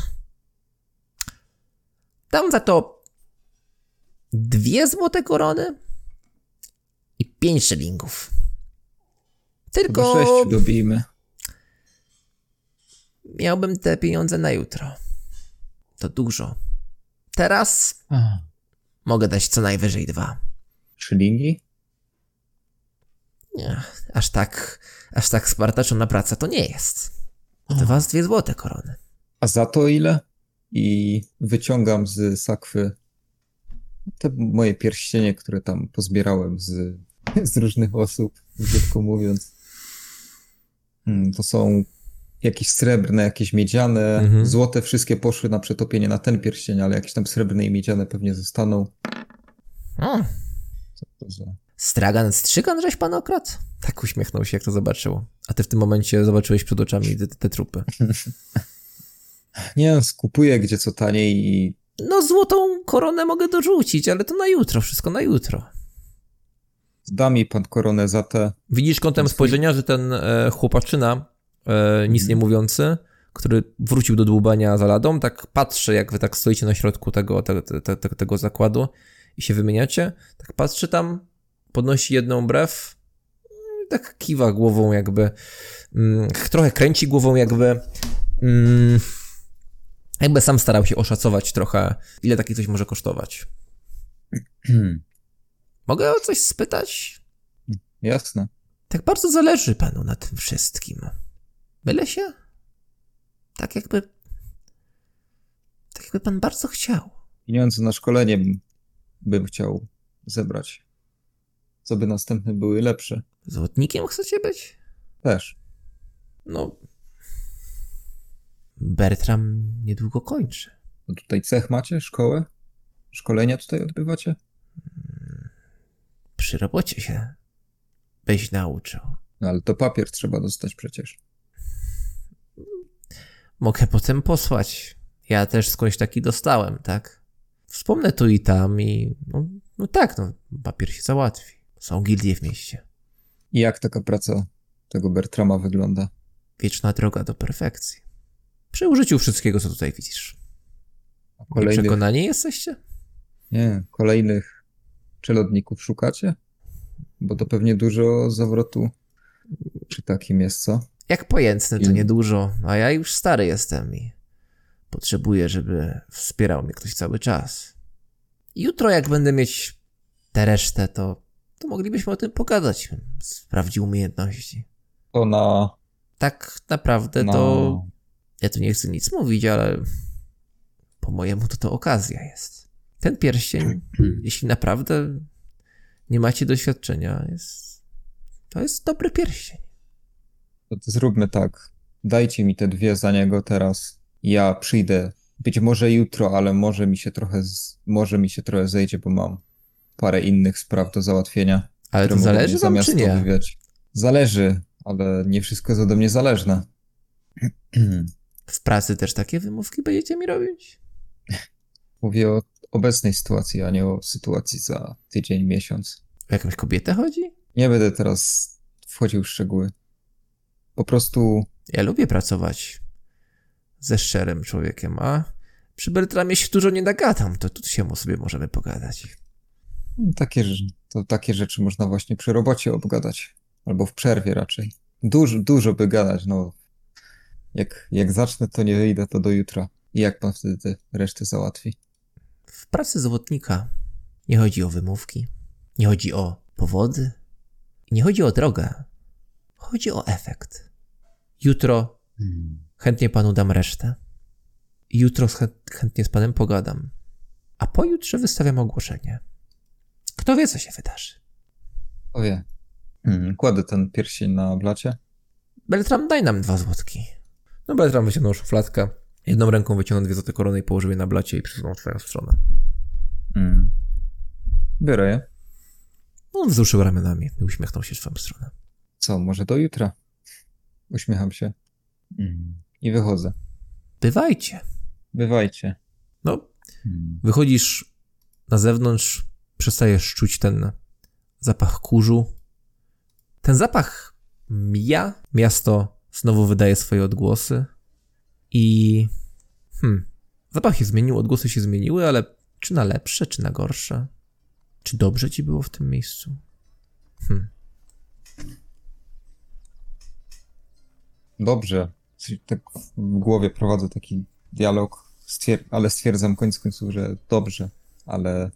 Dam za to dwie złote korony i pięć szylingów. Tylko sześciu dobijmy. miałbym te pieniądze na jutro. To dużo. Teraz mogę dać co najwyżej dwa. Szylingi? Nie, aż tak, aż tak spartaczona praca to nie jest. Dwa z dwie złote korony. A za to ile? I wyciągam z sakwy te moje pierścienie, które tam pozbierałem z, z różnych osób, brzydko mówiąc. Hmm, To są jakieś srebrne, jakieś miedziane, Mhm. złote wszystkie poszły na przetopienie na ten pierścień, ale jakieś tam srebrne i miedziane pewnie zostaną. Hmm. Co to za... Stragan strzygan, żeś pan okradł? Tak uśmiechnął się, jak to zobaczył. A ty w tym momencie zobaczyłeś przed oczami te, te trupy. Nie skupuję gdzie co taniej i No złotą koronę mogę dorzucić, ale to na jutro, wszystko na jutro. da mi pan koronę za te. Widzisz kątem spojrzenia, że ten e, chłopaczyna, e, nic nie mówiący, który wrócił do dłubania za ladą, tak patrzy, jak wy tak stoicie na środku tego, te, te, te, tego zakładu i się wymieniacie, tak patrzy tam, podnosi jedną brew, i tak kiwa głową jakby, mm, trochę kręci głową jakby, mm, jakby sam starał się oszacować trochę, ile takie coś może kosztować. Mogę o coś spytać? Jasne. Tak bardzo zależy panu na tym wszystkim. Mylę się? Tak jakby. Tak jakby pan bardzo chciał. Pieniądze na szkolenie bym, bym chciał zebrać. Co by następne były lepsze. Złotnikiem chcecie być? Też. No. Bertram niedługo kończy. No tutaj cech macie? Szkołę? Szkolenia tutaj odbywacie? Przy robocie się byś nauczył. No ale to papier trzeba dostać przecież. Mogę potem posłać. Ja też skądś taki dostałem, tak? Wspomnę tu i tam i. No, no tak, no, papier się załatwi. Są gildie w mieście. I jak taka praca tego Bertrama wygląda? Wieczna droga do perfekcji. Przy użyciu wszystkiego, co tutaj widzisz. Kolejnych, przekonani jesteście? nie, kolejnych czelodników szukacie? Bo to pewnie dużo zawrotu przy takim jest, co? Jak pojętny to niedużo, a ja już stary jestem i potrzebuję, żeby wspierał mnie ktoś cały czas. Jutro, jak będę mieć tę resztę, to, to moglibyśmy o tym pogadać. Sprawdził umiejętności. To na... Tak naprawdę na... to. Ja tu nie chcę nic mówić, ale po mojemu to to okazja jest. Ten pierścień, jeśli naprawdę nie macie doświadczenia, jest. To jest dobry pierścień. To zróbmy tak. Dajcie mi te dwie za niego teraz. Ja przyjdę. Być może jutro, ale może mi się trochę, z... może mi się trochę zejdzie, bo mam parę innych spraw do załatwienia. Ale to zależy wam, czy nie? wywiać. Zależy, ale nie wszystko jest ode mnie zależne. W pracy też takie wymówki będziecie mi robić? Mówię o obecnej sytuacji, a nie o sytuacji za tydzień, miesiąc. O jakąś kobietę chodzi? Nie będę teraz wchodził w szczegóły. Po prostu Ja lubię pracować ze szczerym człowiekiem, a przy Bertramie się dużo nie nagadam, to tu się sobie możemy pogadać. mm, takie, to takie rzeczy można właśnie przy robocie obgadać. Albo w przerwie raczej. Dużo, dużo by gadać, no. Jak, jak zacznę, to nie wyjdę, to do jutra. I jak pan wtedy te resztę załatwi? W pracy złotnika nie chodzi o wymówki, nie chodzi o powody, nie chodzi o drogę, chodzi o efekt. Jutro chętnie panu dam resztę. Jutro chę- chętnie z panem pogadam. A pojutrze wystawiam ogłoszenie. Kto wie, co się wydarzy. O wie. Mm, kładę ten pierścień na blacie. Beltram, daj nam dwa złotki. No Bertram wyciągnął szufladkę. Jedną ręką wyciągnął dwie złote korony i położył je na blacie i przesunął w twoją stronę. Mm. Biorę je. On wzruszył ramionami i uśmiechnął się w twoją stronę. Co, może do jutra? Uśmiecham się. Mm. I wychodzę. Bywajcie. Bywajcie. No, wychodzisz na zewnątrz, przestajesz czuć ten zapach kurzu. Ten zapach mija, miasto znowu wydaje swoje odgłosy i hmm, zapach się zmienił, odgłosy się zmieniły, ale czy na lepsze, czy na gorsze? Czy dobrze ci było w tym miejscu? Hmm. Dobrze. Tak w głowie prowadzę taki dialog, stwier- ale stwierdzam koniec końców, że dobrze, ale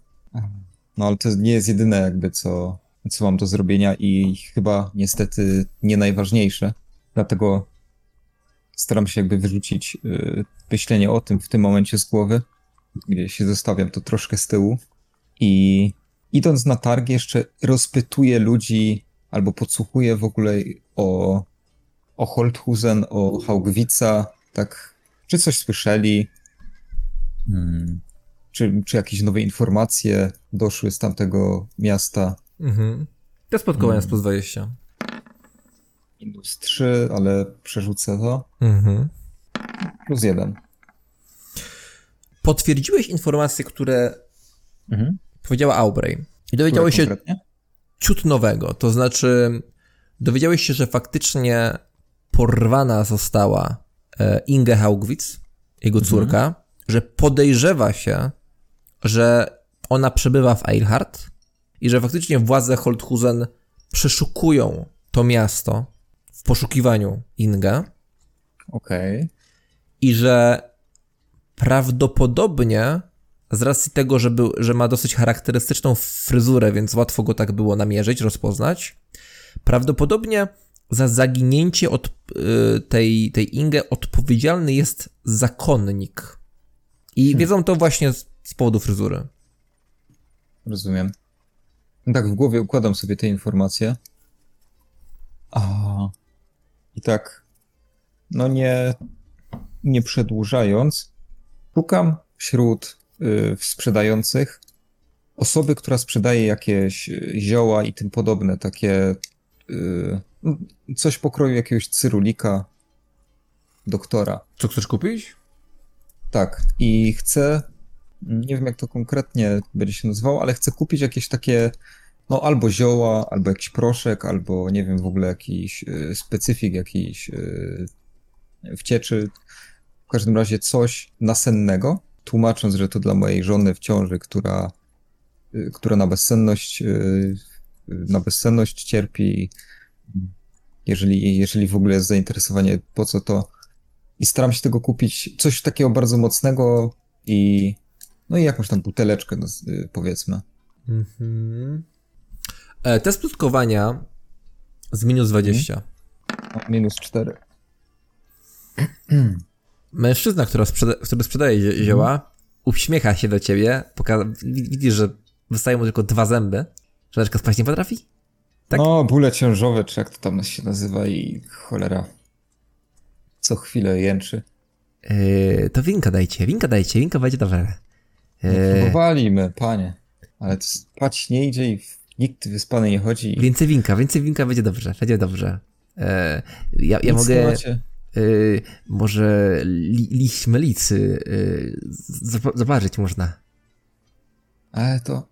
no ale to nie jest jedyne jakby co, co mam do zrobienia i chyba niestety nie najważniejsze. Dlatego staram się jakby wyrzucić y, myślenie o tym w tym momencie z głowy, gdzie się zostawiam to troszkę z tyłu i idąc na targ jeszcze rozpytuję ludzi albo podsłuchuję w ogóle o, o Holthusen, o Haugwitza, tak, czy coś słyszeli, hmm. czy, czy jakieś nowe informacje doszły z tamtego miasta. Mhm. Te spotkowania z plus 20. Minus 3, ale przerzucę to. Mhm. Plus 1. Potwierdziłeś informacje, które Mhm. powiedziała Aubrey. I dowiedziałeś się Konkretnie? ciut nowego. To znaczy, dowiedziałeś się, że faktycznie porwana została e, Inge Haugwitz, jego córka, że podejrzewa się, że ona przebywa w Eilhart i że faktycznie władze Holthusen przeszukują to miasto poszukiwaniu Inge Okej. i że prawdopodobnie z racji tego, że, był, że ma dosyć charakterystyczną fryzurę, więc łatwo go tak było namierzyć, rozpoznać, prawdopodobnie za zaginięcie od, y, tej, tej Inge odpowiedzialny jest zakonnik. I wiedzą to właśnie z, z powodu fryzury. Rozumiem. Tak w głowie układam sobie te informacje. A i tak, no nie, nie przedłużając, szukam wśród y, sprzedających osoby, która sprzedaje jakieś y, zioła i tym podobne, takie y, no, coś pokroju jakiegoś cyrulika, doktora. Co chcesz kupić? Tak, i chcę, nie wiem jak to konkretnie będzie się nazywało, ale chcę kupić jakieś takie, no albo zioła, albo jakiś proszek, albo nie wiem, w ogóle jakiś y, specyfik, jakiś y, wcieczy. W każdym razie coś nasennego, tłumacząc, że to dla mojej żony w ciąży, która, y, która na bezsenność, na bezsenność cierpi. Jeżeli, jeżeli w ogóle jest zainteresowanie, po co to, i staram się tego kupić coś takiego bardzo mocnego i no i jakąś tam buteleczkę, no, powiedzmy. Mhm. E, test plotkowania z minus 20. O, minus 4. Mężczyzna, który, sprzeda który sprzedaje zioła, uśmiecha się do ciebie, widzisz, że wystają mu tylko dwa zęby. Żeleczka spać nie potrafi? Tak? No, bóle ciążowe, czy jak to tam się nazywa i cholera. Co chwilę jęczy. Yy, to winka dajcie, winka dajcie, winka będzie dobrze. No, Yy, próbowaliśmy, panie. Ale to spać nie idzie i nikt wyspany nie chodzi. więcej winka, więcej winka będzie dobrze, będzie dobrze. Yy, ja ja mogę, yy, może li, liść melicy z- zobaczyć można. Ale to...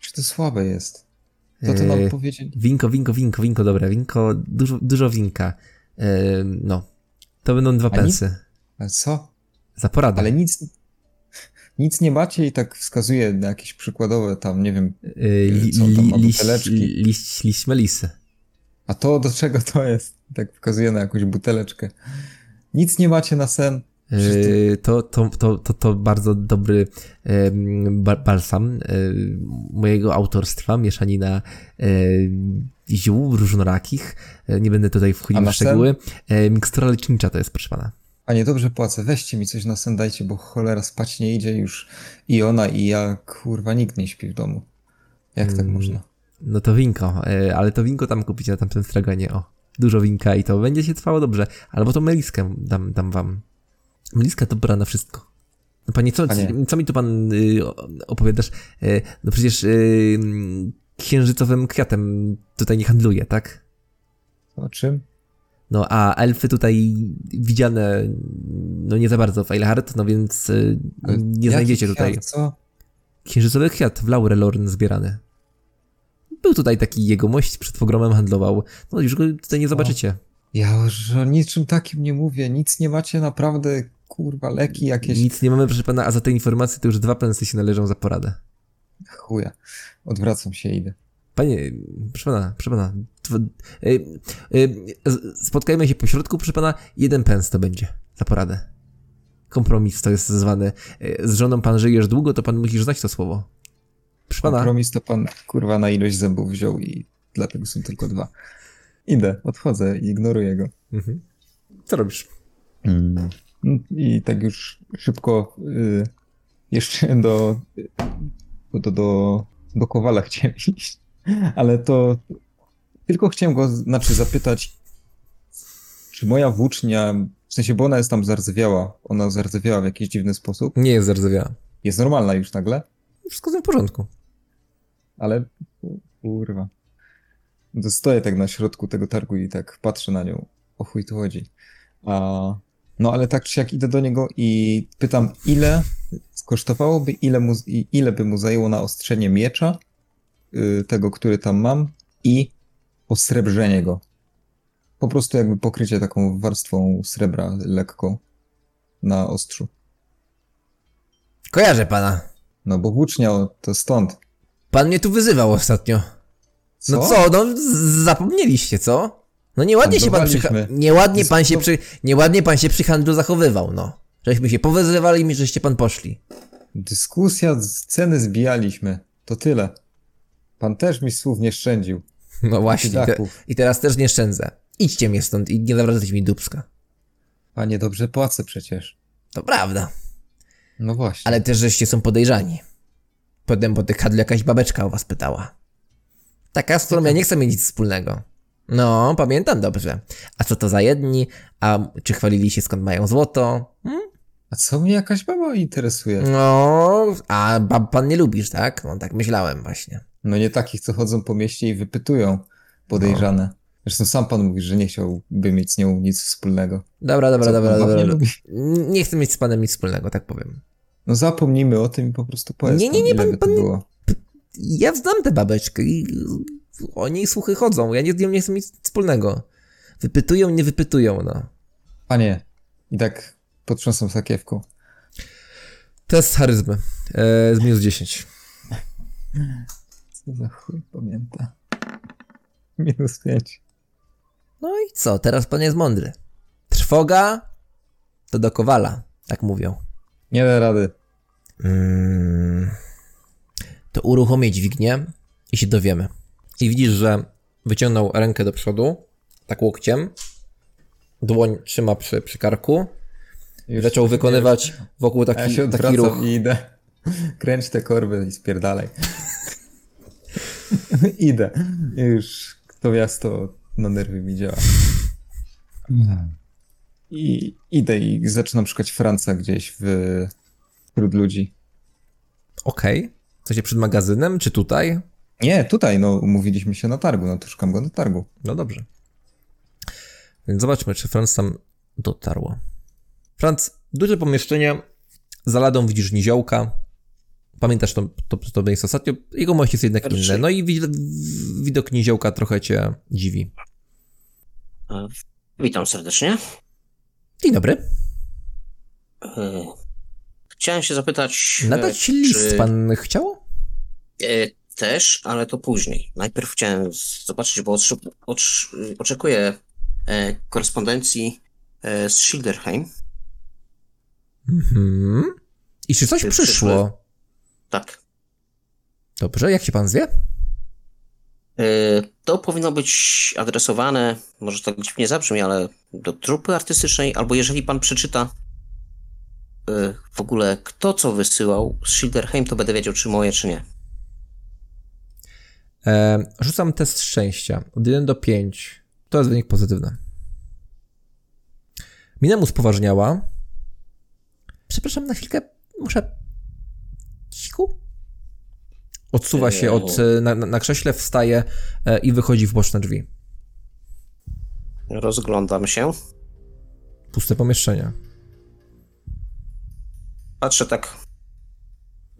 Czy to słabe jest? To to nam Yy, powiedzieli. Winko, winko, winko, winko, dobra, winko, dużo, dużo winka. No, to będą dwa A pensy. Ale co? Za poradę. Ale nic... Nic nie macie i tak wskazuje na jakieś przykładowe tam, nie wiem, Yy, li, co tam li, liść, buteleczki? liść, liść melisy. A to do czego to jest? Tak wskazuje na jakąś buteleczkę. Nic nie macie na sen. Yy, to, to, to, to, to bardzo dobry balsam yy, mojego autorstwa, mieszanina yy, ziół różnorakich. Yy, nie będę tutaj wchodził w szczegóły. Yy, mikstura lecznicza to jest, proszę pana. A nie dobrze płacę, weźcie mi coś na sen dajcie, bo cholera spać nie idzie już i ona i ja, kurwa, nikt nie śpi w domu. Jak tak Mm. można? No to winko, yy, ale to winko tam kupicie na tamtym stragonie, o. Dużo winka i to będzie się trwało dobrze. Albo to meliskę dam, dam wam. Meliska to dobra na wszystko. No panie, co, Panie. co mi tu pan y, opowiadasz? Y, no przecież y, księżycowym kwiatem tutaj nie handluje, tak? O czym? No a elfy tutaj widziane no nie za bardzo w Eilhart, no więc y, nie znajdziecie kwiat, tutaj. Co? Księżycowy kwiat w Laurelorn zbierany. Był tutaj taki jegomość, przed pogromem handlował. No już go tutaj nie zobaczycie. Ja już o niczym takim nie mówię. Nic nie macie naprawdę, kurwa, leki jakieś. Nic nie mamy, proszę pana, a za te informacje to już dwa pensy się należą za poradę. Chuja. Odwracam się i idę. Panie, proszę pana, proszę pana. Y, y, spotkajmy się po środku, proszę pana, jeden pens to będzie za poradę. Kompromis to jest zwany. Y, Z żoną pan żyjesz długo, to pan musisz znać to słowo. Proszę pana. Kompromis to pan, kurwa, na ilość zębów wziął i dlatego są tylko dwa. Idę, odchodzę i ignoruję go. Mhm. Co robisz? Mm. I tak już szybko y, jeszcze do, do, do, do Kowala chciałem iść. Ale to tylko chciałem go, znaczy zapytać, czy moja włócznia, w sensie, bo ona jest tam zardzewiała, ona zardzewiała w jakiś dziwny sposób, Nie jest zardzewiała. jest normalna już nagle, Wszystko w porządku. ale kurwa. To stoję tak na środku tego targu i tak patrzę na nią. O chuj tu chodzi. A, no ale tak czy jak idę do niego i pytam, ile kosztowałoby, ile, mu, ile by mu zajęło na ostrzenie miecza, y, tego, który tam mam, i osrebrzenie go. Po prostu jakby pokrycie taką warstwą srebra lekko na ostrzu. Kojarzę pana. No bo włócznia to stąd. Pan mnie tu wyzywał ostatnio. No co, no z- zapomnieliście, co? No nieładnie się pan przy, nieładnie pan się Dysku- przy, nieładnie pan się przy handlu zachowywał, no. Żeśmy się powyzywali i żeście pan poszli. Dyskusja, ceny zbijaliśmy. To tyle. Pan też mi słów nie szczędził. No właśnie, te, i teraz też nie szczędzę. Idźcie mnie stąd i nie zawracajcie mi dubska. Panie, dobrze płacę przecież. To prawda, No właśnie. ale też żeście są podejrzani. Potem po tych handlu jakaś babeczka o was pytała. Taka, z którą ja nie chcę mieć nic wspólnego. No, pamiętam dobrze. A co to za jedni? A czy chwalili się skąd mają złoto? Hmm? A co mnie jakaś baba interesuje? No, a bab pan nie lubisz, tak? No tak myślałem właśnie. No nie takich, co chodzą po mieście i wypytują podejrzane. Zresztą sam pan mówi, że nie chciałby mieć z nią nic wspólnego. Dobra, dobra, Co, dobra, dobra. nie lubi? Nie chcę mieć z panem nic wspólnego, tak powiem. No zapomnijmy o tym i po prostu powiedz Nie, nie, nie, pan- pan- było. Ja znam tę babeczkę i o niej słuchy chodzą. Ja nie z nią nie chcę mieć nic wspólnego. Wypytują, nie wypytują, no. Panie, i tak potrząsam sakiewką. Test charyzmy. E, z minus 10. Co za chuj pamięta. Minus pięć. No i co? Teraz pan jest mądry. Trwoga to do kowala, tak mówią. Nie da rady. Mm, to uruchomię dźwignię i się dowiemy. I widzisz, że wyciągnął rękę do przodu, tak łokciem. Dłoń trzyma przy, przy karku. Już Zaczął wykonywać wokół A ja taki, się taki ruch. i idę. Kręć te korby i spierdalaj. idę. Już to miasto na nerwy mi działa. I idę i zaczynam szukać Franca gdzieś w, wśród ludzi. Okej. Co się przed magazynem, czy tutaj? Nie, tutaj, no umówiliśmy się na targu, no to szukam go na targu. No dobrze. Więc zobaczmy, czy Franz tam dotarło. Franz, duże pomieszczenie, za ladą widzisz niziołka. Pamiętasz to, to, to miejsce ostatnio? Jego mość jest jednak inny. No i widok, niziołka trochę cię dziwi. E, Witam serdecznie. Dzień dobry. E, Chciałem się zapytać. e, Nadać czy- list pan chciał? Też, ale to później. Najpierw chciałem zobaczyć, bo oczekuję korespondencji z Schilderheim. Mhm. I czy coś przyszło? przyszło? Tak. Dobrze, jak się pan zwie? E, To powinno być adresowane, może tak dziwnie zabrzmi, ale do trupy artystycznej, albo jeżeli pan przeczyta e, w ogóle kto co wysyłał z Schilderheim, to będę wiedział, czy moje, czy nie. E, rzucam test szczęścia. Od 1 do 5. To jest wynik pozytywny. Mina mu spoważniała. Przepraszam na chwilkę, muszę... Cichu? Odsuwa się od, e, na, na krześle, wstaje e, i wychodzi w boczne drzwi. Rozglądam się. Puste pomieszczenie. Patrzę tak.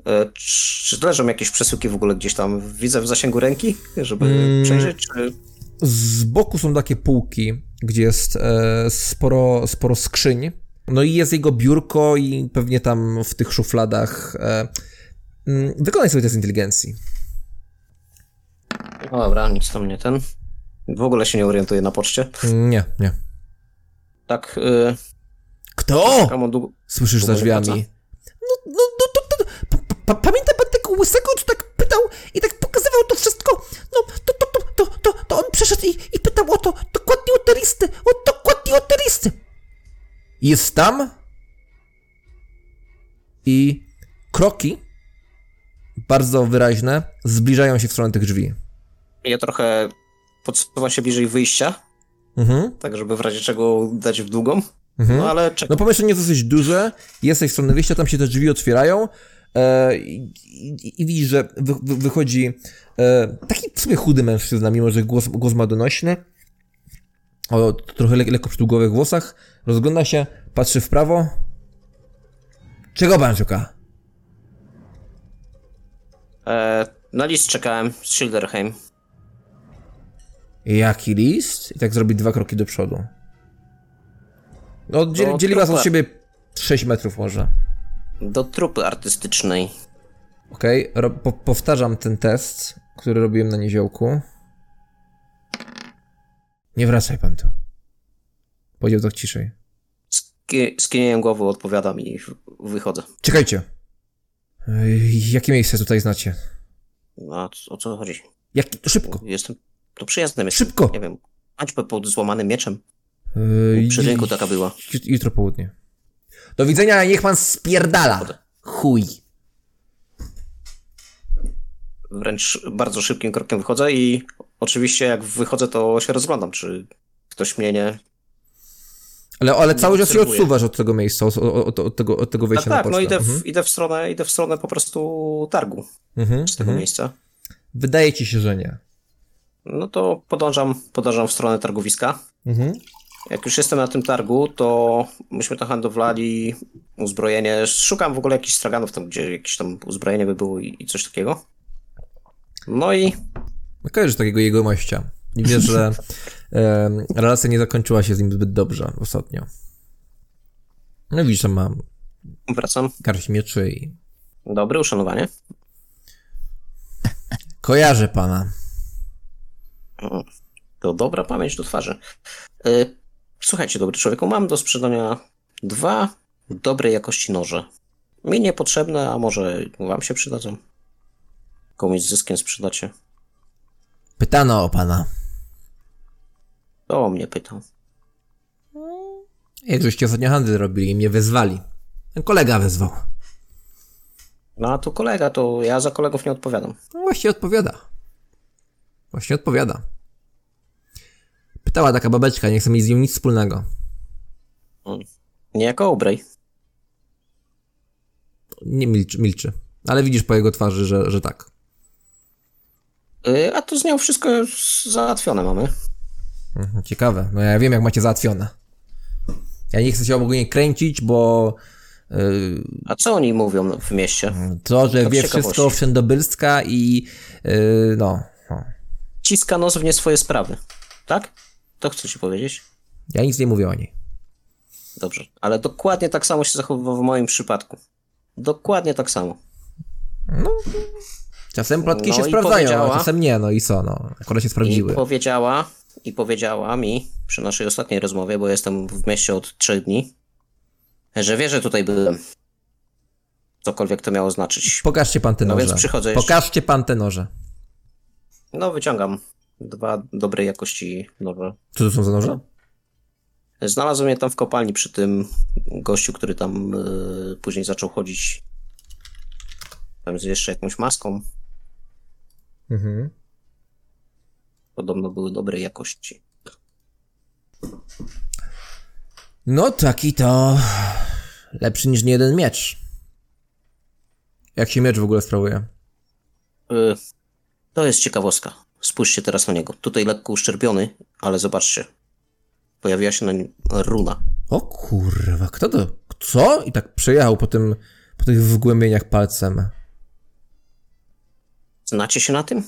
E, czy leżą jakieś przesyłki w ogóle gdzieś tam? Widzę w zasięgu ręki, żeby Mm. przejrzeć, czy... Z boku są takie półki, gdzie jest sporo, sporo skrzyń. No i jest jego biurko i pewnie tam w tych szufladach. E, mm, wykonaj sobie test inteligencji. No dobra, nic tam nie ten. W ogóle się nie orientuję na poczcie. Mm, Nie, nie. Tak, y, Kto? Słyszysz za drzwiami. No, no, no, to, to, pa, pa, pamięta pan tego łysego, co tak pytał i tak pokazywał to wszystko? No, to, to, to, to, to, to on przyszedł i, i pytał o to, dokładnie o te listy, o dokładnie o te listy. Jest tam i kroki, bardzo wyraźne, zbliżają się w stronę tych drzwi. Ja trochę podsuwam się bliżej wyjścia, Mhm, tak żeby w razie czego dać w długą. mhm. No ale czekam. No pomieszczenie jest dosyć duże, jesteś w stronę wyjścia, tam się te drzwi otwierają e, i, i, i widzisz, że wy, wy, wychodzi e, taki w sumie chudy mężczyzna, mimo że głos, głos ma donośny, o trochę le, lekko przydługowych włosach, rozgląda się, patrzy w prawo. Czego pan szuka? E, na list czekałem z Schilderheim. Jaki list? I tak zrobi dwa kroki do przodu. No, dzieli, No, dzieli was od siebie 6 metrów może. Do trupy artystycznej. Okej, ro- po, powtarzam ten test, który robiłem na niziołku. Nie wracaj pan tu. Powiedział tak ciszej. Ski- Skinieniem głowy odpowiadam i wychodzę. Czekajcie. Jakie miejsce tutaj znacie? No, a c- o co chodzi? Jak... Szybko. Jestem to przyjazdem jestem. Szybko. Nie wiem. Hańbę pod złamanym mieczem. Ej, Przy rynku taka była. jut- Jutro południe. Do widzenia, niech pan spierdala. Chuj. Wręcz bardzo szybkim krokiem wychodzę i oczywiście jak wychodzę to się rozglądam, czy ktoś mnie nie... Ale, ale cały czas się odsuwasz od tego miejsca, od, od, od, tego, od tego Tak, wejścia na tak, pocztę. no idę w, Mhm. idę, w stronę, idę w stronę po prostu targu Mhm, z tego mhm. miejsca. Wydaje ci się, że nie. No to podążam, podążam w stronę targowiska. Mhm. Jak już jestem na tym targu, to myśmy tam handlowali uzbrojenie. Szukam w ogóle jakichś straganów tam, gdzie jakieś tam uzbrojenie by było i, i coś takiego. No i Kojarzysz takiego jegomościa. I wiesz, że em, relacja nie zakończyła się z nim zbyt dobrze ostatnio. No widzisz, tam mam wracam. garść mieczy i... Dobry, uszanowanie. Kojarzę pana. To dobra pamięć do twarzy. Y, Słuchajcie, dobry człowieku, mam do sprzedania dwa dobrej jakości noże. Mi niepotrzebne, a może wam się przydadzą. Komuś z zyskiem sprzedacie. Pytano o pana. To o mnie pytał. Jak żeście ostatnio handel robili i mnie wezwali. Ten kolega wezwał. No a tu kolega, to ja za kolegów nie odpowiadam. No właśnie odpowiada. Właśnie odpowiada. Pytała taka babeczka, nie chce mieć z nim nic wspólnego. Nie jako Obrej. Nie milczy, milczy. Ale widzisz po jego twarzy, że, że tak. Y, A to z nią wszystko już załatwione mamy. Mhm, Ciekawe. No ja wiem, jak macie załatwione. Ja nie chcę się ogólnie kręcić, bo yy, A co oni mówią w mieście? to, że Tak wie wszystko wszędobylska i yy, no, no. Ciska nos w nie swoje sprawy. Tak? To chcę ci powiedzieć. Ja nic nie mówię o niej. Dobrze. Ale dokładnie tak samo się zachowywał w moim przypadku. Dokładnie tak samo. Czasem plotki No się i sprawdzają, a czasem nie, no i co, no. Akurat się I sprawdziły. powiedziała, i powiedziała mi przy naszej ostatniej rozmowie, bo jestem w mieście od trzech dni, że wie, że tutaj byłem. Cokolwiek to miało znaczyć. Pokażcie pan te No noże. więc przychodzę jeszcze. Pokażcie pan te noże. No, wyciągam dwa dobrej jakości nowe. Co to są za noże? Znalazłem je tam w kopalni przy tym gościu, który tam y, później zaczął chodzić. Tam z jeszcze jakąś maską. Mhm. Podobno były dobrej jakości. No taki to lepszy niż nie jeden miecz. Jak się miecz w ogóle sprawuje? Y, To jest ciekawostka. Spójrzcie teraz na niego. Tutaj lekko uszczerbiony, ale zobaczcie. Pojawiła się na nim runa. O kurwa, kto to? Co? I tak przejechał po tym, po tych wgłębieniach palcem. Znacie się na tym?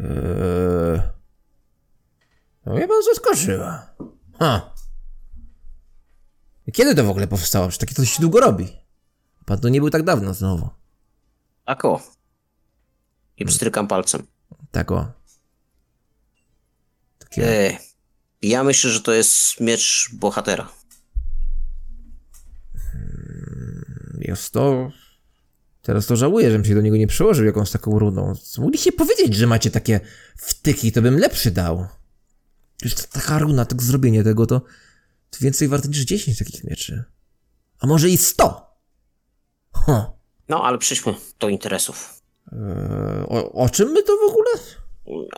Eee... No mnie pan zaskoczyła. Ha. Kiedy to w ogóle powstało? Czy takie coś się długo robi? Pan to nie był tak dawno znowu. Tak o. I pstrykam palcem. Tak o. Takie... E, ja myślę, że to jest miecz bohatera. Jest to... Teraz to żałuję, żebym się do niego nie przyłożył jakąś taką runą. Mogliście powiedzieć, że macie takie wtyki, to bym lepszy dał. Już ta- taka runa, tak zrobienie tego, to, to więcej warte niż 10 takich mieczy. A może i 100? Ho. No, ale przejdźmy do interesów. Eee, o, o czym my to w ogóle?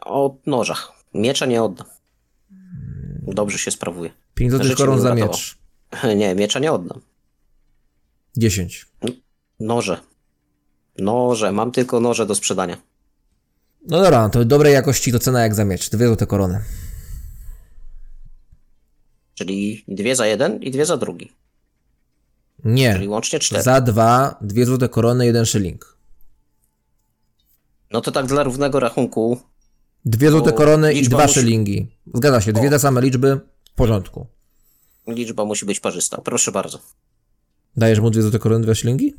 O nożach. Miecza nie oddam. Dobrze się sprawuje. 5 złotych Życie koron za miecz. Nie, miecza nie oddam. 10. Noże. Noże. Mam tylko noże do sprzedania. No dobra, no to dobrej jakości to cena jak za miecz. Dwie złote korony. Czyli dwie za jeden i dwie za drugi. Czyli Nie. łącznie cztery. Za dwa, dwie złote korony, jeden szyling. No to tak dla równego rachunku. Dwie złote korony i dwa musi- szylingi. Zgadza się, dwie O. te same liczby. W porządku. Liczba musi być parzysta. Proszę bardzo. Dajesz mu dwie złote korony, dwa szylingi?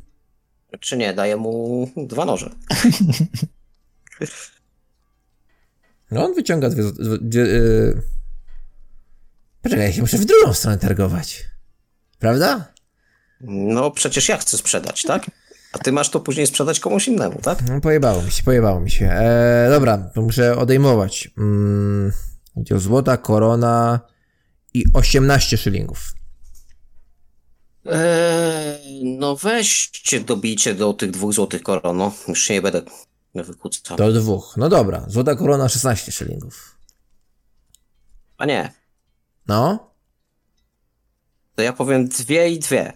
Czy nie, daję mu dwa noże. No on wyciąga dwie. Dwie, dwie, yy... Poczekaj, ja się muszę w drugą stronę targować. Prawda? No przecież ja chcę sprzedać, tak? A ty masz to później sprzedać komuś innemu, tak? No pojebało mi się, pojebało mi się. E, dobra, to muszę odejmować. Mm, złota korona i 18 szylingów. Eee, no weźcie, dobijcie do tych dwóch złotych koron, no. Już się nie będę wykłócał. Do dwóch. No dobra, złota korona 16 szylingów. A nie, No. to ja powiem dwie i dwie.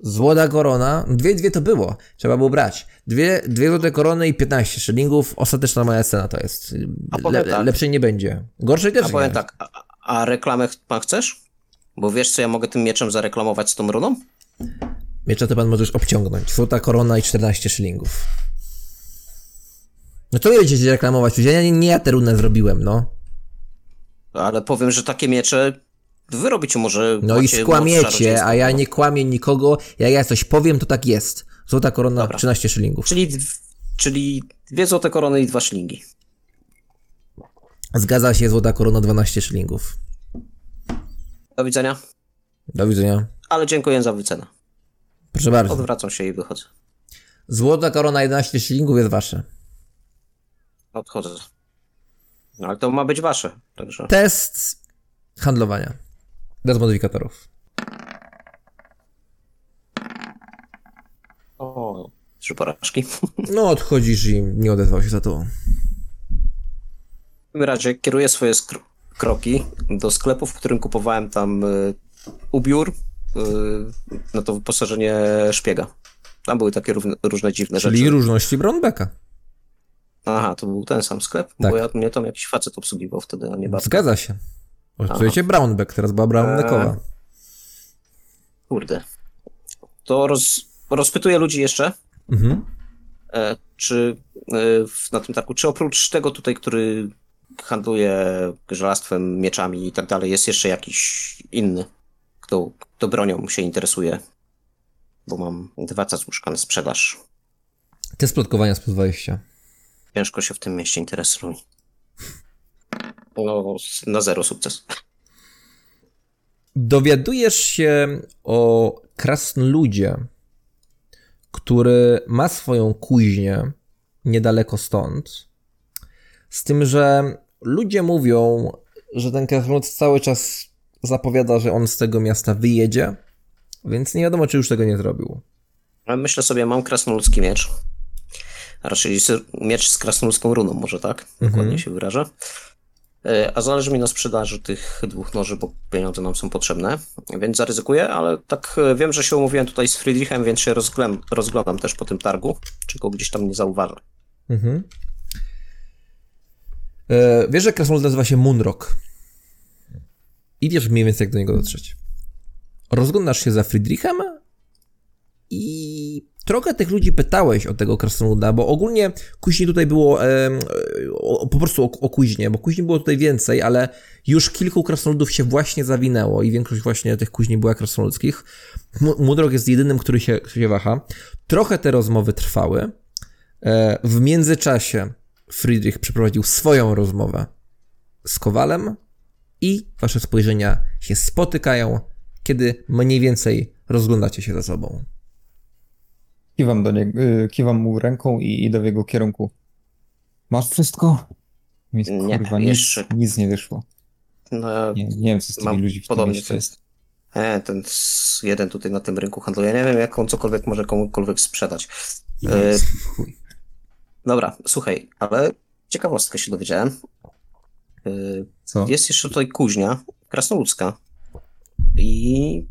Złota korona, dwie, dwie to było, trzeba było brać. Dwie, dwie złote korony i 15 szylingów, ostateczna moja cena to jest. A powiem tak. Lepszej nie będzie. Gorszej też A nie. powiem tak, a, a reklamę ch- pan chcesz? Bo wiesz, co ja mogę tym mieczem zareklamować z tą runą? Miecza to pan możesz obciągnąć. Złota korona i 14 szylingów. No to nie będziecie reklamować, ja nie, nie ja tę runę zrobiłem, no. Ale powiem, że takie miecze wy robicie może... No i skłamiecie, a ja nie kłamię nikogo. Jak ja coś powiem, to tak jest. Złota korona, Dobra. 13 szylingów. Czyli, czyli dwie złote korony i dwa szlingi. Zgadza się, złota korona, 12 szylingów. Do widzenia. Do widzenia. Ale dziękuję za wycenę. Proszę bardzo. Odwracam się i wychodzę. Złota korona, 11 szylingów jest wasze. Odchodzę. No ale to ma być wasze, także... Test handlowania. Bez modyfikatorów. O, trzy porażki. No, odchodzisz i nie odezwał się za to. W takim razie kieruję swoje skro- kroki do sklepu, w którym kupowałem tam y, ubiór y, na to wyposażenie szpiega. Tam były takie równe, różne dziwne Czyli rzeczy. różności Brownbacka. Aha, to był ten sam sklep? Tak. Bo ja, mnie tam jakiś facet obsługiwał wtedy, a nie babka. Zgadza się. Oczywiście Brownback, teraz była Brownneckowa. Eee. Kurde. To roz, rozpytuję ludzi jeszcze, Mhm. e, czy e, na tym targu, czy oprócz tego tutaj, który handluje żelastwem, mieczami i tak dalej, jest jeszcze jakiś inny, kto, kto bronią się interesuje, bo mam dwa cacuszka na sprzedaż. Test plotkowania z 20. Ciężko się w tym mieście interesuje. No, na zero sukces. Dowiadujesz się o krasnoludzie, który ma swoją kuźnię niedaleko stąd. Z tym, że ludzie mówią, że ten krasnolud cały czas zapowiada, że on z tego miasta wyjedzie, więc nie wiadomo, czy już tego nie zrobił. Myślę sobie, mam krasnoludzki miecz. A raczej miecz z krasnoludzką runą, może tak? Dokładnie się wyrażę. E, A zależy mi na sprzedaży tych dwóch noży, bo pieniądze nam są potrzebne, więc zaryzykuję, ale tak e, wiem, że się umówiłem tutaj z Friedrichem, więc się rozglądam, rozglądam też po tym targu, czy go gdzieś tam nie zauważę. Mhm. E, wiesz, że krasnolud nazywa się Moonrock. I wiesz mniej więcej, jak do niego dotrzeć. Rozglądasz się za Friedrichem i trochę tych ludzi pytałeś o tego krasnoluda, bo ogólnie kuźni tutaj było em, o, po prostu o, o kuźnie, bo kuźni było tutaj więcej, ale już kilku krasnoludów się właśnie zawinęło i większość właśnie tych kuźni była krasnoludzkich. Mu- Moonrock jest jedynym, który się, który się waha. Trochę te rozmowy trwały. E, W międzyczasie Friedrich przeprowadził swoją rozmowę z Kowalem i wasze spojrzenia się spotykają, kiedy mniej więcej rozglądacie się za sobą. Kiwam do niego, y, kiwam mu ręką i idę w jego kierunku. Masz wszystko? Mi, Nie, kurwa, nic, jeszcze- nic nie wyszło. No, Nie, nie wiem, co z tymi ludźmi w tym to jest. e, ten jeden tutaj na tym rynku handluje, nie wiem jak on cokolwiek może komukolwiek sprzedać. E, Chuj. Dobra, słuchaj, ale ciekawostkę się dowiedziałem. E, Co? Jest jeszcze tutaj kuźnia krasnoludzka i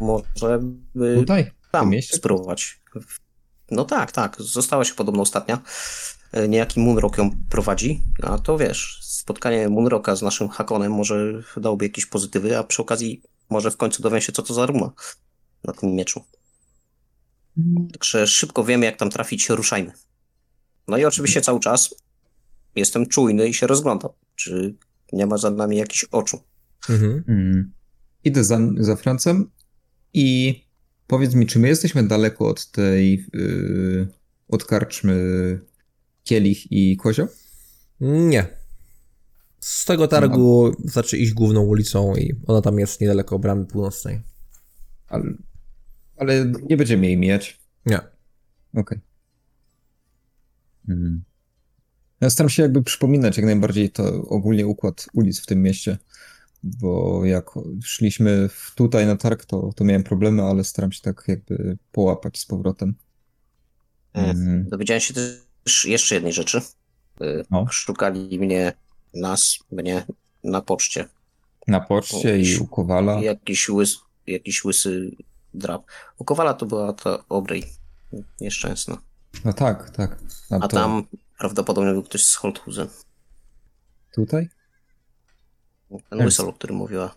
może by Tutaj? Tam spróbować. No tak, tak. Została się podobno ostatnia. E, Niejaki Moonrock ją prowadzi, a to wiesz, spotkanie Moonrocka z naszym Hakonem może dałoby jakieś pozytywy, a przy okazji może w końcu dowiem się, co to za ruma na tym mieczu. Także szybko wiemy, jak tam trafić, ruszajmy. No i oczywiście cały czas jestem czujny i się rozglądam, czy nie ma za nami jakichś oczu. Mhm. Mm. Idę za, za Francem i powiedz mi, czy my jesteśmy daleko od tej, yy, od karczmy Kielich i Kozio? Nie. Z tego targu zacznie iść główną ulicą i ona tam jest niedaleko bramy północnej. Ale, ale nie będziemy jej mijać. Nie. Okej. Mm. Ja staram się jakby przypominać jak najbardziej to ogólnie układ ulic w tym mieście, bo jak szliśmy tutaj na targ, to, to miałem problemy, ale staram się tak jakby połapać z powrotem. Mm. Dowiedziałem się też jeszcze jednej rzeczy. Y, No. Szukali mnie, nas, mnie na poczcie. Na poczcie i O, u Kowala. Jakiś, łys, jakiś łysy drap. U Kowala to była ta Obrej. Nieszczęsna. No tak, tak. A, A to tam prawdopodobnie był ktoś z Holthusen. tutaj? Ten Jest. łysol, o którym mówiła.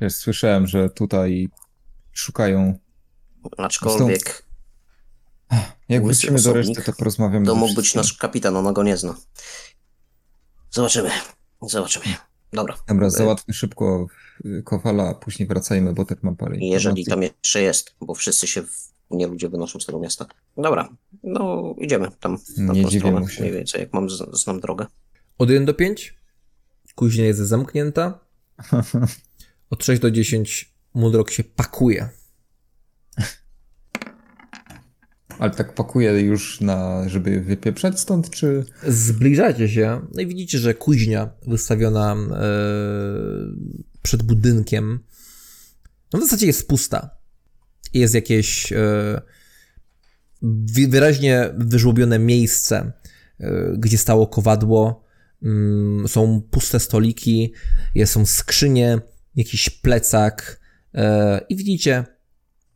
Wiesz, słyszałem, że tutaj szukają. Aczkolwiek Jak Łysy wrócimy do osobnik, reszty, to porozmawiamy. to ze mógł być nasz kapitan, ona go nie zna. Zobaczymy. Zobaczymy. Dobra. Dobra, Y, załatwmy szybko y, Kowala, a później wracajmy, bo też mam parę Jeżeli informacji. tam jeszcze jest, bo wszyscy się w... nie ludzie wynoszą z tego miasta. Dobra, no idziemy tam na Nie dziwię się. mniej więcej, jak mam, z- znam drogę. Od 1 do 5 kuźnia jest zamknięta. Od 6 do 10 Moonrock się pakuje. Ale tak pakuję już na, żeby wypieprzać stąd, czy... Zbliżacie się, no i widzicie, że kuźnia wystawiona e, przed budynkiem, no w zasadzie jest pusta. Jest jakieś e, wyraźnie wyżłobione miejsce, e, gdzie stało kowadło, mm, są puste stoliki, są skrzynie, jakiś plecak e, i widzicie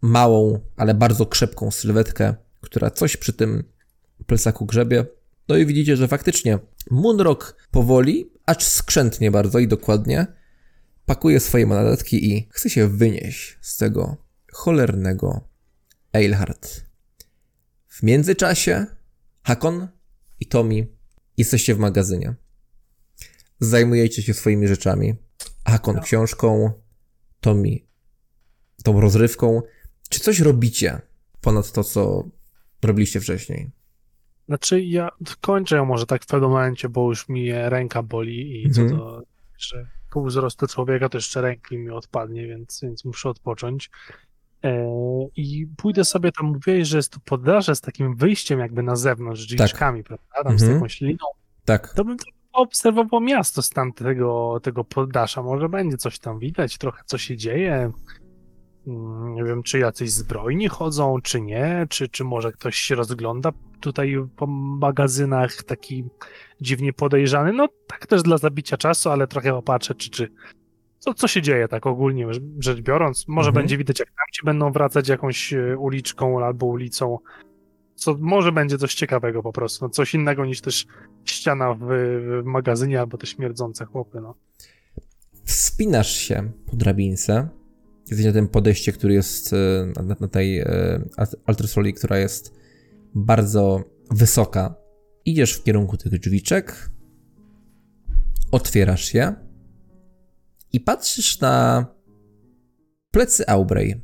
małą, ale bardzo krzepką sylwetkę, która coś przy tym plecaku grzebie. No i widzicie, że faktycznie Moonrock powoli, acz skrzętnie bardzo i dokładnie pakuje swoje mandatki i chce się wynieść z tego cholernego Eilhart. W międzyczasie Hakon i Tommy jesteście w magazynie. Zajmujecie się swoimi rzeczami. Hakon książką, Tommy tą rozrywką. Czy coś robicie ponad to, co robiliście wcześniej? Znaczy ja kończę ją może tak w pewnym momencie, bo już mi ręka boli i co Mhm. do że pół wzrostu człowieka to jeszcze ręki mi odpadnie, więc, więc muszę odpocząć. E, I pójdę sobie tam, mówię, że jest tu poddaże z takim wyjściem jakby na zewnątrz, drzwiczkami, prawda, tam z Mhm. jakąś liną. Tak. To bym obserwował miasto z tamtego tego poddasza. Może będzie coś tam widać, trochę co się dzieje. Mm, Nie wiem, czy jacyś zbrojni chodzą, czy nie, czy, czy może ktoś się rozgląda tutaj po magazynach taki dziwnie podejrzany. No tak też dla zabicia czasu, ale trochę popatrzę, czy, czy co, co się dzieje tak ogólnie rzecz biorąc. Może Mhm. będzie widać, jak tamci będą wracać jakąś e, uliczką albo ulicą. Co, może będzie coś ciekawego po prostu. No, coś innego niż też ściana w, w magazynie albo te śmierdzące chłopy. No. Wspinasz się po drabince. Jesteś na tym podejście, który jest e, na, na tej e, alt- altresoli, która jest bardzo wysoka. Idziesz w kierunku tych drzwiczek, otwierasz je i patrzysz na plecy Aubrey.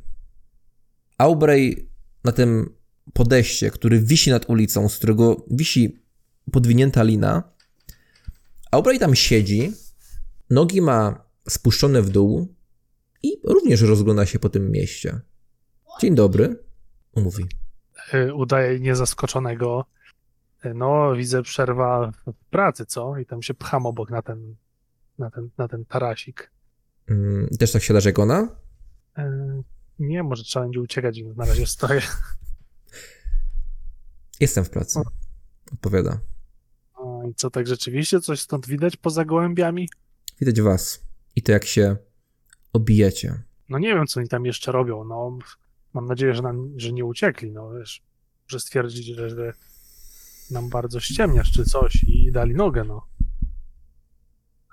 Aubrey na tym podejście, który wisi nad ulicą, z którego wisi podwinięta lina. Aubrey tam siedzi, nogi ma spuszczone w dół i również rozgląda się po tym mieście. Dzień dobry, mówi. y, udaje niezaskoczonego. Y, No, widzę przerwa w pracy, co? I tam się pcham obok na ten, na ten, na ten tarasik. Mm, Też tak siadasz jak ona? Y, Nie, może trzeba będzie uciekać, na razie stoję. Jestem w pracy. Odpowiada. O, I co, tak rzeczywiście coś stąd widać poza gołębiami? Widać was. I to jak się obijecie. No nie wiem, co oni tam jeszcze robią. No, mam nadzieję, że, nam, że nie uciekli. No, wiesz, że stwierdzić, że, że nam bardzo ściemniasz czy coś i dali nogę, no.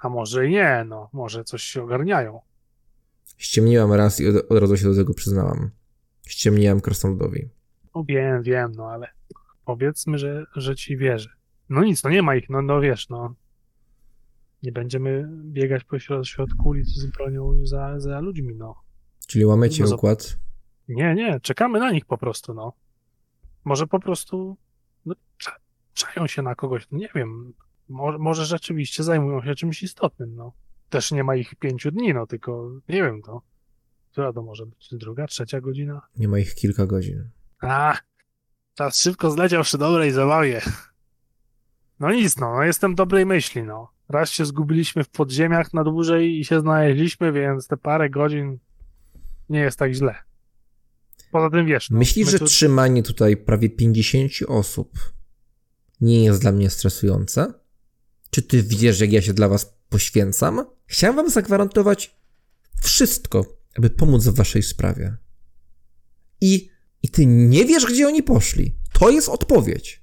A może i nie, no. Może coś się ogarniają. Ściemniłam raz i od, od razu się do tego przyznałam. Ściemniłam krasnoludowi. No wiem, wiem, no ale powiedzmy, że, że ci wierzę. No nic, no nie ma ich, no, no wiesz, no. Nie będziemy biegać po środ- środku ulicy z bronią za, za ludźmi, no. Czyli łamiecie No układ. Nie, nie, czekamy na nich po prostu, no. Może po prostu no, cza- czają się na kogoś, no nie wiem. Może, może rzeczywiście zajmują się czymś istotnym, no. Też nie ma ich pięciu dni, no, tylko nie wiem, to. Która to może być? Druga, trzecia godzina? Nie ma ich kilka godzin. A, czas szybko zleciał przy dobrej zabawie. No nic, no, no jestem dobrej myśli, no. Raz się zgubiliśmy w podziemiach na dłużej i się znaleźliśmy, więc te parę godzin nie jest tak źle. Poza tym wiesz, no, Myślisz, my że tu- trzymanie tutaj prawie 50 osób nie jest dla mnie stresujące? Czy ty wiesz, jak ja się dla was poświęcam? Chciałem wam zagwarantować wszystko, aby pomóc w waszej sprawie. I, I ty nie wiesz, gdzie oni poszli. To jest odpowiedź.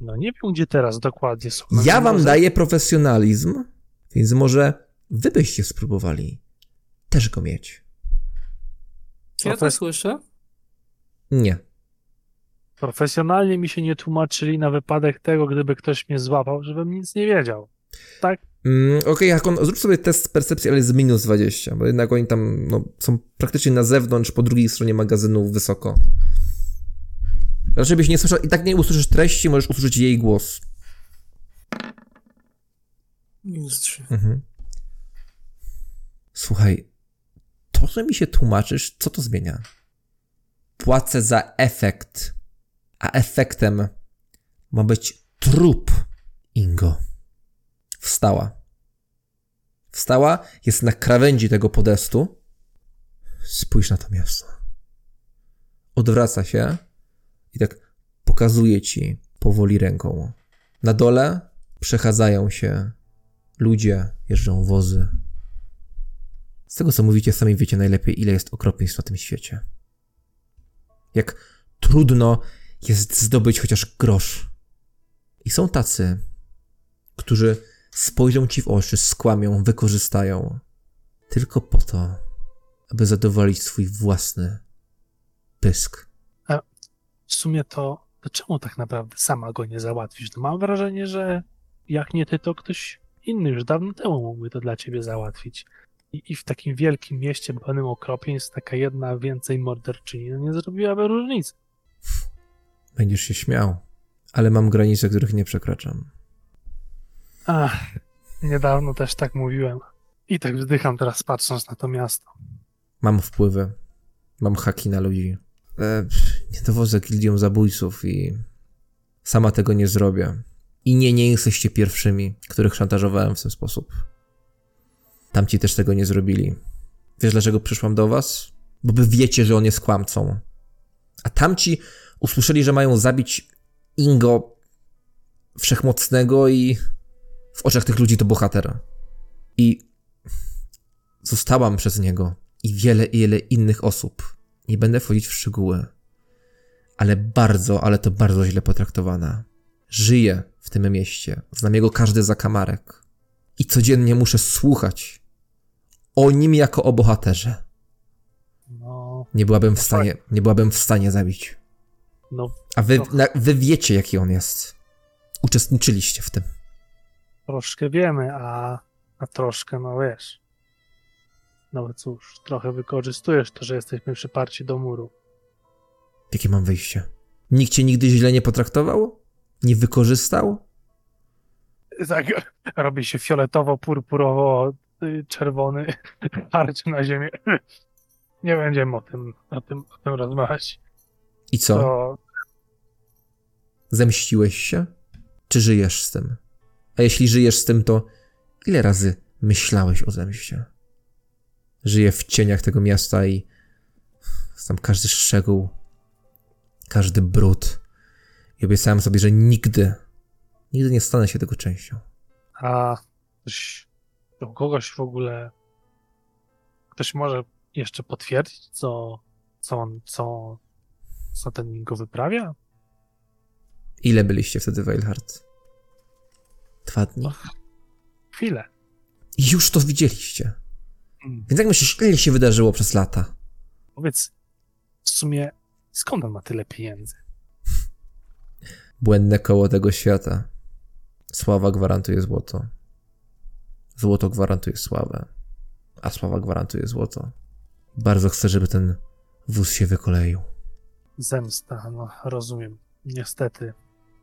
No nie wiem, gdzie teraz dokładnie są. No, Ja wam może- daję profesjonalizm, więc może wy byście spróbowali też go mieć. Czy ja to słyszę? Nie. Profesjonalnie mi się nie tłumaczyli na wypadek tego, gdyby ktoś mnie złapał, żebym nic nie wiedział. Tak? Mm, Okej, Hakon, zrób sobie test percepcji, ale z minus 20, bo jednak oni tam no, są praktycznie na zewnątrz, po drugiej stronie magazynu, wysoko. Raczej byś nie słyszał, i tak nie usłyszysz treści, możesz usłyszeć jej głos. Minus 3. Mhm. Słuchaj, to, że mi się tłumaczysz, co to zmienia? Płacę za efekt, a efektem ma być trup Ingo. Wstała. Wstała, jest na krawędzi tego podestu. Spójrz na to miasto. Odwraca się i tak pokazuje ci powoli ręką. Na dole przechadzają się ludzie, jeżdżą wozy. Z tego co mówicie, sami wiecie najlepiej, ile jest okropieństw na tym świecie. Jak trudno jest zdobyć chociaż grosz. I są tacy, którzy spojrzą ci w oczy, skłamią, wykorzystają, tylko po to, aby zadowolić swój własny pysk. W sumie to, to czemu tak naprawdę sama go nie załatwisz? No mam wrażenie, że jak nie ty, to ktoś inny już dawno temu mógłby to dla ciebie załatwić. I, i w takim wielkim mieście pełnym okropieństw taka jedna więcej morderczyni no nie zrobiłaby różnicy. Będziesz się śmiał, ale mam granice, których nie przekraczam. Ach, niedawno też tak mówiłem. I tak wzdycham teraz patrząc na to miasto. Mam wpływy. Mam haki na ludzi. E, nie dowodzę gildią zabójców i sama tego nie zrobię. I nie, nie jesteście pierwszymi, których szantażowałem w ten sposób. Tamci też tego nie zrobili. Wiesz, dlaczego przyszłam do was? bo wy wiecie, że on jest kłamcą. A tamci usłyszeli, że mają zabić Ingo Wszechmocnego i w oczach tych ludzi to bohater. I zostałam przez niego i wiele, wiele innych osób. Nie będę wchodzić w szczegóły. Ale bardzo, ale to bardzo źle potraktowana. Żyję w tym mieście. Znam jego każdy zakamarek. I codziennie muszę słuchać o nim jako o bohaterze. No, Nie byłabym w stanie, nie byłabym w stanie zabić. No A wy, No. na, wy wiecie, jaki on jest. Uczestniczyliście w tym. troszkę wiemy, a, a troszkę, no wiesz. No cóż, trochę wykorzystujesz to, że jesteśmy przyparci do muru. Jakie mam wyjście? Nikt cię nigdy źle nie potraktował? Nie wykorzystał? Tak, robi się fioletowo-purpurowo-czerwony harczy na ziemię. Nie będziemy o tym, o tym, o tym rozmawiać. I co? To Zemściłeś się? Czy żyjesz z tym? A jeśli żyjesz z tym, to ile razy myślałeś o zemście? Żyję w cieniach tego miasta i znam każdy szczegół, każdy brud. I obiecałem sobie, że nigdy, nigdy nie stanę się tego częścią. A ktoś, u kogoś w ogóle ktoś może jeszcze potwierdzić, co, co on, co, co ten Mingo wyprawia? Ile byliście wtedy w Eilhart? Dwa dni? Chwilę. I już to widzieliście. Mm. Więc jak myślisz, ile się wydarzyło przez lata? Powiedz, w sumie skąd on ma tyle pieniędzy? Błędne koło tego świata. Sława gwarantuje złoto. Złoto gwarantuje sławę. A sława gwarantuje złoto. Bardzo chcę, żeby ten wóz się wykoleił. Zemsta, no rozumiem. Niestety,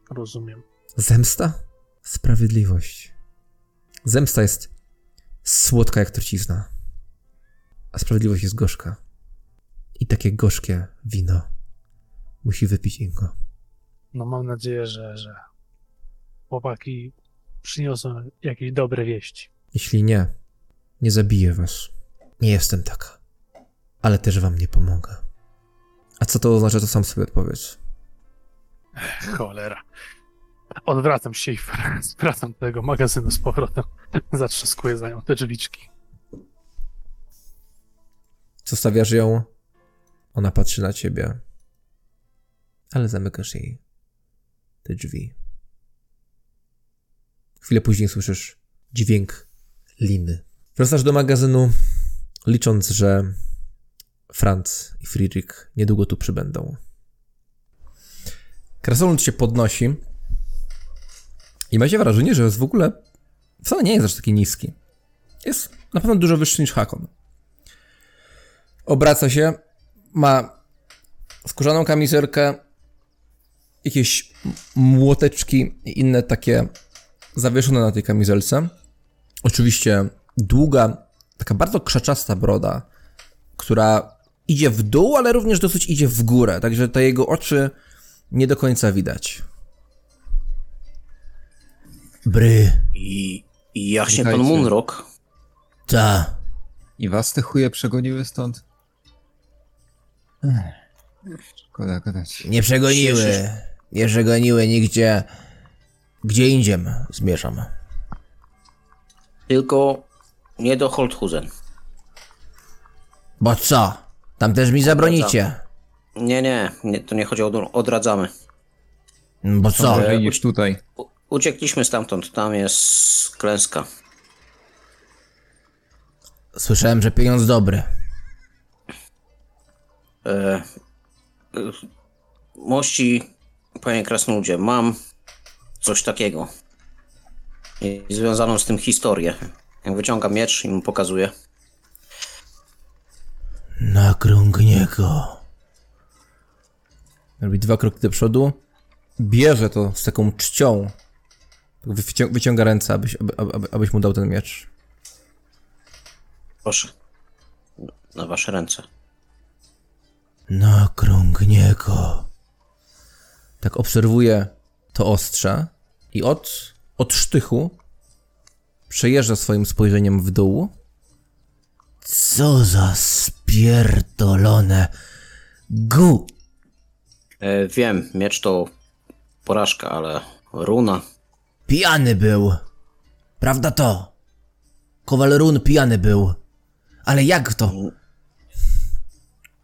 rozumiem. Zemsta? Sprawiedliwość. Zemsta jest słodka jak trucizna. A sprawiedliwość jest gorzka. I takie gorzkie wino musi wypić Ingo. No mam nadzieję, że, że chłopaki przyniosą jakieś dobre wieści. Jeśli nie, nie zabiję was. Nie jestem taka. Ale też wam nie pomogę. A co to oznacza, to sam sobie odpowiedz. Cholera. Odwracam się i wracam do tego magazynu z powrotem. Zatrzaskuję za nią te drzwiczki. Zostawiasz ją, ona patrzy na ciebie, ale zamykasz jej te drzwi. Chwilę później słyszysz dźwięk liny. Wracasz do magazynu, licząc, że Franz i Friedrich niedługo tu przybędą. Krasolund się podnosi i macie wrażenie, że jest w ogóle wcale nie jest aż taki niski. Jest na pewno dużo wyższy niż Hakon. Obraca się, ma skórzaną kamizelkę, jakieś młoteczki i inne takie zawieszone na tej kamizelce. Oczywiście długa, taka bardzo krzaczasta broda, która idzie w dół, ale również dosyć idzie w górę, także te jego oczy nie do końca widać. Bry, I, i jaśnie pan Witajcie. Munrock. ta. I was te chuje przegoniły stąd? Ech, Szkoda gadać. Nie przegoniły. Nie przegoniły nigdzie. Gdzie indziej zmierzam. Tylko nie do Holthusen. Bo co? Tam też mi zabronicie. Nie, nie, nie to nie chodzi o odradzamy. Bo co? Gorzej niż tutaj. U, uciekliśmy stamtąd, tam jest klęska. Słyszałem, że pieniądz dobry. E, e, mości, panie Krasnoludzie, mam coś takiego. I związaną z tym historię. Jak wyciąga miecz i mu pokazuje. Na krągniego. Robi dwa kroki do przodu. Bierze to z taką czcią. Tak wycią- wyciąga ręce, abyś, aby, aby, abyś mu dał ten miecz. Proszę. Na wasze ręce. Na krągniego. Tak obserwuje to ostrze i od, od sztychu przejeżdża swoim spojrzeniem w dół. Co za sp pierdolone. Gu. E, wiem, miecz to porażka, ale runa. Pijany był. Prawda to? Kowal run pijany był. Ale jak to?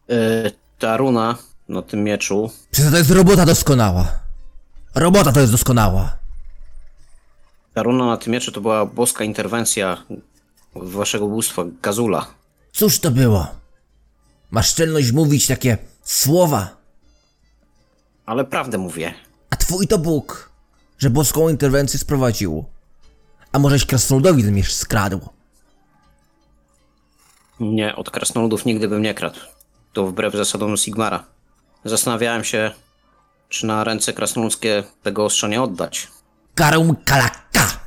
E, ta runa na tym mieczu Przecież to jest robota doskonała. Robota to jest doskonała. Ta runa na tym mieczu to była boska interwencja waszego bóstwa Gazula. Cóż to było? Masz szczelność mówić takie słowa, Ale prawdę mówię. a twój to Bóg, że boską interwencję sprowadził. A możeś krasnoludowi ten miecz skradł. Nie, od krasnoludów nigdy bym nie kradł. To wbrew zasadom Sigmara. Zastanawiałem się, czy na ręce krasnoludzkie tego ostrza nie oddać. Karum kalaka!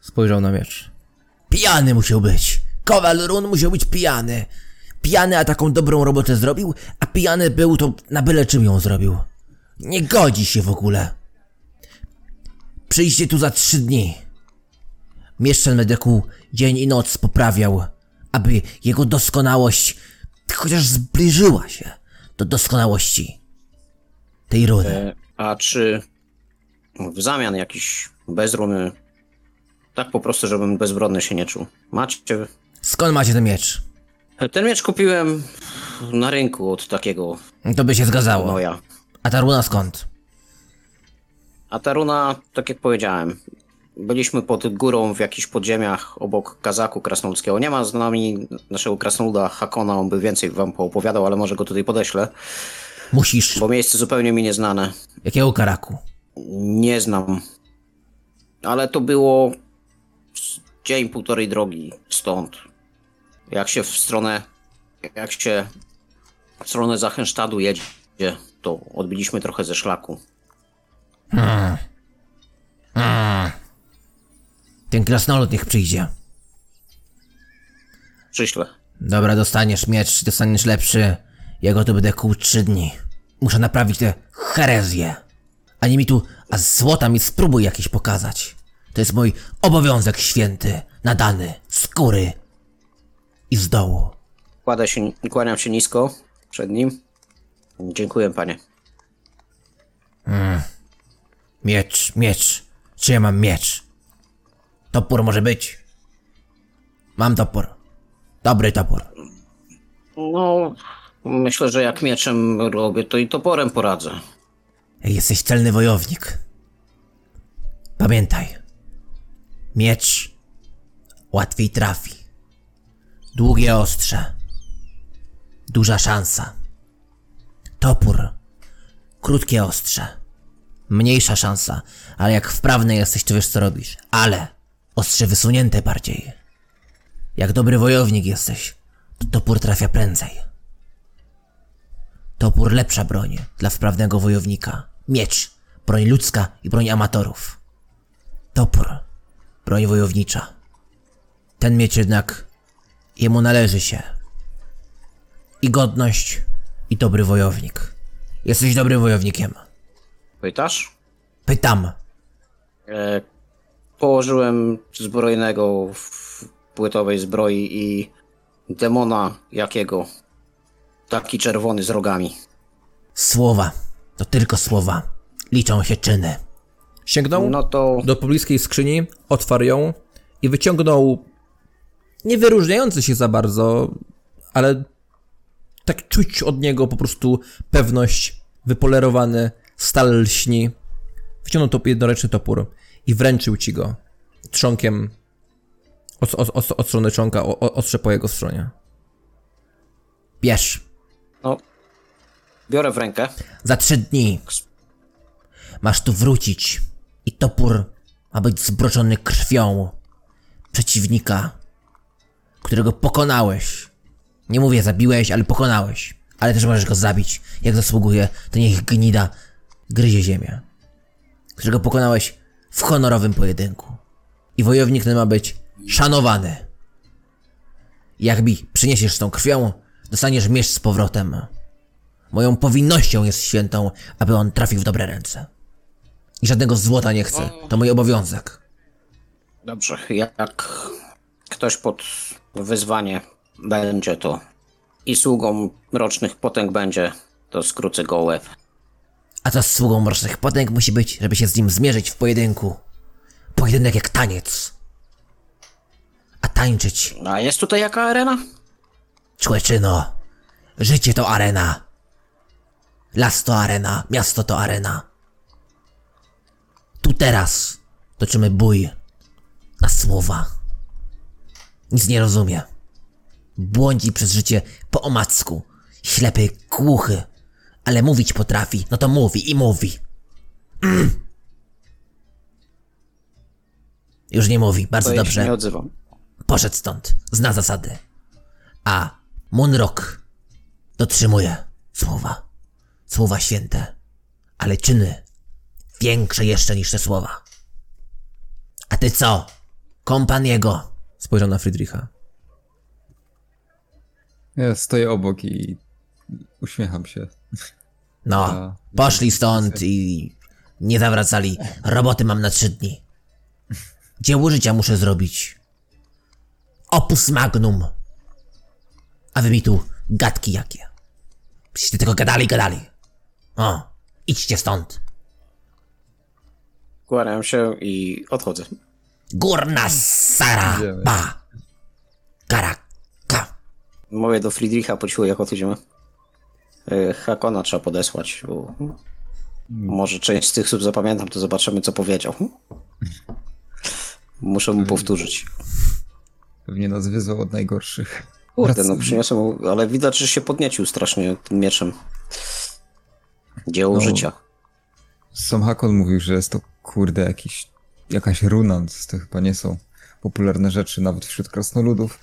Spojrzał na miecz. Pijany musiał być. Kowal run musiał być pijany. Pijany, a taką dobrą robotę zrobił, a pijany był to na byle czym ją zrobił. Nie godzi się w ogóle. Przyjście tu za trzy dni. Mieszczan Medeku dzień i noc poprawiał, aby jego doskonałość chociaż zbliżyła się do doskonałości tej runy. E, A czy w zamian jakiś bez runy, tak po prostu, żebym bezbronny się nie czuł. Macie... Skąd macie ten miecz? Ten miecz kupiłem na rynku od takiego To by się zgadzało. noja. A ta runa skąd? A ta runa, tak jak powiedziałem, byliśmy pod górą w jakichś podziemiach obok kazaku krasnoludzkiego. Nie ma z nami naszego krasnoluda Hakona, on by więcej wam poopowiadał, ale może go tutaj podeślę, Musisz. bo miejsce zupełnie mi nieznane. Jakiego karaku? Nie znam. Ale to było dzień, półtorej drogi stąd. Jak się w stronę, jak się w stronę Zachenstadu jedzie, to odbiliśmy trochę ze szlaku. Ten krasnolud niech przyjdzie. Przyślę. Dobra, dostaniesz miecz, dostaniesz lepszy. Ja go tu będę kół trzy dni. Muszę naprawić tę herezję. Ani mi tu, a złota mi spróbuj jakieś pokazać. To jest mój obowiązek święty, nadany z góry i z dołu. Kładę się, kłaniam się nisko przed nim. Dziękuję, panie. Miecz, miecz. Czy ja mam miecz? Topór może być. Mam topór. Dobry topór. No, myślę, że jak mieczem robię, to i toporem poradzę. Jesteś celny wojownik. Pamiętaj. Miecz łatwiej trafi. Długie ostrze. Duża szansa. Topór. Krótkie ostrze. Mniejsza szansa, ale jak wprawny jesteś, to wiesz co robisz. Ale ostrze wysunięte bardziej. Jak dobry wojownik jesteś, to topór trafia prędzej. Topór lepsza broń dla wprawnego wojownika. Miecz, broń ludzka i broń amatorów. Topór, broń wojownicza. Ten miecz jednak jemu należy się. I godność, i dobry wojownik. Jesteś dobrym wojownikiem. Pytasz? Pytam. E, położyłem zbrojnego w płytowej zbroi i demona jakiego. Taki czerwony z rogami. Słowa, to tylko słowa. Liczą się czyny. Sięgnął No to do pobliskiej skrzyni, otwarł ją i wyciągnął nie wyróżniający się za bardzo, ale tak czuć od niego po prostu pewność, wypolerowany, stal lśni. Wyciągnął to jednoręczny topór i wręczył ci go trzonkiem od, od, od, od strony czonka, ostrze po jego stronie. Bierz. no, biorę w rękę. Za trzy dni masz tu wrócić i topór ma być zbroczony krwią przeciwnika, którego pokonałeś. Nie mówię zabiłeś, ale pokonałeś. Ale też możesz go zabić, jak zasługuje, to niech gnida gryzie ziemię. Którego pokonałeś w honorowym pojedynku. I wojownik ten ma być szanowany. Jak mi przyniesiesz tą krwią, dostaniesz miecz z powrotem. Moją powinnością jest świętą, aby on trafił w dobre ręce. I żadnego złota nie chcę. To mój obowiązek. Dobrze, jak ktoś pod wyzwanie będzie to. I sługą rocznych potęg będzie, to skrócę go łeb. A co z sługą mrocznych potęg musi być, żeby się z nim zmierzyć w pojedynku? Pojedynek jak taniec. A tańczyć, A jest tutaj jaka arena? człeczyno. Życie to arena. Las to arena, miasto to arena. Tu teraz toczymy bój na słowa. Nic nie rozumie. Błądzi przez życie po omacku. Ślepy, głuchy. Ale mówić potrafi, no to mówi i mówi. Mm. Już nie mówi, bardzo To ja się dobrze. nie odzywam. Poszedł stąd, zna zasady. A Munrock dotrzymuje słowa. Słowa święte, ale czyny większe jeszcze niż te słowa. A ty co? Kompan jego. Spojrzał na Friedricha. Ja stoję obok i uśmiecham się. No, A, poszli stąd i nie zawracali. Roboty mam na trzy dni. Dzieło życia muszę zrobić. Opus magnum. A wy mi tu gadki jakie. Byście tylko gadali, gadali. O, idźcie stąd. Kłaniam się i odchodzę. Górna Sara, Idziemy. ba. Karaka. Mówię do Friedricha po cichu, jak odchodzimy. Y, Hakona trzeba podesłać, bo może część z tych słów zapamiętam, to zobaczymy, co powiedział. Muszę mu powtórzyć. Pewnie nas wyzwał od najgorszych. Kurde, no przyniosłem mu, ale widać, że się podniecił strasznie tym mieczem. Dzieło No. życia. Sam Hakon mówił, że jest to kurde jakiś, jakaś runa, to chyba nie są popularne rzeczy nawet wśród krasnoludów.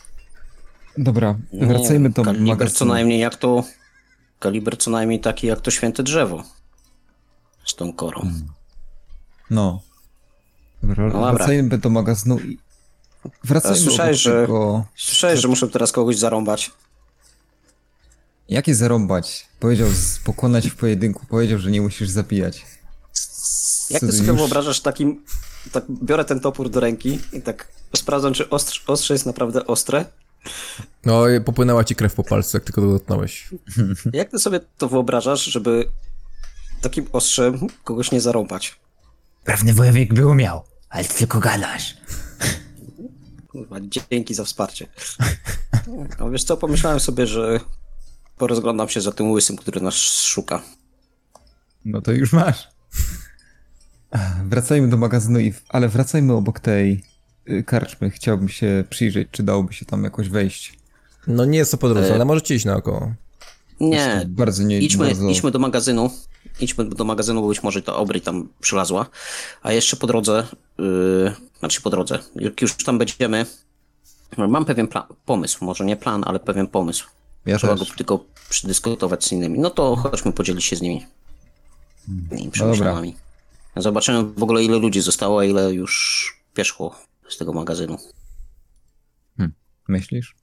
Dobra, wracajmy do Kaliber co magazynu. najmniej jak to... Kaliber co najmniej taki jak to święte drzewo. Z tą korą. No. Dobra, No dobra. wracajmy do magazynu i wracajmy słyszałeś, że- tego... Słyszałeś, że muszę teraz kogoś zarąbać? Jakie zarąbać? Powiedział pokonać w pojedynku, powiedział, że nie musisz zabijać. Jak Co ty sobie już- wyobrażasz takim... Tak biorę ten topór do ręki i tak sprawdzam, czy ostrze, ostrze jest naprawdę ostre. No, i popłynęła ci krew po palcu, jak tylko to dotknąłeś. Jak ty sobie to wyobrażasz, żeby takim ostrzem kogoś nie zarąbać? Pewny wojownik by umiał, ale ty tylko gadasz. Kurwa, dzięki za wsparcie. No wiesz co, pomyślałem sobie, że porozglądam się za tym łysym, który nas szuka. No to już masz. Wracajmy do magazynu, i ale wracajmy obok tej y, karczmy. Chciałbym się przyjrzeć, czy dałoby się tam jakoś wejść. No nie jest to po drodze, E, ale możecie iść naokoło. Nie, Bardzo nie idźmy, bardzo... idźmy do magazynu. Idźmy do magazynu, bo być może ta Obry tam przylazła. A jeszcze po drodze, yy, znaczy po drodze, jak już tam będziemy, mam pewien plan, pomysł, może nie plan, ale pewien pomysł. Ja Trzeba też. go tylko przedyskutować z innymi. No to chodźmy podzielić się z nimi. Hmm. Tymi przemyśleniami. Zobaczymy w ogóle ile ludzi zostało, a ile już pieszło z tego magazynu. Myślisz?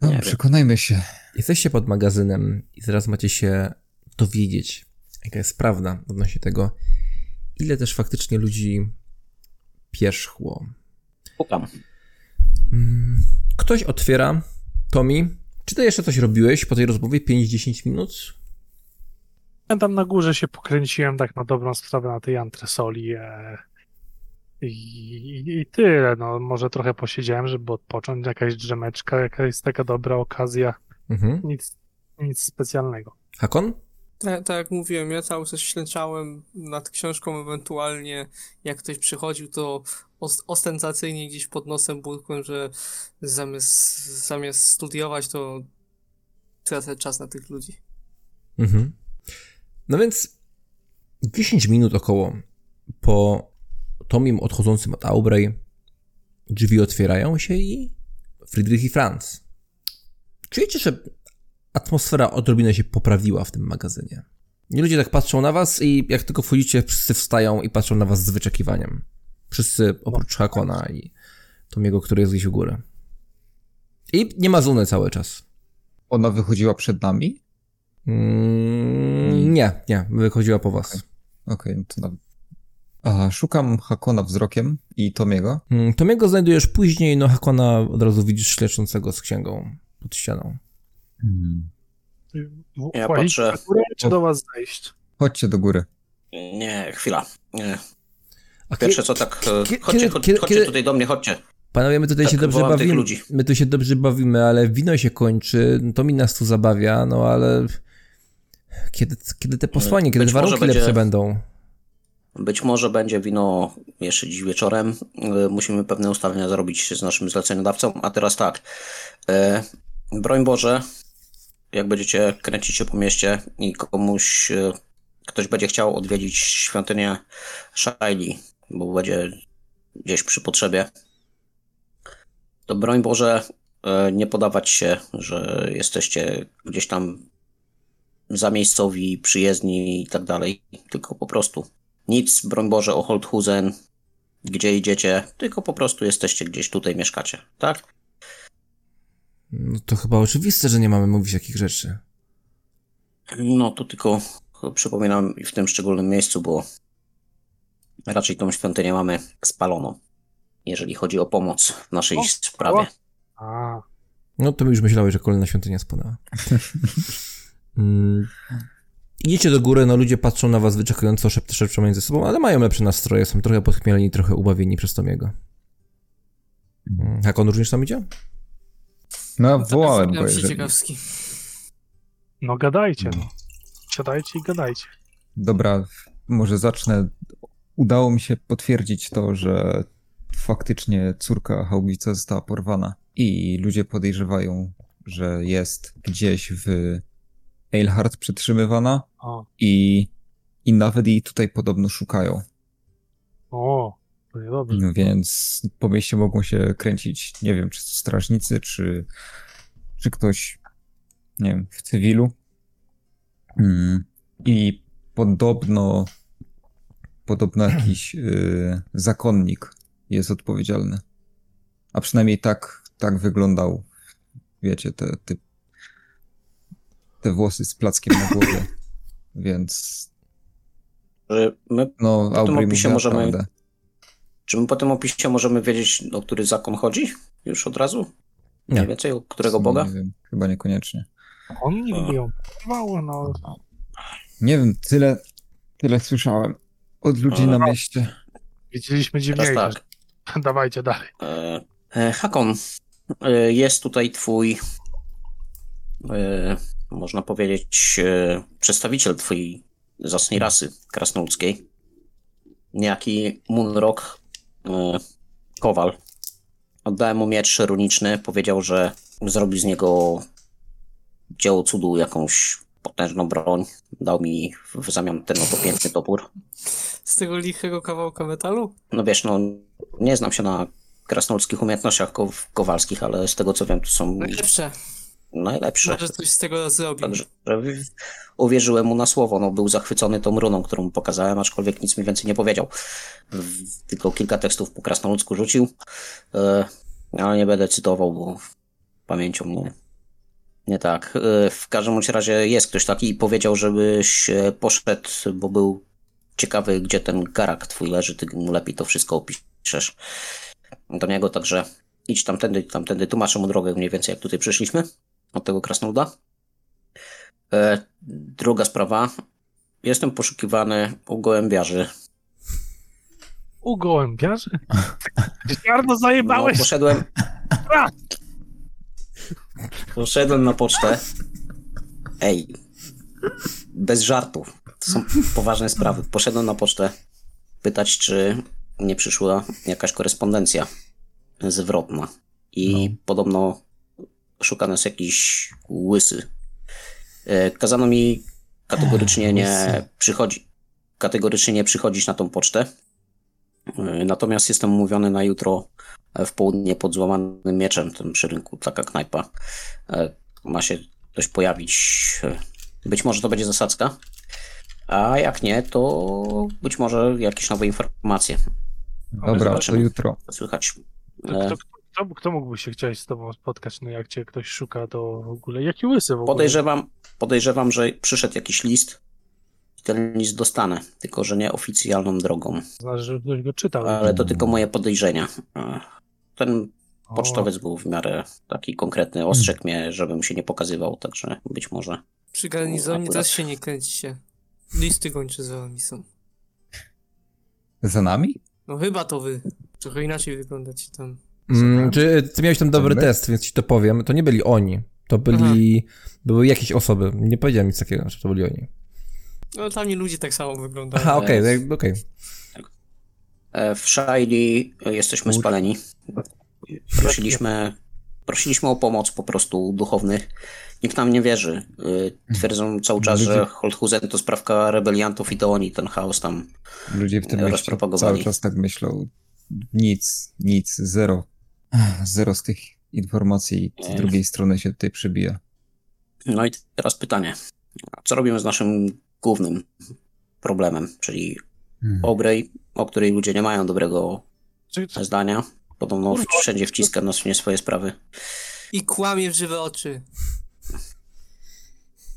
No, Nie wiem. przekonajmy się. Jesteście pod magazynem i zaraz macie się dowiedzieć, jaka jest prawda odnośnie tego, ile też faktycznie ludzi pierzchło. Pukam. Mm, Ktoś otwiera. Tomi, czy ty jeszcze coś robiłeś po tej rozmowie? 5-10 minut? Ja tam na górze się pokręciłem tak na dobrą sprawę na tej antresoli. E, i, i, tyle. No, może trochę posiedziałem, żeby odpocząć. Jakaś drzemeczka, jakaś taka dobra okazja. Mhm. Nic, nic specjalnego. Hakon? Tak, tak jak mówiłem, ja cały czas ślęczałem nad książką, ewentualnie jak ktoś przychodził, to os- ostentacyjnie gdzieś pod nosem burkłem, że zamiast, zamiast studiować, to tracę czas na tych ludzi. Mhm. No więc 10 minut około po Tomim odchodzącym od Aubrey drzwi otwierają się i Friedrich i Franz. Czujecie, że atmosfera odrobinę się poprawiła w tym magazynie. Nie ludzie tak patrzą na was i jak tylko wchodzicie, wszyscy wstają i patrzą na was z wyczekiwaniem. Wszyscy oprócz Hakona i Tomiego, który jest gdzieś u góry. I nie ma Zuny cały czas. Ona wychodziła przed nami? Mm, nie, nie, wychodziła po was. Okej, no to nawet A, szukam Hakona wzrokiem i Tomiego. Mm, Tomiego znajdujesz później, no Hakona od razu widzisz leczącego z księgą pod ścianą. W- Ja włazić patrzę. czy do was zejść? Chodźcie do góry. Nie, chwila. Nie. A Pierwsze co tak, e, chodźcie, kiedy- chodźcie, chodźcie tutaj do mnie, chodźcie. Panowie, my tutaj Tak, się dobrze bawimy. ludzi. My tu się dobrze bawimy, ale wino się kończy. To mi nas tu zabawia, no ale. Kiedy, kiedy te posłanie, kiedy warunki będzie- lepsze będą? Być może będzie wino jeszcze dziś wieczorem. E, Musimy pewne ustalenia zrobić z naszym zleceniodawcą. A teraz tak. E, broń Boże, jak będziecie kręcić się po mieście i komuś, e, ktoś będzie chciał odwiedzić świątynię Shaili, bo będzie gdzieś przy potrzebie, to broń Boże, nie podawać się, że jesteście gdzieś tam zamiejscowi, przyjezdni i tak dalej, tylko po prostu nic, broń Boże, o Holthusen, gdzie idziecie, tylko po prostu jesteście gdzieś tutaj, mieszkacie, tak? No to chyba oczywiste, że nie mamy mówić takich rzeczy. No to tylko przypominam w tym szczególnym miejscu, bo raczej tą świątynię mamy spaloną, jeżeli chodzi o pomoc w naszej O, sprawie. A, No to my już myślałeś, że kolejna świątynia spłonęła. mm. Idziecie do góry, no ludzie patrzą na was wyczekująco, szep, szepczą między sobą, ale mają lepsze nastroje, są trochę podchmieleni, trochę ubawieni przez Tomiego. Mm. Jak on również tam idzie? No, wołałem go, jeżeli... ciekawski. no gadajcie, no. Siadajcie i gadajcie. Dobra, może zacznę. Udało mi się potwierdzić to, że faktycznie córka Haubica została porwana i ludzie podejrzewają, że jest gdzieś w Eilhart przetrzymywana O, i, i nawet jej tutaj podobno szukają. o, to niedobrze. No Więc po mieście mogą się kręcić, nie wiem, czy to strażnicy, czy, czy ktoś, nie wiem, w cywilu. Mm. I podobno, podobno jakiś y, zakonnik jest odpowiedzialny. A przynajmniej tak, tak wyglądał, wiecie, te, te, te włosy z plackiem na głowie. Więc, Że my, no, tym Aubrey opisie możemy- prawdę. czy my po tym opisie możemy wiedzieć, o który zakon chodzi? Już od razu? Nie. Mniej więcej, o którego Boga? Nie wiem, chyba niekoniecznie. On nigdy ją porwał, no. Nie wiem, tyle, tyle słyszałem od ludzi No. na mieście. Widzieliśmy dziwniejsze. tak. Dawajcie dalej. E, e, Hakon, e, jest tutaj twój, e, można powiedzieć, e, przedstawiciel twojej zacnej rasy krasnoludzkiej. Niejaki Munrock e, Kowal. Oddałem mu miecz runiczny, powiedział, że zrobi z niego dzieło cudu, jakąś potężną broń. Dał mi w zamian ten oto piękny topór. Z tego lichego kawałka metalu? No wiesz, no nie znam się na krasnoludzkich umiejętnościach kow- kowalskich, ale z tego co wiem, to są Najlepsze. Najlepsze. Może coś z tego zrobi. Także w- uwierzyłem mu na słowo. No, był zachwycony tą runą, którą mu pokazałem, aczkolwiek nic mi więcej nie powiedział. Tylko kilka tekstów po krasnoludzku rzucił, e, ale nie będę cytował, bo pamięcią nie, nie tak. E, w każdym razie jest ktoś taki i powiedział, żebyś e, poszedł, bo był ciekawy, gdzie ten garak twój leży, ty mu lepiej to wszystko opiszesz do niego, także idź tamtędy, tamtędy, tłumaczę mu drogę mniej więcej jak tutaj przyszliśmy, od tego krasnoluda. E, druga sprawa. Jestem poszukiwany u gołębiarzy. U gołębiarzy? Ziarno No, zajebałeś! poszedłem. Poszedłem na pocztę. Ej, bez żartów. To są poważne sprawy. Poszedłem na pocztę pytać, czy nie przyszła jakaś korespondencja zwrotna. I podobno szuka nas jakiś łysy. E, Kazano mi kategorycznie nie przychodzi, kategorycznie nie przychodzić na tą pocztę. E, Natomiast jestem umówiony na jutro w południe pod złamanym mieczem, tym przy rynku, taka knajpa. E, Ma się ktoś pojawić. Być może to będzie zasadzka. A jak nie, to być może jakieś nowe informacje Dobra, to zobaczymy. jutro. słychać. To Kto, kto, mógłby się chcieć z tobą spotkać, no jak cię ktoś szuka, to w ogóle... Jaki łysy w ogóle? Podejrzewam, podejrzewam, że przyszedł jakiś list ten list dostanę, tylko że nie oficjalną drogą. Znaczy, że ktoś go czytał. Ale to tylko moje podejrzenia. Ten O, pocztowiec był w miarę taki konkretny, ostrzegł mnie, żebym się nie pokazywał, także być może. Przy garnizonie Akurat. też się nie kręćcie. Listy gończe za wami są. Za nami? No chyba to wy. Trochę inaczej wyglądacie tam. Mm, czy ty miałeś tam dobry test, więc ci to powiem. To nie byli oni. To byli. Były jakieś osoby. Nie powiedziałem nic takiego, że to byli oni. No tam nie ludzie tak samo wyglądają. Aha, okej, okay, okej. E, W Shaili jesteśmy spaleni. Prosiliśmy, prosiliśmy o pomoc po prostu duchownych. Nikt nam nie wierzy. Y, Twierdzą cały czas, że Holthusen to sprawka rebeliantów i to oni ten chaos tam. Ludzie w tym mieście Rozpropagowali. cały czas tak myślą. Nic, nic, zero. Zero z tych informacji z drugiej strony się tutaj przybija. No i teraz pytanie. Co robimy z naszym głównym problemem, czyli Hmm. Obrej, o której ludzie nie mają dobrego zdania. Podobno wszędzie wciska nas w nie swoje sprawy. I kłamie w żywe oczy.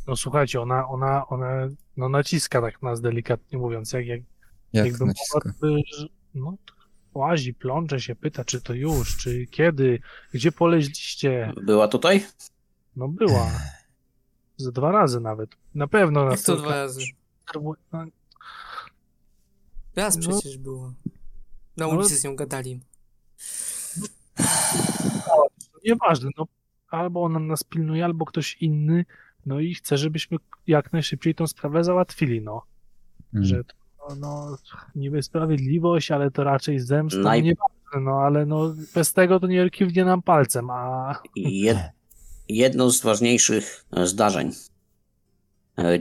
no słuchajcie, ona, ona, ona no naciska tak nas delikatnie mówiąc, jak, jak Jak jakby że- no łazi, plącze się, pyta, czy to już, czy kiedy, gdzie poleźliście. Była tutaj? No była. Z dwa razy nawet. Na pewno Jak to dwa razy? No, Raz No. przecież było. Na No. ulicy z nią gadali. Nieważne, no albo ona nas pilnuje, albo ktoś inny, no i chce, żebyśmy jak najszybciej tą sprawę załatwili, no. Hmm. Że to, no, no niby sprawiedliwość, ale to raczej zemsta, Naj- no nieważne, no ale no bez tego to nie kiwnie nam palcem, a Jed, jedno z ważniejszych zdarzeń. E,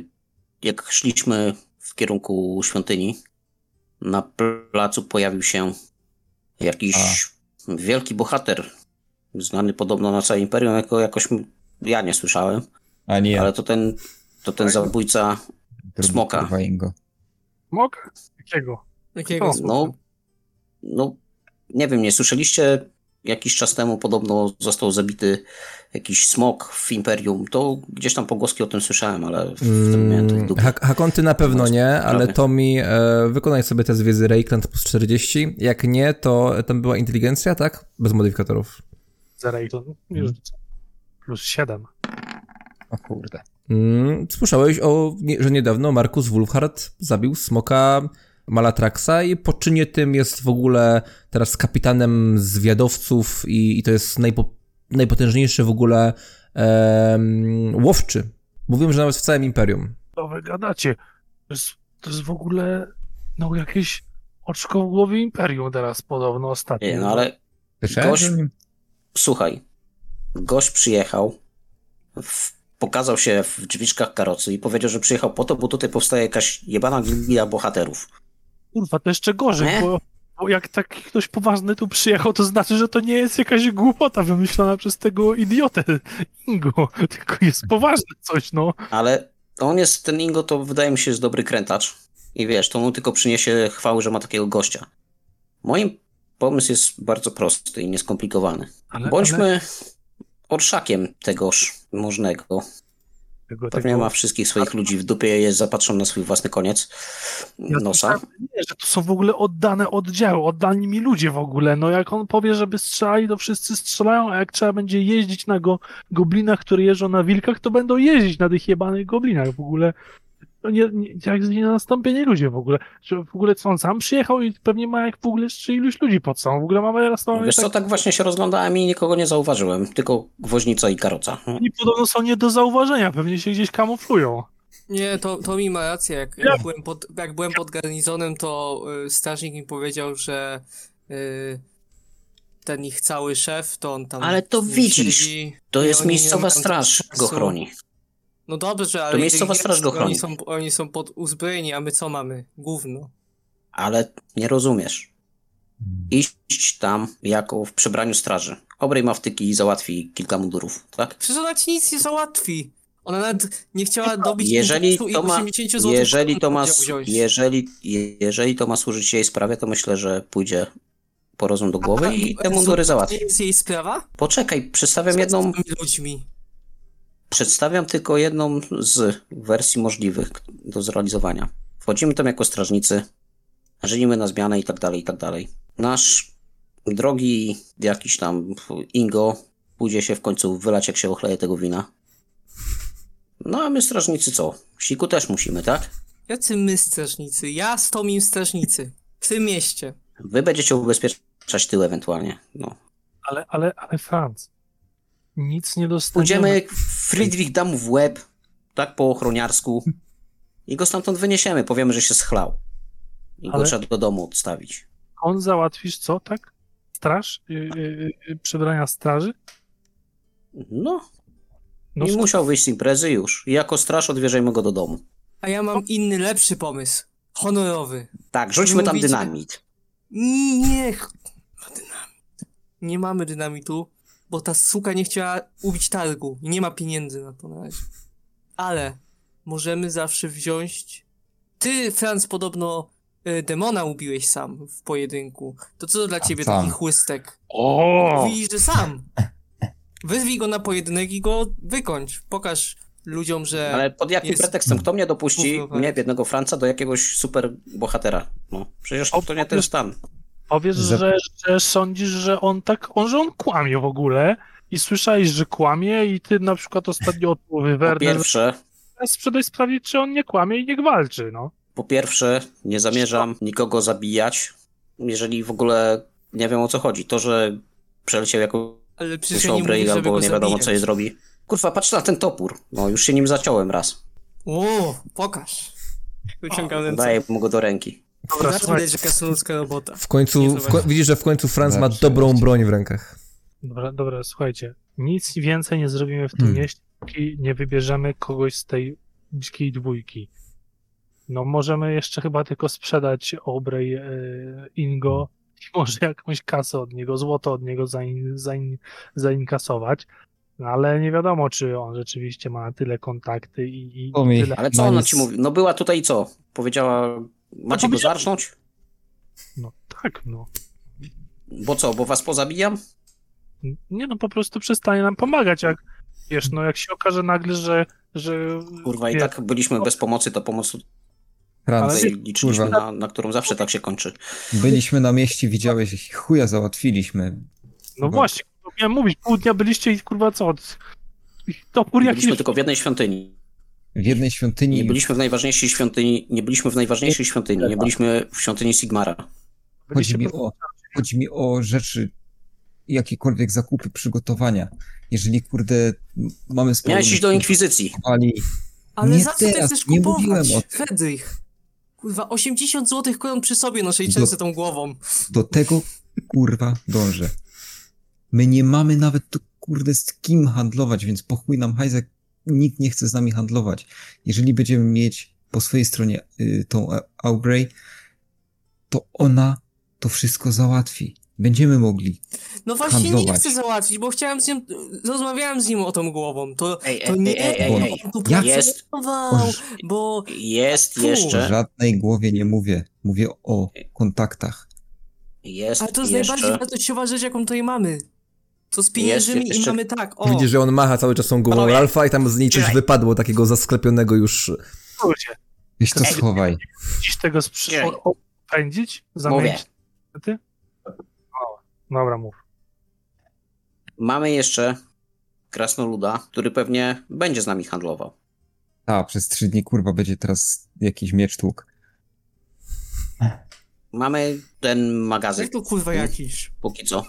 Jak szliśmy w kierunku świątyni, na placu pojawił się jakiś wielki bohater, znany podobno na całym imperium, jako jakoś ja nie słyszałem, A nie, ale to ten, to ten zabójca, drugi smoka. Mogę? Jakiego? Jakiego smoka? no, no nie wiem, nie słyszeliście? Jakiś czas temu podobno został zabity jakiś smok w imperium. To gdzieś tam pogłoski o tym słyszałem, ale w, tym miałem to w dupie. Hak- Hakonty na pewno nie, ale. Tomi, e, wykonaj sobie test wiedzy Reikland plus 40. Jak nie, to tam była inteligencja, tak? Bez modyfikatorów. Zero to już plus 7. O kurde. Mm, słyszałeś, o, że niedawno Markus Wulfhard zabił smoka Malatraxa i po czynie tym jest w ogóle teraz kapitanem zwiadowców i, i to jest najpo, najpotężniejszy w ogóle łowczy. Mówiłem, że nawet w całym Imperium. To wy gadacie. To jest, to jest w ogóle no jakieś oczko w głowie Imperium teraz podobno ostatnio. Nie, no ale nim- słuchaj, gość przyjechał, w, pokazał się w drzwiczkach karocy i powiedział, że przyjechał po to, bo tutaj powstaje jakaś jebana gildia bohaterów. Kurwa, to jeszcze gorzej, Nie? bo, bo jak taki ktoś poważny tu przyjechał, to znaczy, że to nie jest jakaś głupota wymyślona przez tego idiotę Ingo, tylko jest poważne coś, no. Ale on jest, ten Ingo to wydaje mi się jest dobry krętacz. I wiesz, to mu tylko przyniesie chwały, że ma takiego gościa. Moim pomysł jest bardzo prosty i nieskomplikowany. Ale, Bądźmy ale orszakiem tegoż możnego. tego, Pewnie tego, ma wszystkich swoich ludzi w dupie jest zapatrzony na swój własny koniec Ja nosa. słyszałem, Nie, że to są w ogóle oddane oddziały, oddani mi ludzie w ogóle. No jak on powie, żeby strzelali, to wszyscy strzelają, a jak trzeba będzie jeździć na go, goblinach, które jeżdżą na wilkach, to będą jeździć na tych jebanych goblinach w ogóle. To nie, nie, jak nie nastąpienie ludzie w ogóle. Że w ogóle co on sam przyjechał i pewnie ma jak w ogóle jeszcze iluś ludzi pod sobą. W ogóle mamy teraz to Wiesz co, tak właśnie się rozglądałem i nikogo nie zauważyłem. Tylko woźnica i karoca. Oni podobno są nie do zauważenia, pewnie się gdzieś kamuflują. Nie, to, to mi ma rację. Jak, Ja- byłem, pod, jak byłem pod garnizonem, to y, strażnik mi powiedział, że y, ten ich cały szef, to on tam. Ale to widzisz, siedzi To i jest miejscowa straż go czasu. chroni. No dobrze, ale. miejscowa jeżeli straż go oni chroni. są, oni są pod uzbrojeni, a my co mamy? Gówno. Ale nie rozumiesz. Iść tam jako w przebraniu straży. Obrej ma wtyki i załatwi kilka mundurów, tak? Przecież ona ci nic nie załatwi. Ona nawet nie chciała dobić Jeżeli to ma, 80 zł. jeżeli to ma, jeżeli, jeżeli to ma służyć jej sprawie, to myślę, że pójdzie po rozum do głowy i te mundury To załatwi. nie jest jej sprawa? Poczekaj, przedstawiam jedną, ludźmi. Przedstawiam tylko jedną z wersji możliwych do zrealizowania. Wchodzimy tam jako strażnicy, żenimy na zmianę i tak dalej, i tak dalej. Nasz drogi jakiś tam Ingo pójdzie się w końcu wylać, jak się ochleje tego wina. No a my strażnicy co? Siku też musimy, tak? Jacy my strażnicy? Ja z Tomim strażnicy. W tym mieście. Wy będziecie ubezpieczać tył ewentualnie. No. Ale, ale, ale Franz, nic nie dostaniemy. Pójdziemy, Friedrich da mu w łeb, tak po ochroniarsku i go stamtąd wyniesiemy. Powiemy, że się schlał. I go Ale- trzeba do domu odstawić. On załatwisz co, tak? Straż? Yy, yy, przebrania straży? No, No, i musiał wyjść z imprezy już. I jako straż odwieziemy go do domu. A ja mam inny, lepszy pomysł. Honorowy. Tak, rzućmy tam Mówicie- dynamit. Ma dynamit. Nie mamy dynamitu, bo ta suka nie chciała ubić targu i nie ma pieniędzy na to na razie. Ale możemy zawsze wziąć. Ty, Franz, podobno y, demona ubiłeś sam w pojedynku. To co dla ciebie sam. taki chłystek? O! Widzisz, że sam. Wyzwij go na pojedynek i go wykończ. Pokaż ludziom, że. Ale pod jakim jest- pretekstem? Kto mnie dopuści, mnie, biednego Franca, do jakiegoś super bohatera? No, przecież to, to nie ten stan. Powiesz, Za- że, że sądzisz, że on tak, on, że on kłamie w ogóle i słyszałeś, że kłamie i ty na przykład ostatnio od Werner pierwsze, sprzedaj sprawdzić, czy on nie kłamie i niech walczy, no. po pierwsze, nie zamierzam nikogo zabijać, jeżeli w ogóle nie wiem o co chodzi. To, że przeleciał jako Ale przecież ja nie albo nie wiadomo zabijać. co je zrobi. Kurwa, patrz na ten topór. No, już się nim zaciąłem raz. O, pokaż. Wyciągam ręce. Daję mu go do ręki. Dobra, widać, że krasnoludzka robota. W końcu, w ko- widzisz, że w końcu Franz ma Zawsze dobrą broń w rękach. dobra, dobra, słuchajcie, nic więcej nie zrobimy w tym Hmm. mieście, póki nie wybierzemy kogoś z tej dzikiej dwójki. No możemy jeszcze chyba tylko sprzedać Obrej e, Ingo i może jakąś kasę od niego, złoto od niego zain, zain, zainkasować. No, ale nie wiadomo, czy on rzeczywiście ma tyle kontakty i, i tyle. Ale co No ona ci mówi? No była tutaj i co? Powiedziała, macie go zarżnąć? No tak, no. Bo co, bo was pozabijam? Nie no, po prostu przestanie nam pomagać, jak wiesz, no jak się okaże nagle, że, że Kurwa, i tak byliśmy bez pomocy, to pomoc tutaj liczyliśmy na, na którą zawsze tak się kończy. byliśmy na mieście, widziałeś, chuja załatwiliśmy. No właśnie, to miałem mówić, pół dnia byliście i kurwa co? Topór jakiś... Byliśmy tylko w jednej świątyni. W jednej świątyni Nie byliśmy w najważniejszej świątyni, nie byliśmy w najważniejszej świątyni, nie byliśmy w świątyni Sigmara. Chodzi mi, o, chodzi mi o rzeczy, jakiekolwiek zakupy, przygotowania. Jeżeli, kurde, mamy sporo... Miałeś iść do Inkwizycji. Ale Nie za co ty teraz, chcesz nie kupować? mówiłem o tym. Fredrych. Kurwa, 80 złotych koron przy sobie Do- trzęsę tą głową. do tego, kurwa, dążę. My nie mamy nawet tu, kurde, z kim handlować, więc po chuj nam hajzek, nikt nie chce z nami handlować. Jeżeli będziemy mieć po swojej stronie y, tą Aubrey, to ona to wszystko załatwi. Będziemy mogli. No właśnie nie handlować. chcę załatwić, bo chciałem z nim, rozmawiałem z nim o tą głową. To, Ej, to ej, nie ej, ej, ej, tu Ja- O, bo Jest Fu. o jeszcze, żadnej głowie nie mówię. Mówię o kontaktach. jest ale to jest najbardziej jeszcze, wartościowa rzecz, jaką tutaj mamy. To z pieniędzmi jeszcze- i mamy tak, o. Widzisz, że on macha cały czas tą głową Ralfa i tam z niej coś czekaj. wypadło takiego zasklepionego już. Ludzie, Weź to schowaj. dziś tego pędzić? mówię, Zamienić? Ty? Dobra, mów. mamy jeszcze krasnoluda, który pewnie będzie z nami handlował. A, przez trzy dni, kurwa, będzie teraz jakiś miecz tłuk. Mamy ten magazyn, Jak to kurwa jakiś. póki co.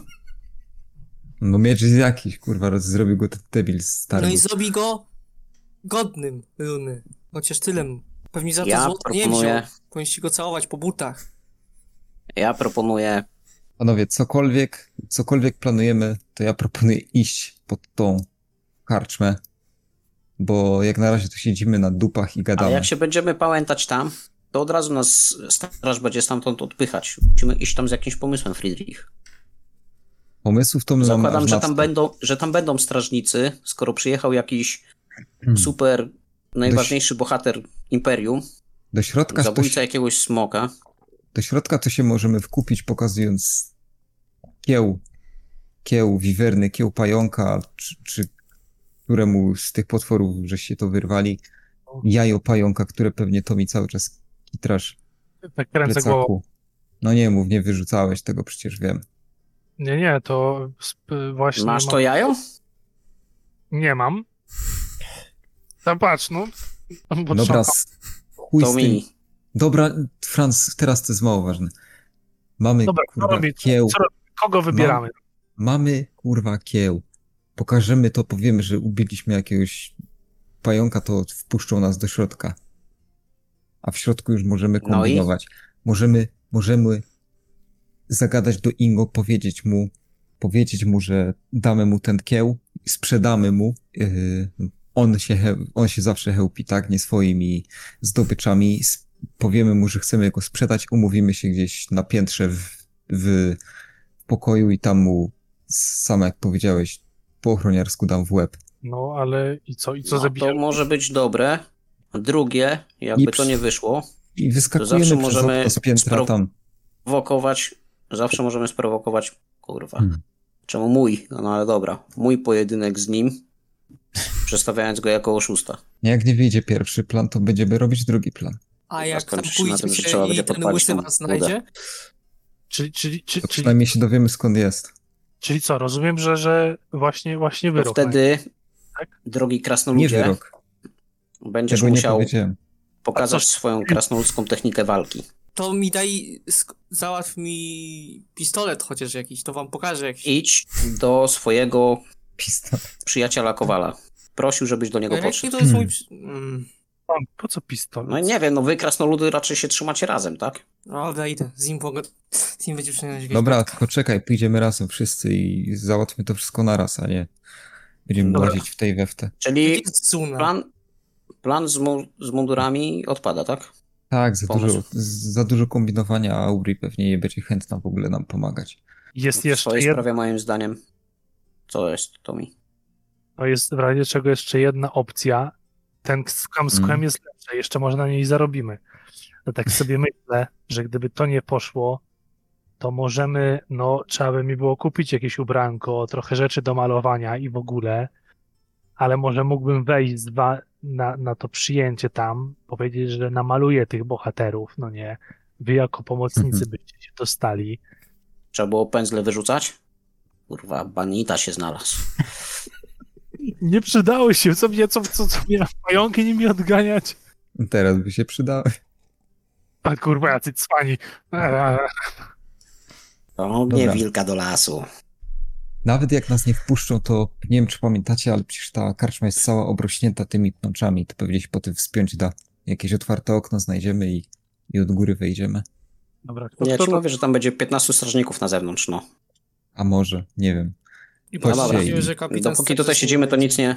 No miecz jest jakiś, kurwa, roz- zrobił go ten debil stary. No i zrobi go godnym runy. Chociaż tyle. Pewnie za to Ja złoto nie proponuję- wziął. Powinniście go całować po butach. Ja proponuję, Panowie, cokolwiek, cokolwiek planujemy, to ja proponuję iść pod tą karczmę, bo jak na razie tu siedzimy na dupach i ale gadamy. jak się będziemy pamiętać tam, to od razu nas straż będzie stamtąd odpychać. Musimy iść tam z jakimś pomysłem, Friedrich. Pomysłów to my mamy Zakładam, aż że tam, będą, że tam będą strażnicy, skoro przyjechał jakiś Hmm. super, najważniejszy bohater Imperium, Do środka, to zabójca się, jakiegoś smoka. do środka to się możemy wkupić pokazując kieł, kieł wiwerny, kieł pająka, czy, czy któremu z tych potworów, żeście to wyrwali. Jajo pająka, które pewnie to mi cały czas kitrasz Tak w kręcę głową. No nie mów, nie wyrzucałeś tego, przecież wiem. Nie, nie, to właśnie. Masz mam- to jajo? Nie mam. Patrz, no. Bo Dobra, chuj To z tym. mi. Dobra, Franz, teraz to jest mało ważne. Mamy, Dobra, co kurwa, robić? kieł. Co? Kogo wybieramy? Mamy, kurwa, kieł. Pokażemy to, powiemy, że ubiliśmy jakiegoś pająka, to wpuszczą nas do środka. A w środku już możemy No i? kombinować. Możemy, możemy zagadać do Ingo, powiedzieć mu, powiedzieć mu, że damy mu ten kieł, sprzedamy mu. Yy, on się, on się zawsze chełpi, tak, nie swoimi zdobyczami. Powiemy mu, że chcemy go sprzedać, umówimy się gdzieś na piętrze w, w pokoju i tam mu, sam jak powiedziałeś, po ochroniarsku dam w łeb. No, ale i co? I co No, to może być dobre. Drugie, jakby I to nie wyszło, I wyskakujemy zawsze przez możemy okno z piętra tam. prowokować, zawsze możemy sprowokować, kurwa. Hmm. Czemu mój? No ale dobra, mój pojedynek z nim, przedstawiając go jako oszusta. Jak nie wyjdzie pierwszy plan, to będziemy robić drugi plan. A jak tam skończy się na tym, trzeba będzie i ten łysy budę. znajdzie, Czyli, czyli, czy, To czyli, przynajmniej się dowiemy skąd jest. czyli co? Rozumiem, że, że właśnie, właśnie To wyrok. wtedy, Tak? drogi Nie krasnoludzie, wyrok. będziesz Tego nie musiał pokazać swoją krasnoludzką technikę walki. To mi daj, załatw mi pistolet chociaż jakiś, to wam pokażę jakiś. Idź do swojego Pistolet. przyjaciela Kowala. Prosił, żebyś do niego podszedł. to jest mój... Hmm. przy- Mm. Pan, po co pistolet? No nie wiem, no wy krasnoludy raczej się trzymacie razem, tak? No wejdę, z nim pogad... Z nim będzie przynajmniej Dobra, tylko czekaj, pójdziemy razem wszyscy i załatwmy to wszystko naraz, a nie będziemy Dobra. łazić w tej we w te. Czyli plan, plan z, mu, z mundurami odpada, tak? Tak, za Pomysł. dużo, za dużo kombinowania, a Auri pewnie nie będzie chętna w ogóle nam pomagać. Jest w jeszcze swojej jedna, sprawie moim zdaniem. Co jest, Tomi? to jest w razie czego jeszcze jedna opcja. Ten skam z Mm. jest lepszy, jeszcze może na niej zarobimy. No tak sobie myślę, że gdyby to nie poszło, to możemy, no trzeba by mi było kupić jakieś ubranko, trochę rzeczy do malowania i w ogóle, ale może mógłbym wejść z wa- na, na to przyjęcie tam, powiedzieć, że namaluję tych bohaterów, no nie, wy jako pomocnicy Mhm. byście się dostali. Trzeba było pędzle wyrzucać? Kurwa, banita się znalazł. Nie przydało się, co mnie, co, co, co mnie pająki nimi odganiać? Teraz by się przydały. A kurwa, jacy cwani. Ciągnie Dobra. wilka do lasu. Nawet jak nas nie wpuszczą, to nie wiem, czy pamiętacie, ale przecież ta karczma jest cała obrośnięta tymi pnączami. To pewnie się po tym wspiąć da. Jakieś otwarte okno znajdziemy i, i od góry wejdziemy. Dobra, kto, Ja kto, ci mówię, że tam będzie 15 strażników na zewnątrz, no. A może, nie wiem. I że kapitan Dopóki Stewart tutaj siedzimy, to nic nie...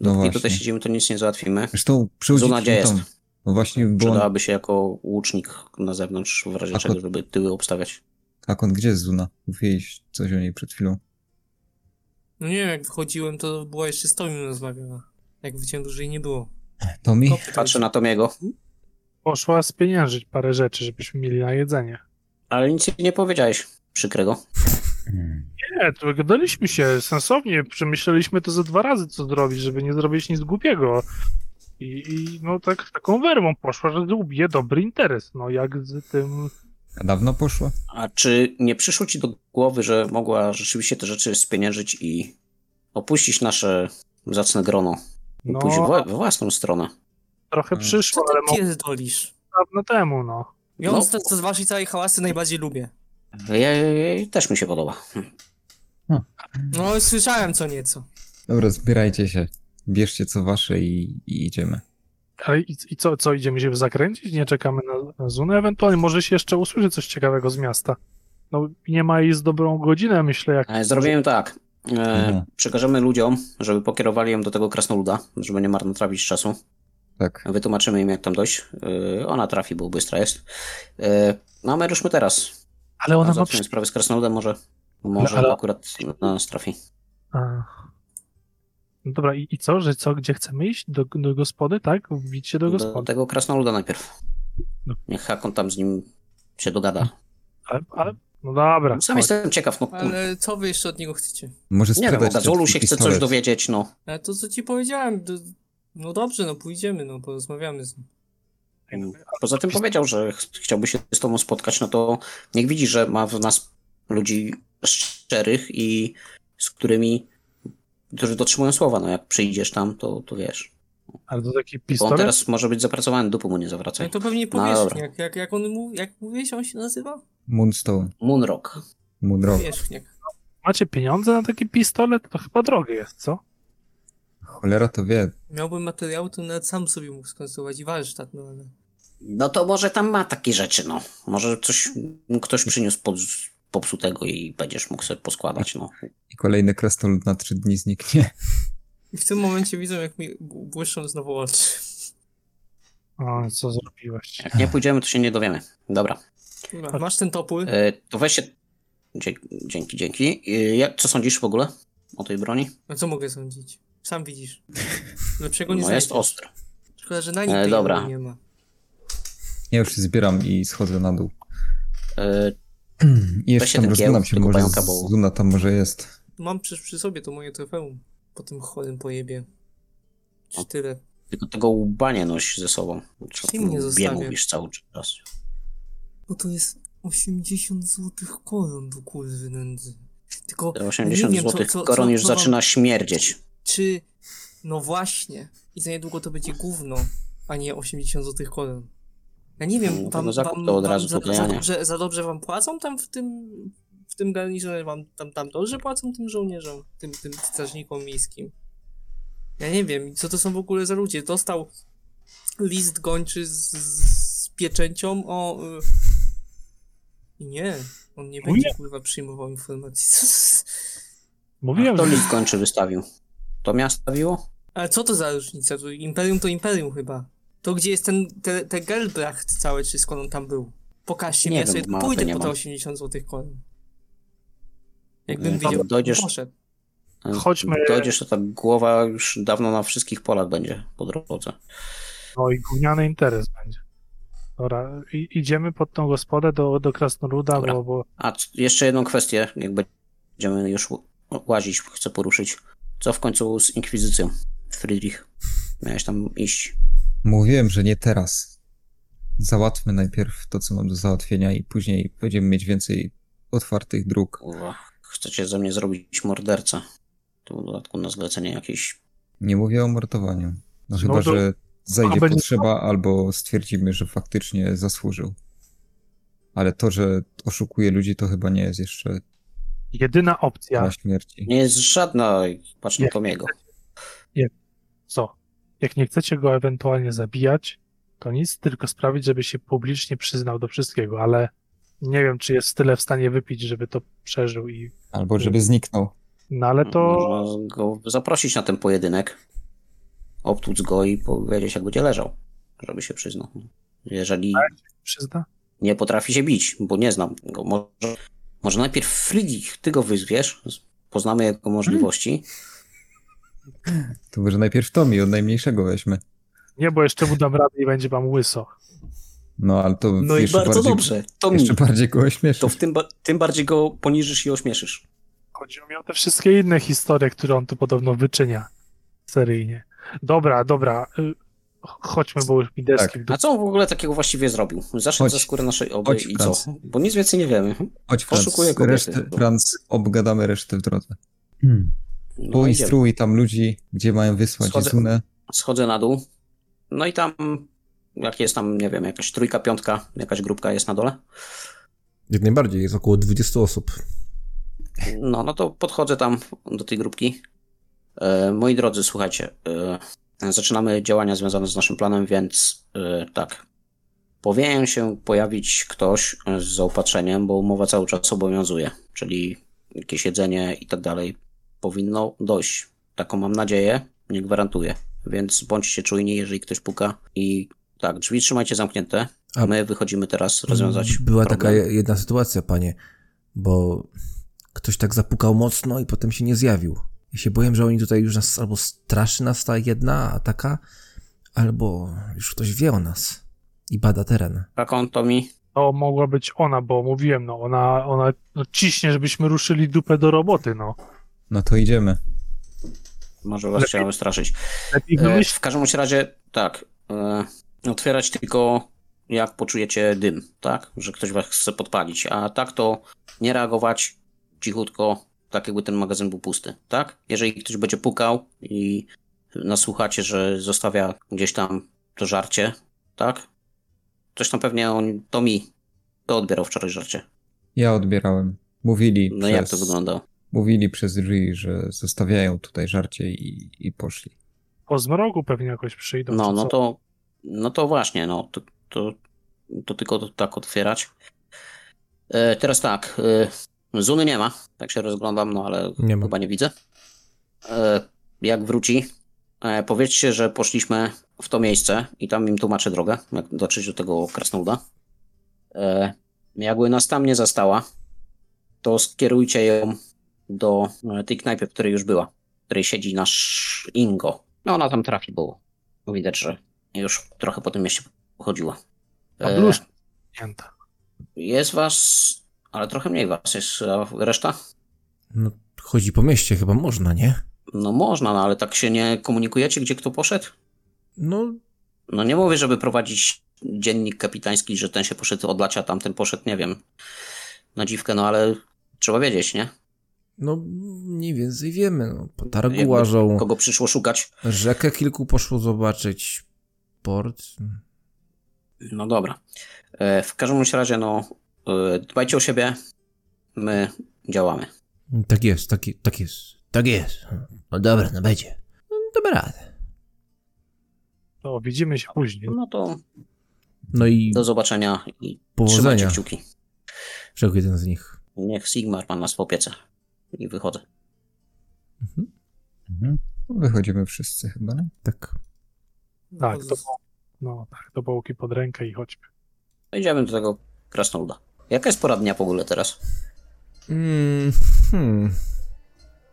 No Dopóki tutaj właśnie. siedzimy, to nic nie załatwimy. Zresztą przychodzi Zuna, gdzie tam. jest? No właśnie, bo on, Przydałaby się jako łucznik na zewnątrz, w razie A czego, żeby tyły obstawiać. tak on gdzie jest Zuna? Mówiłeś coś o niej przed chwilą. No nie wiem, jak wychodziłem, to była jeszcze z Tomim rozmawiała. Jak wyciąłem dłużej nie było. To mi? Kopy Patrzę na Tomiego, poszła spieniężyć parę rzeczy, żebyśmy mieli na jedzenie. ale nic nie powiedziałeś przykrego. Nie, to gadaliśmy się sensownie, przemyśleliśmy to ze dwa razy, co zrobić, żeby nie zrobić nic głupiego. I, i no tak taką werwą poszła, że ubije dobry interes. No jak z tym... A dawno poszła? A czy nie przyszło ci do głowy, że mogła rzeczywiście te rzeczy spieniężyć i opuścić nasze zacne grono i No, pójść w, we własną stronę? trochę Co Co przyszło, ale ty mogło pierdolisz? dawno temu, no. Ja No. z, z waszej całej hałasy najbardziej lubię. Ja, ja, ja, też mi się podoba. No, słyszałem co nieco. Dobra, zbierajcie się. Bierzcie co wasze i, i idziemy. Ale i, i co, co, idziemy się zakręcić? Nie czekamy na, na Zunę? Ewentualnie może się jeszcze usłyszy coś ciekawego z miasta. No nie ma jej z dobrą godzinę, myślę, jak... Zrobimy tak. E, Mhm. przekażemy ludziom, żeby pokierowali ją do tego krasnoluda, żeby nie marnotrawić czasu. Tak. Wytłumaczymy im, jak tam dojść. E, ona trafi, bo bystra jest. E, no a my ruszmy teraz. Ale ona ma... Przy... sprawę z krasnoludem, może, może ale- akurat na nas trafi. A. No dobra, i, i co, że co, gdzie chcemy iść? Do, do gospody, tak? Wbić się do Do gospody. tego krasnoluda najpierw. No. Niech Hakon tam z nim się dogada. Ale, ale No dobra. Sam chodź. jestem ciekaw, no. Ale co wy jeszcze od niego chcecie? Może Nie wiem, Gazolu się chce coś dowiedzieć, no. Ale to co ci powiedziałem, to... no dobrze, no pójdziemy, no porozmawiamy z nim. A Poza tym powiedział, że ch- chciałby się z tobą spotkać, no to niech widzi, że ma w nas ludzi szczerych i z którymi, którzy dotrzymują słowa, no jak przyjdziesz tam, to, to wiesz. Ale to taki Bo on pistolet? teraz może być zapracowany, dupy mu nie No zawracaj. i to pewnie No powiesz, dobra. jak, jak, jak on mówi, jak mówiłeś, on się nazywa? Moonstone, Moonrock. Moonrock. Wierzchniak. Macie pieniądze na taki pistolet? To chyba drogie jest, co? Cholera to wie. Miałbym materiał, to nawet sam sobie mógł skonstruować i warsztat, no ale... No to może tam ma takie rzeczy, no. Może coś mu ktoś przyniósł pod, popsutego i będziesz mógł sobie poskładać, no. I kolejny krasnolud na trzy dni zniknie. I w tym momencie widzę, jak mi błyszczą znowu oczy. O, co zrobiłeś? Jak nie pójdziemy, to się nie dowiemy. Dobra. Dobra, masz ten topór? E, to weź się... Dzięki, dzięki. dzięki. E, jak, co sądzisz w ogóle o tej broni? No co mogę sądzić? Sam widzisz. Lepszego nie No jest ostry. Szkoda, że na nim E, dobra. nie ma. Ja już się zbieram i schodzę na dół. I jeszcze tam ten rozglądam się, może Zuna tam może jest. Mam przecież przy sobie to moje trofeum. Po tym chorym pojebie. Czy tyle. tylko tego łba nie noś ze sobą. Ty mnie Łbie mówisz cały czas. Bo to jest 80 złotych koron do kurwy nędzy. Tylko Te nie 80 wiem, co- złotych co- koron co- już co zaczyna śmierdzieć. Czy... No właśnie. I za niedługo to będzie gówno, a nie 80 złotych koron. Ja nie wiem, wam, no zakup wam, to od wam razu za, za, dobrze, za dobrze wam płacą tam w tym w tym garnizorze, wam tam, tam dobrze płacą tym żołnierzom, tym, tym strażnikom miejskim. Ja nie wiem, co to są w ogóle za ludzie. Dostał list gończy z, z pieczęcią o... y, I nie, on nie będzie kurwa przyjmował informacji. Mówiłem, To list kończy wystawił. To miasto stawiło? Ale co to za różnica? To imperium to imperium chyba. To gdzie jest ten, te, te Gelbracht całe, czy skąd on tam był? Pokażcie Nie mi, ja sobie mapy pójdę po te mam. 80 złotych koron. Jakbym Nie, wiedział, dojdziesz- poszedł. Chodźmy- Dojdziesz, to ta głowa już dawno na wszystkich polach będzie po drodze. no i gówniany interes będzie. Dobra, i, idziemy pod tą gospodę do, do Krasnoluda, bo, bo A jeszcze jedną kwestię, jak będziemy już łazić, chcę poruszyć. Co w końcu z Inkwizycją? Friedrich, miałeś tam iść. Mówiłem, że nie teraz. Załatwmy najpierw to, co mam do załatwienia i później będziemy mieć więcej otwartych dróg. Kurwa, chcecie ze mnie zrobić mordercę. Tu w dodatku na zlecenie jakieś. Nie mówię o mordowaniu. No, No chyba, to- że zajdzie będzie- potrzeba albo stwierdzimy, że faktycznie zasłużył. Ale to, że oszukuje ludzi, to chyba nie jest jeszcze jedyna opcja, na śmierci. Nie jest żadna, patrz na Tomiego. co? Jak nie chcecie go ewentualnie zabijać, to nic, tylko sprawić, żeby się publicznie przyznał do wszystkiego, ale nie wiem, czy jest tyle w stanie wypić, żeby to przeżył i... Albo żeby zniknął. No ale to... Można go zaprosić na ten pojedynek, obtłuc go i powiedzieć, jak będzie leżał, żeby się przyznał. Jeżeli Przyzna? nie potrafi się bić, bo nie znam go. Może, może najpierw Friedrich, ty go wyzwiesz, poznamy jego możliwości. To może najpierw Tomi od najmniejszego weźmy. Nie, bo jeszcze mu dam radę i będzie wam łyso. No, ale to No i jeszcze bardzo bardziej, dobrze. To mi. Jeszcze bardziej go ośmieszy. To w tym, ba- tym bardziej go poniżysz i ośmieszysz. Chodziło mi o te wszystkie inne historie, które on tu podobno wyczynia seryjnie. Dobra, dobra. y, Chodźmy, bo już mi deski Tak. w. A co on w ogóle takiego właściwie zrobił? Zaszedł Chodź. za skórę naszej oby Chodź, i co? Franz. Bo nic więcej nie wiemy. Chodź, Franz, Poszukuję kobiety. resztę, Franz, obgadamy resztę w drodze. No. Poinstruuj tam ludzi, gdzie mają wysłać Schodzę. Schodzę na dół. No i tam, jak jest tam, nie wiem, jakaś trójka, piątka, jakaś grupka jest na dole. Jak najbardziej, jest około 20 osób. No, no to podchodzę tam do tej grupki. E, moi drodzy, słuchajcie, e, zaczynamy działania związane z naszym planem, więc e, tak. Powinien się pojawić ktoś z zaopatrzeniem, bo umowa cały czas obowiązuje, czyli jakieś jedzenie i tak dalej powinno dojść. Taką mam nadzieję, nie gwarantuję. Więc bądźcie czujni, jeżeli ktoś puka i tak, drzwi trzymajcie zamknięte. A- My wychodzimy teraz rozwiązać Była taka problem. je- jedna sytuacja, panie, bo ktoś tak zapukał mocno i potem się nie zjawił. Ja się boję, że oni tutaj już nas albo straszy nas ta jedna ataka, albo już ktoś wie o nas i bada teren. Rakon, Tomi, To mogła być ona, bo mówiłem, no ona, ona no, ciśnie, żebyśmy ruszyli dupę do roboty, no. No to idziemy. Może was chciałem straszyć. E, w każdym razie, tak. E, otwierać tylko jak poczujecie dym, tak? Że ktoś was chce podpalić. A tak to nie reagować cichutko, tak jakby ten magazyn był pusty, tak? Jeżeli ktoś będzie pukał i nasłuchacie, że zostawia gdzieś tam to żarcie, tak? Coś tam pewnie on, to mi, to odbierał wczoraj żarcie. Ja odbierałem. Mówili No przez, jak to wyglądało? Mówili przez drzwi, że zostawiają tutaj żarcie i, i poszli. po zmrogu pewnie jakoś przyjdą. No, no co? to, no to właśnie, no, to, to, to tylko to, tak otwierać. E, teraz tak, e, Zuny nie ma, tak się rozglądam, no ale Nie ma. chyba nie widzę. E, jak wróci, e, powiedzcie, że poszliśmy w to miejsce i tam im tłumaczę drogę, jak dotrzeć do tego krasnoluda. E, jakby nas tam nie zastała, to skierujcie ją do e, tej knajpy, w której już była, w której siedzi nasz Ingo. No ona tam trafi, bo widać, że już trochę po tym mieście pochodziła. A E, blusz Pięta. jest was, ale trochę mniej was jest, a reszta? No, chodzi po mieście, chyba można, nie? No można, no ale tak się nie komunikujecie, gdzie kto poszedł? No, No nie mówię, żeby prowadzić dziennik kapitański, że ten się poszedł od lacia, tamten poszedł, nie wiem, na dziwkę, no ale trzeba wiedzieć, nie? No mniej więcej wiemy. No, po targu Jakby łażą, Kogo przyszło szukać? rzekę kilku poszło zobaczyć, port. No dobra. E, W każdym razie, no e, dbajcie o siebie, my działamy. Tak jest, tak, tak jest, tak jest. No dobra, no będzie. No, dobra. To widzimy się później. No to No i do zobaczenia i Powodzenia. trzymajcie kciuki. rzekł jeden z nich. Niech Sigmar ma nas w opiece. I wychodzę. Mhm. Wychodzimy wszyscy chyba, nie? Tak. Tak, to, no, tak, do bołki pod rękę i chodźmy. Idziemy do tego krasnoluda. Jaka jest pora dnia w ogóle teraz? Mm, hmm.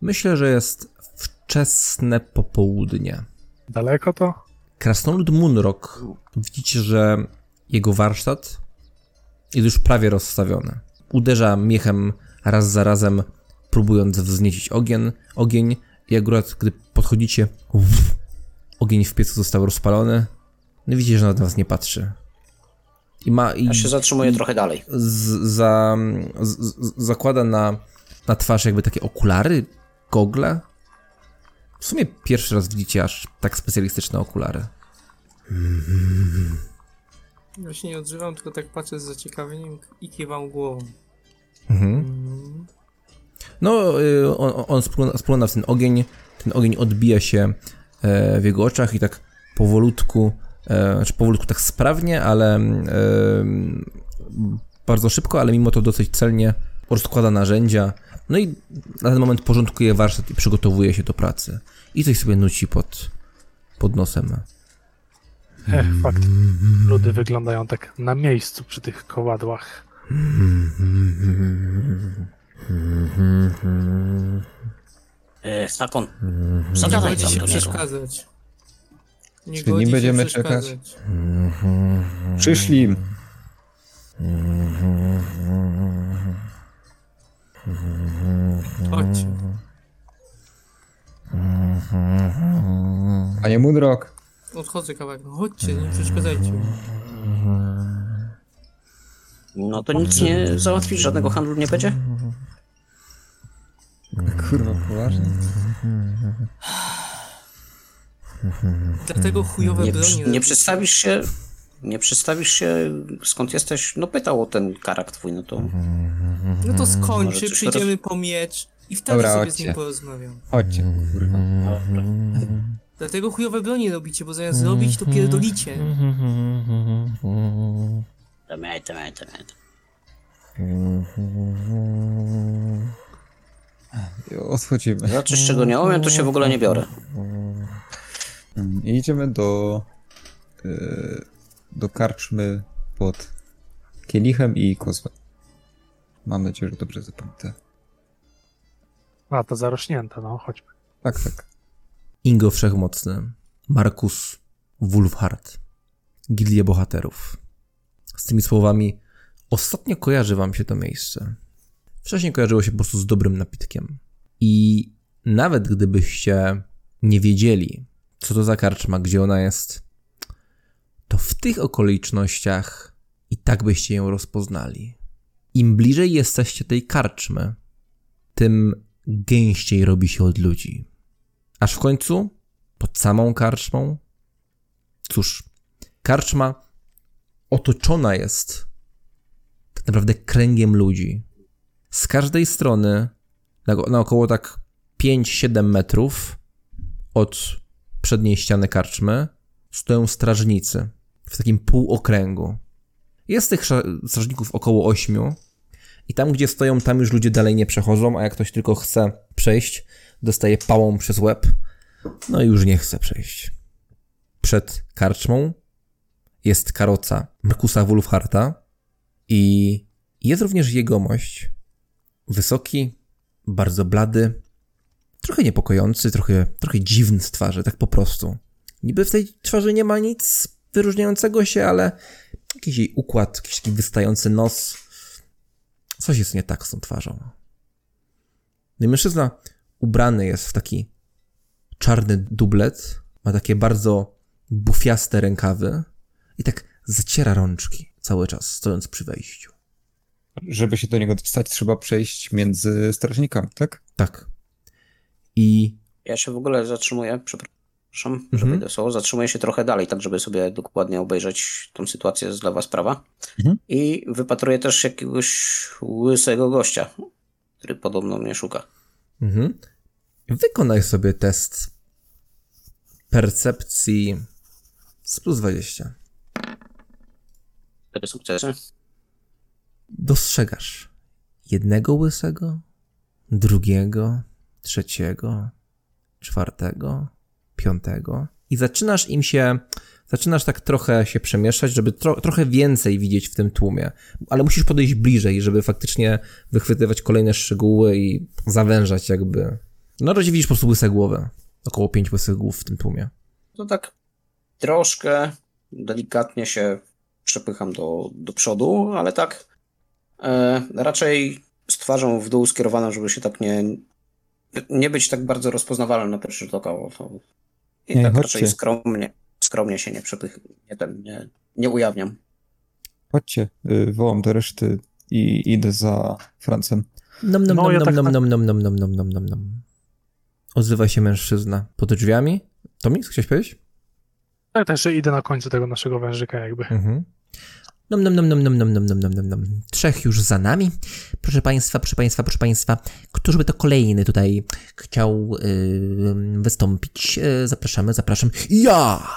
Myślę, że jest wczesne popołudnie. Daleko to? Krasnolud Munrock. Widzicie, że jego warsztat jest już prawie rozstawiony. Uderza miechem raz za razem, próbując wzniecić ogień, ogień i akurat gdy podchodzicie, uff, ogień w piecu został rozpalony. No widzicie, że na was nie patrzy. I ma i Ja się zatrzymuję trochę dalej. z, za, z, z, zakłada na, na twarz jakby takie okulary, gogle. W sumie pierwszy raz widzicie aż tak specjalistyczne okulary. Ja się nie odzywam, tylko tak patrzę z zaciekawieniem i kiwam głową. Mhm. Mm. No, y, on, on spogląda, w ten ogień, ten ogień odbija się e, w jego oczach i tak powolutku, e, znaczy powolutku tak sprawnie, ale e, bardzo szybko, ale mimo to dosyć celnie rozkłada narzędzia. No i na ten moment porządkuje warsztat i przygotowuje się do pracy. I coś sobie nuci pod, pod nosem. Ech, fakt. Ludy wyglądają tak na miejscu przy tych kowadłach. E, Sakon, Nie zagadaj godzi tam się do niego. przeszkadzać. Nie Czyli godzi będziemy się przeszkadzać. czekać? Przyszli. Chodź. Panie Munrock, Odchodzę kawałek. No chodźcie, nie przeszkadzajcie. No to nic nie załatwisz, żadnego handlu nie będzie? kurwa, poważnie? Dlatego chujowe Nie, bronie. nie przedstawisz się, nie przedstawisz się skąd jesteś? No pytał o ten karak twój, no to No to Może skończy, przyjdziemy po miecz i wtedy Dobra, sobie z nim porozmawiam. Chodźcie, kurwa. Dlatego chujowe bronie robicie, bo zamiast robić to pierdolicie. Dawaj, dawaj, dawaj. Odchodzimy. Za coś, czego nie umiem, to się w ogóle nie biorę. I idziemy do, y, do karczmy pod kielichem i kozłem. Mam nadzieję, że dobrze zapamiętałem. A, to zarośnięte, no, chodźmy. Tak, tak. Ingo Wszechmocny, Markus Wulfhard, Gildia Bohaterów. Z tymi słowami Ostatnio kojarzy wam się to miejsce. Wcześniej kojarzyło się po prostu z dobrym napitkiem. I nawet gdybyście nie wiedzieli, co to za karczma, gdzie ona jest, to w tych okolicznościach i tak byście ją rozpoznali. Im bliżej jesteście tej karczmy, tym gęściej robi się od ludzi. Aż w końcu, pod samą karczmą, cóż, karczma otoczona jest tak naprawdę kręgiem ludzi. Z każdej strony, na, na około tak 5-7 metrów od przedniej ściany karczmy, stoją strażnicy w takim półokręgu. Jest tych strażników około 8 i tam, gdzie stoją, tam już ludzie dalej nie przechodzą, a jak ktoś tylko chce przejść, dostaje pałą przez łeb, no i już nie chce przejść. Przed karczmą jest karoca Markusa Wolfharta i jest również jegomość. Wysoki, bardzo blady, trochę niepokojący, trochę, trochę dziwny z twarzy, tak po prostu. Niby w tej twarzy nie ma nic wyróżniającego się, ale jakiś jej układ, jakiś taki wystający nos. Coś jest nie tak z tą twarzą. No i mężczyzna ubrany jest w taki czarny dublet, ma takie bardzo bufiaste rękawy i tak zaciera rączki cały czas, stojąc przy wejściu. Żeby się do niego dostać, trzeba przejść między strażnikami, tak? Tak. I Ja się w ogóle zatrzymuję, przepraszam, Mhm. że wejdę słowo, zatrzymuję się trochę dalej, tak żeby sobie dokładnie obejrzeć tą sytuację z lewa sprawa. Mhm. I wypatruję też jakiegoś łysego gościa, który podobno mnie szuka. mhm. wykonaj sobie test percepcji z plus 20. Cztery sukcesy. Dostrzegasz jednego łysego, drugiego, trzeciego, czwartego, piątego i zaczynasz im się, zaczynasz tak trochę się przemieszczać, żeby tro, trochę więcej widzieć w tym tłumie, ale musisz podejść bliżej, żeby faktycznie wychwytywać kolejne szczegóły i zawężać jakby. No razie widzisz po prostu łyse głowy. Około pięć łysych głów w tym tłumie. To tak troszkę delikatnie się przepycham do, do przodu, ale tak E, raczej z twarzą w dół skierowaną, żeby się tak nie, nie być tak bardzo rozpoznawalnym na pierwszy rzut oka. I nie, tak chodźcie. raczej skromnie, skromnie się nie, przepych, nie, ten, nie, nie ujawniam. Chodźcie, y, wołam do reszty i idę za Francem. Nom, nom, no, nom, no, nom, ja tak nom, tak... nom, nom, nom, nom, nom, nom, nom, nom. Odzywa się mężczyzna pod drzwiami. Tomi, co chciałeś powiedzieć? Tak, też, że idę na końcu tego naszego wężyka jakby. Mhm. Nom, nom, nom, nom, nom, nom, nom, nom, nom, nom, nom. Trzech już za nami. Proszę Państwa, proszę Państwa, proszę Państwa. Któż by to kolejny tutaj chciał yy, wystąpić? Yy, zapraszamy, zapraszam. Ja!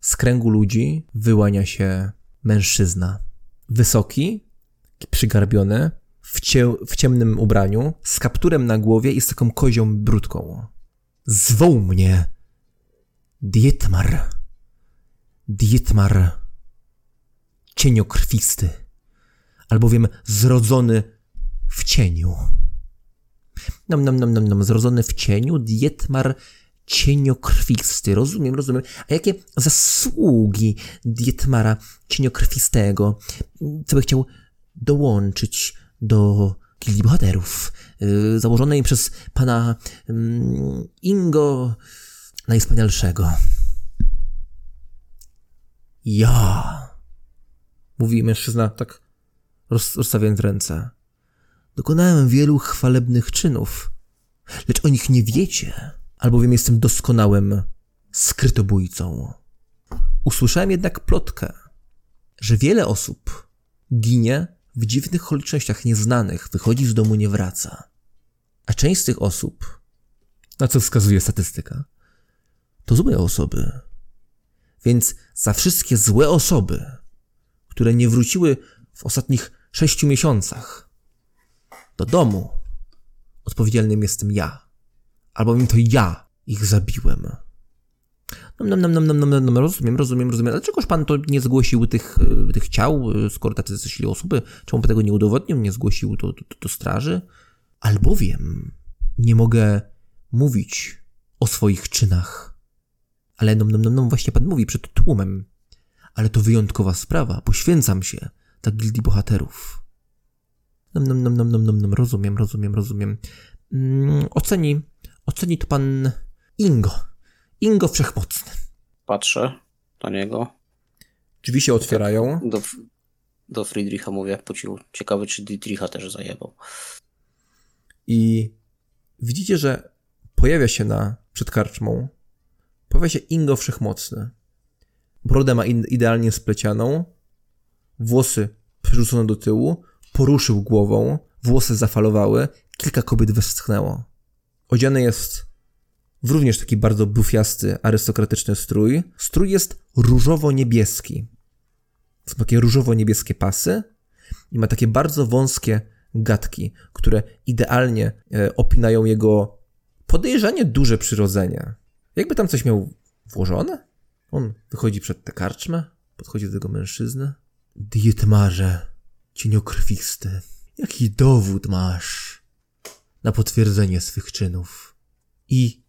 Z kręgu ludzi wyłania się mężczyzna. Wysoki, przygarbiony, w, cie, w ciemnym ubraniu, z kapturem na głowie i z taką kozią brudką. Zwoł mnie Dietmar. Dietmar cieniokrwisty, albowiem zrodzony w cieniu. Nom, nom, nom, nom, nom, zrodzony w cieniu, Dietmar cieniokrwisty. Rozumiem, rozumiem. A jakie zasługi Dietmara cieniokrwistego, co by chciał dołączyć do gildii bohaterów, yy, założonej przez pana mm, Ingo Najwspanialszego. Ja, mówi mężczyzna tak roz, rozstawiając ręce. Dokonałem wielu chwalebnych czynów, lecz o nich nie wiecie, albowiem jestem doskonałym skrytobójcą. Usłyszałem jednak plotkę, że wiele osób ginie w dziwnych okolicznościach nieznanych, wychodzi z domu, nie wraca. A część z tych osób, na co wskazuje statystyka, to złe osoby. Więc za wszystkie złe osoby, które nie wróciły w ostatnich sześciu miesiącach do domu, odpowiedzialnym jestem ja. Albowiem to ja ich zabiłem. No, no, no, no, no, no, no, rozumiem, rozumiem, rozumiem. Dlaczegoż pan to nie zgłosił tych, y, tych ciał, y, skoro tacy zeszli osoby? Czemu pan tego nie udowodnił, nie zgłosił do, do, do straży? Albowiem nie mogę mówić o swoich czynach. Ale no, no, no, no, właśnie pan mówi przed tłumem. Ale to wyjątkowa sprawa. Poświęcam się dla gildii bohaterów. Nom, nom, nom, nom, nom, nom, nom. Rozumiem, rozumiem, rozumiem. Mm, oceni, oceni to pan Ingo. Ingo Wszechmocny. Patrzę na niego. Drzwi się otwierają. Do, do Friedricha mówię po cichu. Ciekawy, czy Dietricha też zajebał. I widzicie, że pojawia się na, przed karczmą, pojawia się Ingo Wszechmocny. Brodę ma idealnie splecianą, włosy przerzucone do tyłu, poruszył głową, włosy zafalowały, kilka kobiet westchnęło. Odziany jest w również taki bardzo bufiasty, arystokratyczny strój. Strój jest różowo-niebieski. Są takie różowo-niebieskie pasy i ma takie bardzo wąskie gadki, które idealnie e, opinają jego podejrzanie duże przyrodzenie. Jakby tam coś miał włożone? On wychodzi przed tę karczmę, podchodzi do tego mężczyzny. Dietmarze, cieniokrwisty, jaki dowód masz na potwierdzenie swych czynów? I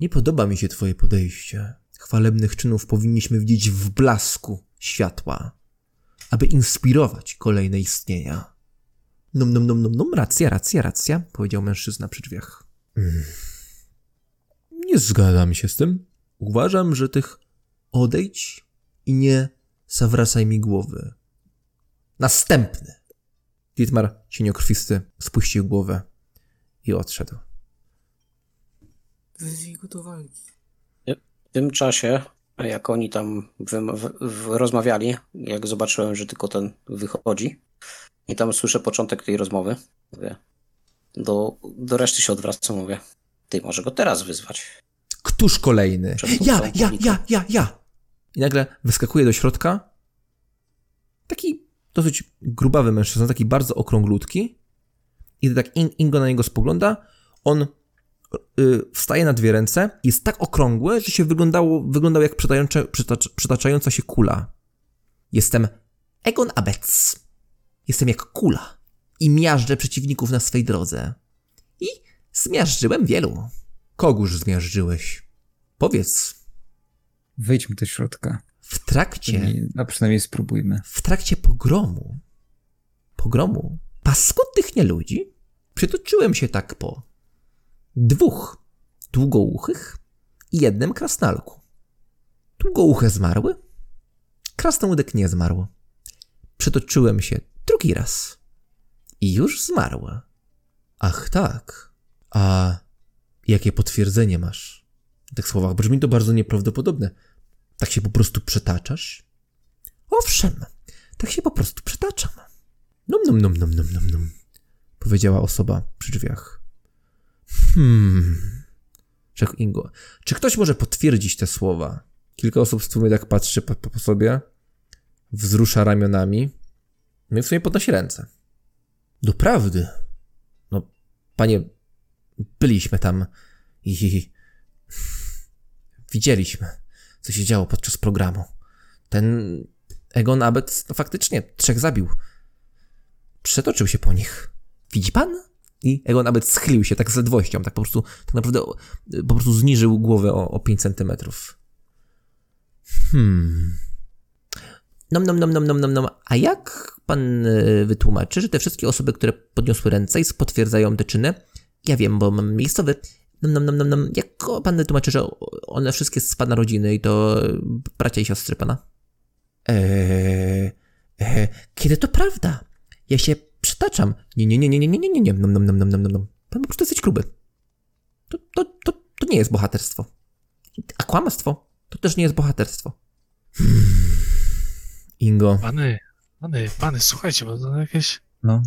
nie podoba mi się twoje podejście. Chwalebnych czynów powinniśmy widzieć w blasku światła, aby inspirować kolejne istnienia. Nom, nom, nom, nom, nom, racja, racja, racja, powiedział mężczyzna przy drzwiach. Mm. Nie zgadzam się z tym. Uważam, że tych odejdź i nie zawracaj mi głowy. Następny. Dietmar cieniokrwisty spuścił głowę i odszedł. Wezwij go do walki. W tym czasie, jak oni tam wym- w- w- rozmawiali, jak zobaczyłem, że tylko ten wychodzi i tam słyszę początek tej rozmowy, mówię, do, do reszty się odwracam, mówię, ty może go teraz wyzwać. Któż kolejny? Ja, ja, ja, ja, ja. I nagle wyskakuje do środka taki dosyć grubawy mężczyzna, taki bardzo okrąglutki. I gdy tak In- Ingo na niego spogląda, on y, wstaje na dwie ręce, jest tak okrągły, że się wyglądało, wyglądał jak przytacz, przytaczająca się kula. Jestem Egon Abec. Jestem jak kula i miażdżę przeciwników na swej drodze. I zmiażdżyłem wielu. Kogóż zmiażdżyłeś? Powiedz, Wejdźmy do środka. w trakcie, A przynajmniej spróbujmy. w trakcie pogromu, pogromu paskudnych nieludzi, przytoczyłem się tak po dwóch długouchych i jednym krasnalku. Długouche zmarły, krasnoludek nie zmarł. Przytoczyłem się drugi raz i już zmarła. Ach tak, a jakie potwierdzenie masz? W tych słowach brzmi to bardzo nieprawdopodobne. Tak się po prostu przetaczasz? Owszem, tak się po prostu przetaczam. Num, num, num, num, num, num, num, powiedziała osoba przy drzwiach. Hmm, rzekł Ingo. Czy ktoś może potwierdzić te słowa? Kilka osób w sumie tak patrzy po, po sobie, wzrusza ramionami, no i w sumie podnosi ręce. Doprawdy. No, panie, byliśmy tam i widzieliśmy, co się działo podczas programu. Ten Egon Abbott no, faktycznie trzech zabił. Przetoczył się po nich. Widzi pan? I Egon Abbott schylił się tak z ledwością, tak po prostu, tak naprawdę po prostu zniżył głowę o, o 5 centymetrów. Hmm. Nom, nom, nom, nom, nom, nom, nom. A jak pan e, wytłumaczy, że te wszystkie osoby, które podniosły ręce i potwierdzają te czyny, ja wiem, bo mam miejscowy. Nam, nam, nam, nam. Jak pan tłumaczy, że one wszystkie z pana rodziny i to bracia i siostry pana? Eee, eee, kiedy to prawda? Ja się przytaczam. Nie, nie, nie, nie, nie, nie, nie, nie, Nom, nom, nom, nom, nom, nom. Pan po prostu jesteś gruby. To, to, to, to nie jest bohaterstwo. A kłamstwo to też nie jest bohaterstwo. Hmm. Ingo. Pany, pany, pany, słuchajcie, bo to jakieś... No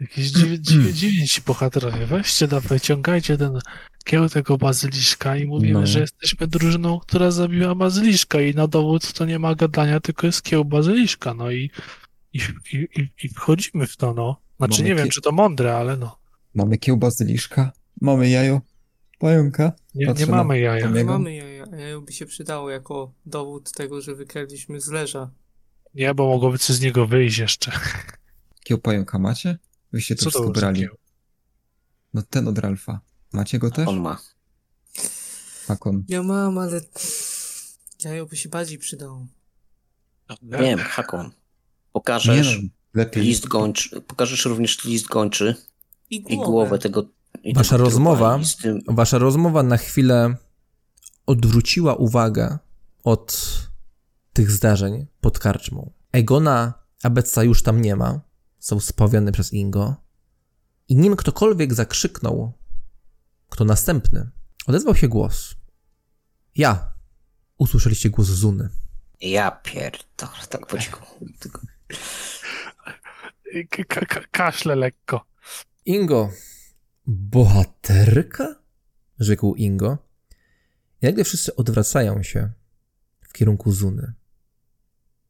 jakieś dziwnie, dziwnie, dziwnie ci bohaterowie. Weźcie, da, wyciągajcie ten kieł tego bazyliszka i mówimy, No. że jesteśmy drużyną, która zabiła bazyliszka i na dowód to nie ma gadania, tylko jest kieł bazyliszka, no i, i, i, i- wchodzimy w to, no. Znaczy Mamy nie wiem, kie- czy to mądre, ale no. Mamy kiełbazyliszka, mamy jajo, pająka. Nie, Patrzę nie mamy jaja. Tomiego. Mamy jaja. Jajo by się przydało jako dowód tego, że wykradliśmy z leża. Nie, bo mogłoby coś z niego wyjść jeszcze. Kieł pająka macie? Wyście to Co to wszystko za brali. No ten od Ralfa. Macie go też? On ma. Hakon. Ja mam, ale jajo by się bardziej przydało. Wiem, Hakon. Pokażesz Nie no, lepiej. list gończy, pokażesz również list gończy I i głowę. głowę tego. I Wasza tego rozmowa- tym, Wasza rozmowa na chwilę odwróciła uwagę od tych zdarzeń pod karczmą. Egona Abeca już tam nie ma, są spawiane przez Ingo. I nim ktokolwiek zakrzyknął, kto następny, odezwał się głos. Ja. Usłyszeliście głos Zuny. Ja pierdolę, tak po cichu. K- k- kaszle lekko. Ingo, bohaterka? Rzekł Ingo. I nagle wszyscy odwracają się w kierunku Zuny.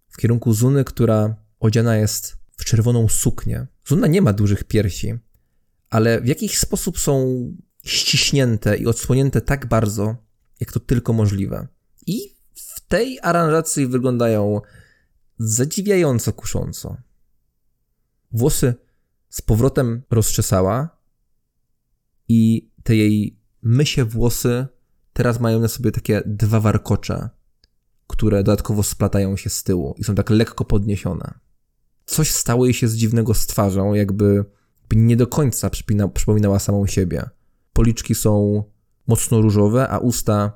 W kierunku Zuny, która odziana jest w czerwoną suknię. Zuna nie ma dużych piersi, ale w jakiś sposób są ściśnięte i odsłonięte tak bardzo, jak to tylko możliwe. I w tej aranżacji wyglądają zadziwiająco kusząco. Włosy z powrotem rozczesała i te jej mysie włosy teraz mają na sobie takie dwa warkocze, które dodatkowo splatają się z tyłu i są tak lekko podniesione. Coś stało jej się z dziwnego z twarzą, jakby, nie do końca przypina, przypominała samą siebie. Policzki są mocno różowe, a usta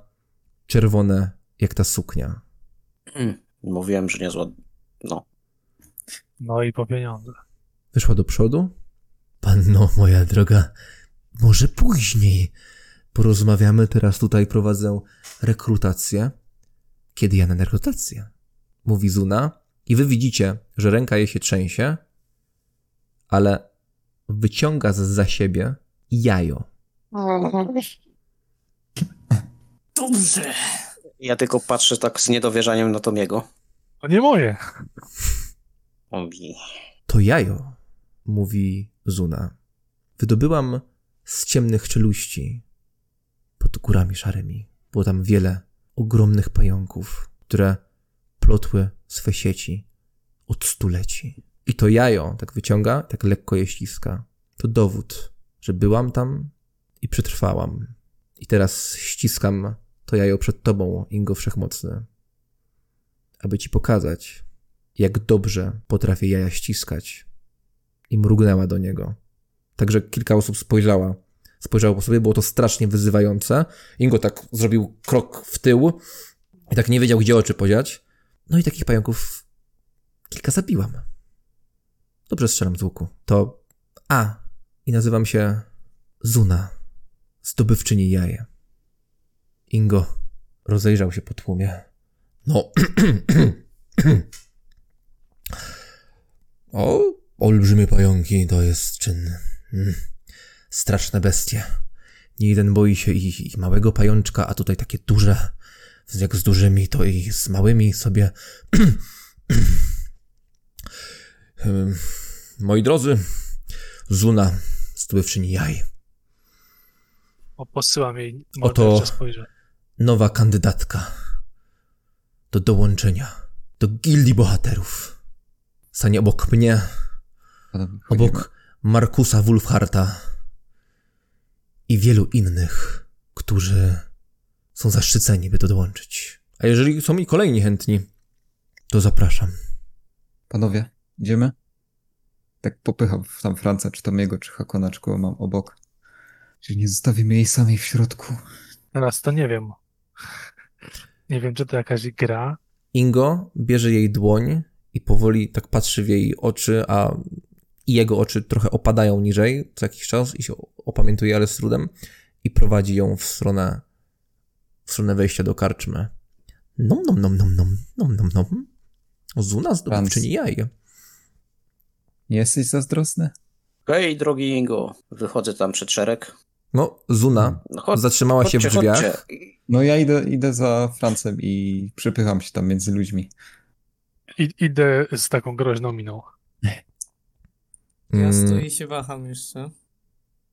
czerwone jak ta suknia. Hmm, Mówiłem, że niezła. No. No i po pieniądze. Wyszła do przodu. Panno moja droga, może później porozmawiamy. Teraz tutaj prowadzę rekrutację. Kiedy ja na rekrutację? Mówi Zuna. I wy widzicie, że ręka jej się trzęsie, ale wyciąga za siebie jajo. Dobrze. Ja tylko patrzę tak z niedowierzaniem na Tomiego. To nie moje. To jajo, mówi Zuna. Wydobyłam z ciemnych czeluści pod górami szarymi. Było tam wiele ogromnych pająków, które plotły swe sieci od stuleci. I to jajo tak wyciąga, tak lekko je ściska. To dowód, że byłam tam i przetrwałam. I teraz ściskam to jajo przed tobą, Ingo Wszechmocny, aby ci pokazać, jak dobrze potrafię jaja ściskać. I mrugnęła do niego. Także kilka osób spojrzała. Spojrzało po sobie, było to strasznie wyzywające. Ingo tak zrobił krok w tył i tak nie wiedział, gdzie oczy podziać. No i takich pająków kilka zabiłam. Dobrze strzelam z łuku. To A. I nazywam się Zuna, zdobywczyni jaje. Ingo rozejrzał się po tłumie. No, O, olbrzymie pająki to jest czyn. Mm, straszne bestie. Nie jeden boi się ich, ich małego pajączka, a tutaj takie duże. Jak z dużymi, to i z małymi sobie. Moi drodzy, Zuna, zdobywczyni jaj. O, posyłam jej Oto-. Nowa kandydatka do dołączenia do gildii bohaterów. Stanie obok mnie, obok Markusa Wulfharta i wielu innych, którzy są zaszczyceni, by to dołączyć. A jeżeli są i kolejni chętni, to zapraszam. Panowie, idziemy? Tak popycham w tam Franca, czy Tomiego, czy Hakona, czy kogo mam obok. Czy nie zostawimy jej samej w środku? Teraz to nie wiem. Nie wiem, czy to jakaś gra. Ingo bierze jej dłoń i powoli tak patrzy w jej oczy, a i jego oczy trochę opadają niżej co jakiś czas i się opamiętuje, ale z trudem i prowadzi ją w stronę w stronę wejścia do karczmy. Nom, nom, nom, nom, nom, nom, nom, nom. Zuna zdobywczyni jaj. Nie jesteś zazdrosny? hej, drogi Ingo, wychodzę tam przed szereg. No, Zuna No chodź, zatrzymała się w chodźcie, drzwiach. chodźcie. No ja idę, idę za Francem i przypycham się tam między ludźmi. I, idę z taką groźną miną. Ja Mm, stoję i się waham jeszcze.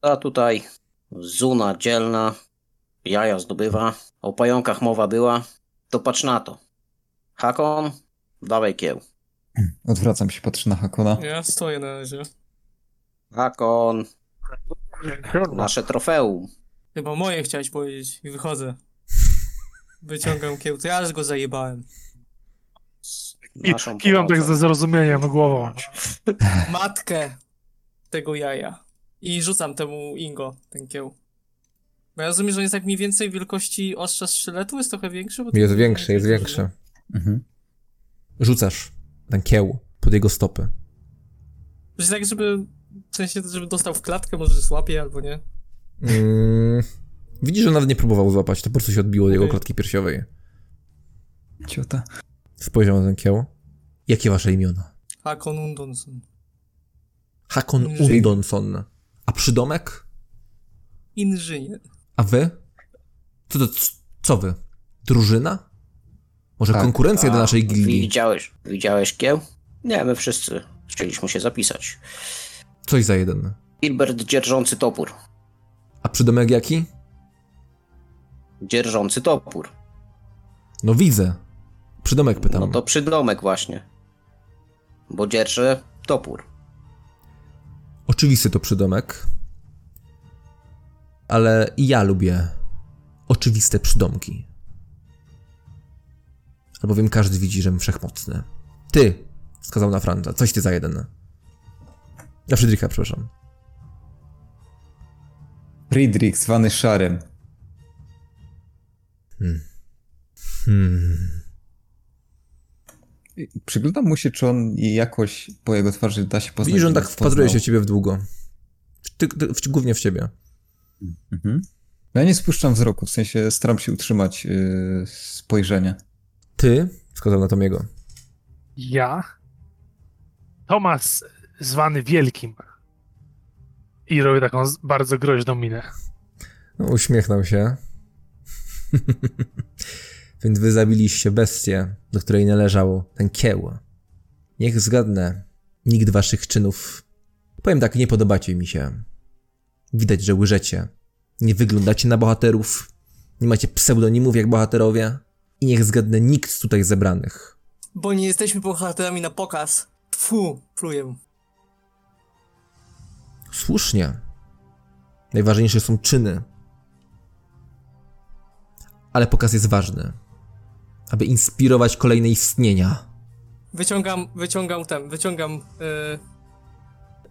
A tutaj Zuna dzielna, jaja zdobywa, o pająkach mowa była, to patrz na to. Hakon, dawaj kieł. Odwracam się, patrzę na Hakona. Ja stoję na razie. Hakon, nasze trofeum. Chyba moje chciałeś powiedzieć i wychodzę. Wyciągam kiełty, ja już go zajebałem. I kiwam tak ze zrozumieniem głową. Matkę tego jaja. I rzucam temu Ingo, ten kieł. Bo ja rozumiem, że on jest jak mniej więcej wielkości ostrza sztyletu, jest trochę większy? Bo to Jest większy, jest większy. Mhm. Rzucasz ten kieł pod jego stopy. To jest tak, żeby... W sensie, żeby dostał w klatkę, może złapie albo nie. Mm, widzisz, że nawet nie próbował złapać, to po prostu się odbiło od jego klatki piersiowej. Ciota. Spojrzał na ten kieł. Jakie wasze imiona? Hakon Undonson. Hakon. Undonson. A przydomek? Inżynier. A wy? Co to, co wy? Drużyna? Może Tak. konkurencja do A, naszej gildii? Widziałeś, widziałeś kieł? Nie, my wszyscy chcieliśmy się zapisać. Coś za jeden. Gilbert dzierżący topór. A przydomek jaki? Dzierżący topór. No widzę. Przydomek pytam. No to przydomek właśnie. Bo dzierżę topór. Oczywisty to przydomek. Ale i ja lubię oczywiste przydomki. Albowiem każdy widzi, że wszechmocny. Ty, wskazał na Franza. Coś ty za jeden. Na Friedricha, przepraszam. Friedrich zwany Szarem. Hmm. I Przyglądam mu się, czy on jakoś po jego twarzy da się poznać. Widzisz, że on tak wpatruje się w ciebie w długo. Ty, ty, w, głównie w ciebie. Mhm. Ja nie spuszczam wzroku, w sensie staram się utrzymać yy, spojrzenie. Ty, wskazał na Tomiego. Ja, Tomas, zwany Wielkim. I robię taką bardzo groźną minę. No, uśmiechnął się. Więc wy zabiliście bestię, do której należał ten kieł. Niech zgadnę, nikt waszych czynów... Powiem tak, nie podobacie mi się. Widać, że łyżecie. Nie wyglądacie na bohaterów. Nie macie pseudonimów jak bohaterowie. I niech zgadnę, nikt z tutaj zebranych. Bo nie jesteśmy bohaterami na pokaz. Tfu, pluję. Słusznie. Najważniejsze są czyny. Ale pokaz jest ważny. Aby inspirować kolejne istnienia. Wyciągam, wyciągam ten, wyciągam yy,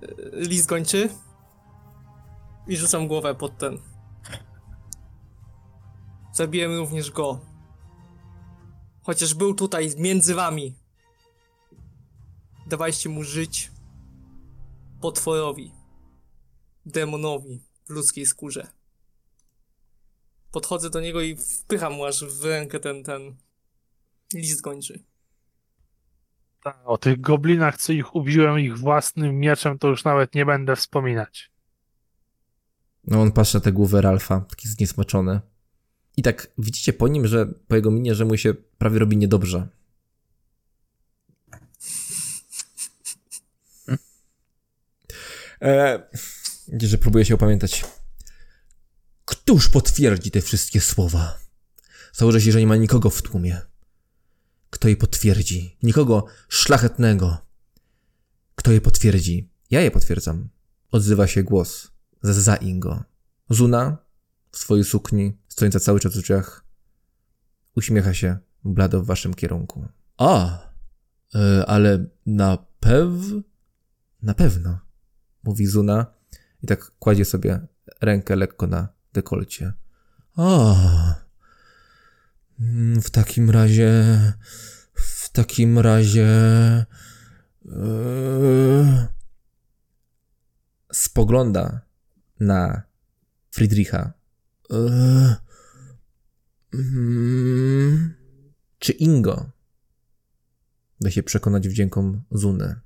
yy, list gończy i rzucam głowę pod ten. Zabiłem również go. Chociaż był tutaj między wami. Dawajcie mu żyć potworowi, demonowi w ludzkiej skórze. Podchodzę do niego i wpycham mu aż w rękę ten, ten list gończy. O tych goblinach, co ich ubiłem ich własnym mieczem, to już nawet nie będę wspominać. No on patrzy na tę głowę Ralfa, taki zniesmaczony. I tak widzicie po nim, że po jego minie, że mu się prawie robi niedobrze. Eee, że próbuje się opamiętać. Któż potwierdzi te wszystkie słowa? Założę się, że nie ma nikogo w tłumie. Kto je potwierdzi? Nikogo szlachetnego. Kto je potwierdzi? Ja je potwierdzam. Odzywa się głos za Ingo. Zuna w swojej sukni, stojąca cały czas w drzwiach, uśmiecha się blado w waszym kierunku. A, e, ale na pew... Na pewno, mówi Zuna i tak kładzie sobie rękę lekko na dekolcie. A, mm, w takim razie... W takim razie... e, spogląda na Friedricha. Eee, mm, czy Ingo da się przekonać wdziękom Zuny?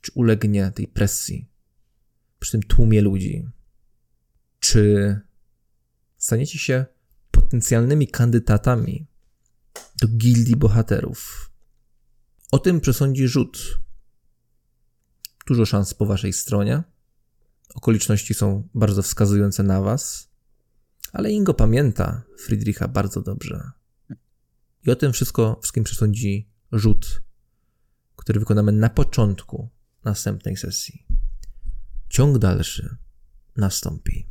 Czy ulegnie tej presji przy tym tłumie ludzi? Czy staniecie się potencjalnymi kandydatami do gildii bohaterów? O tym przesądzi rzut. Dużo szans po waszej stronie. Okoliczności są bardzo wskazujące na was, ale Ingo pamięta Friedricha bardzo dobrze. I o tym wszystko wszystkim przesądzi rzut, który wykonamy na początku następnej sesji. Ciąg dalszy nastąpi.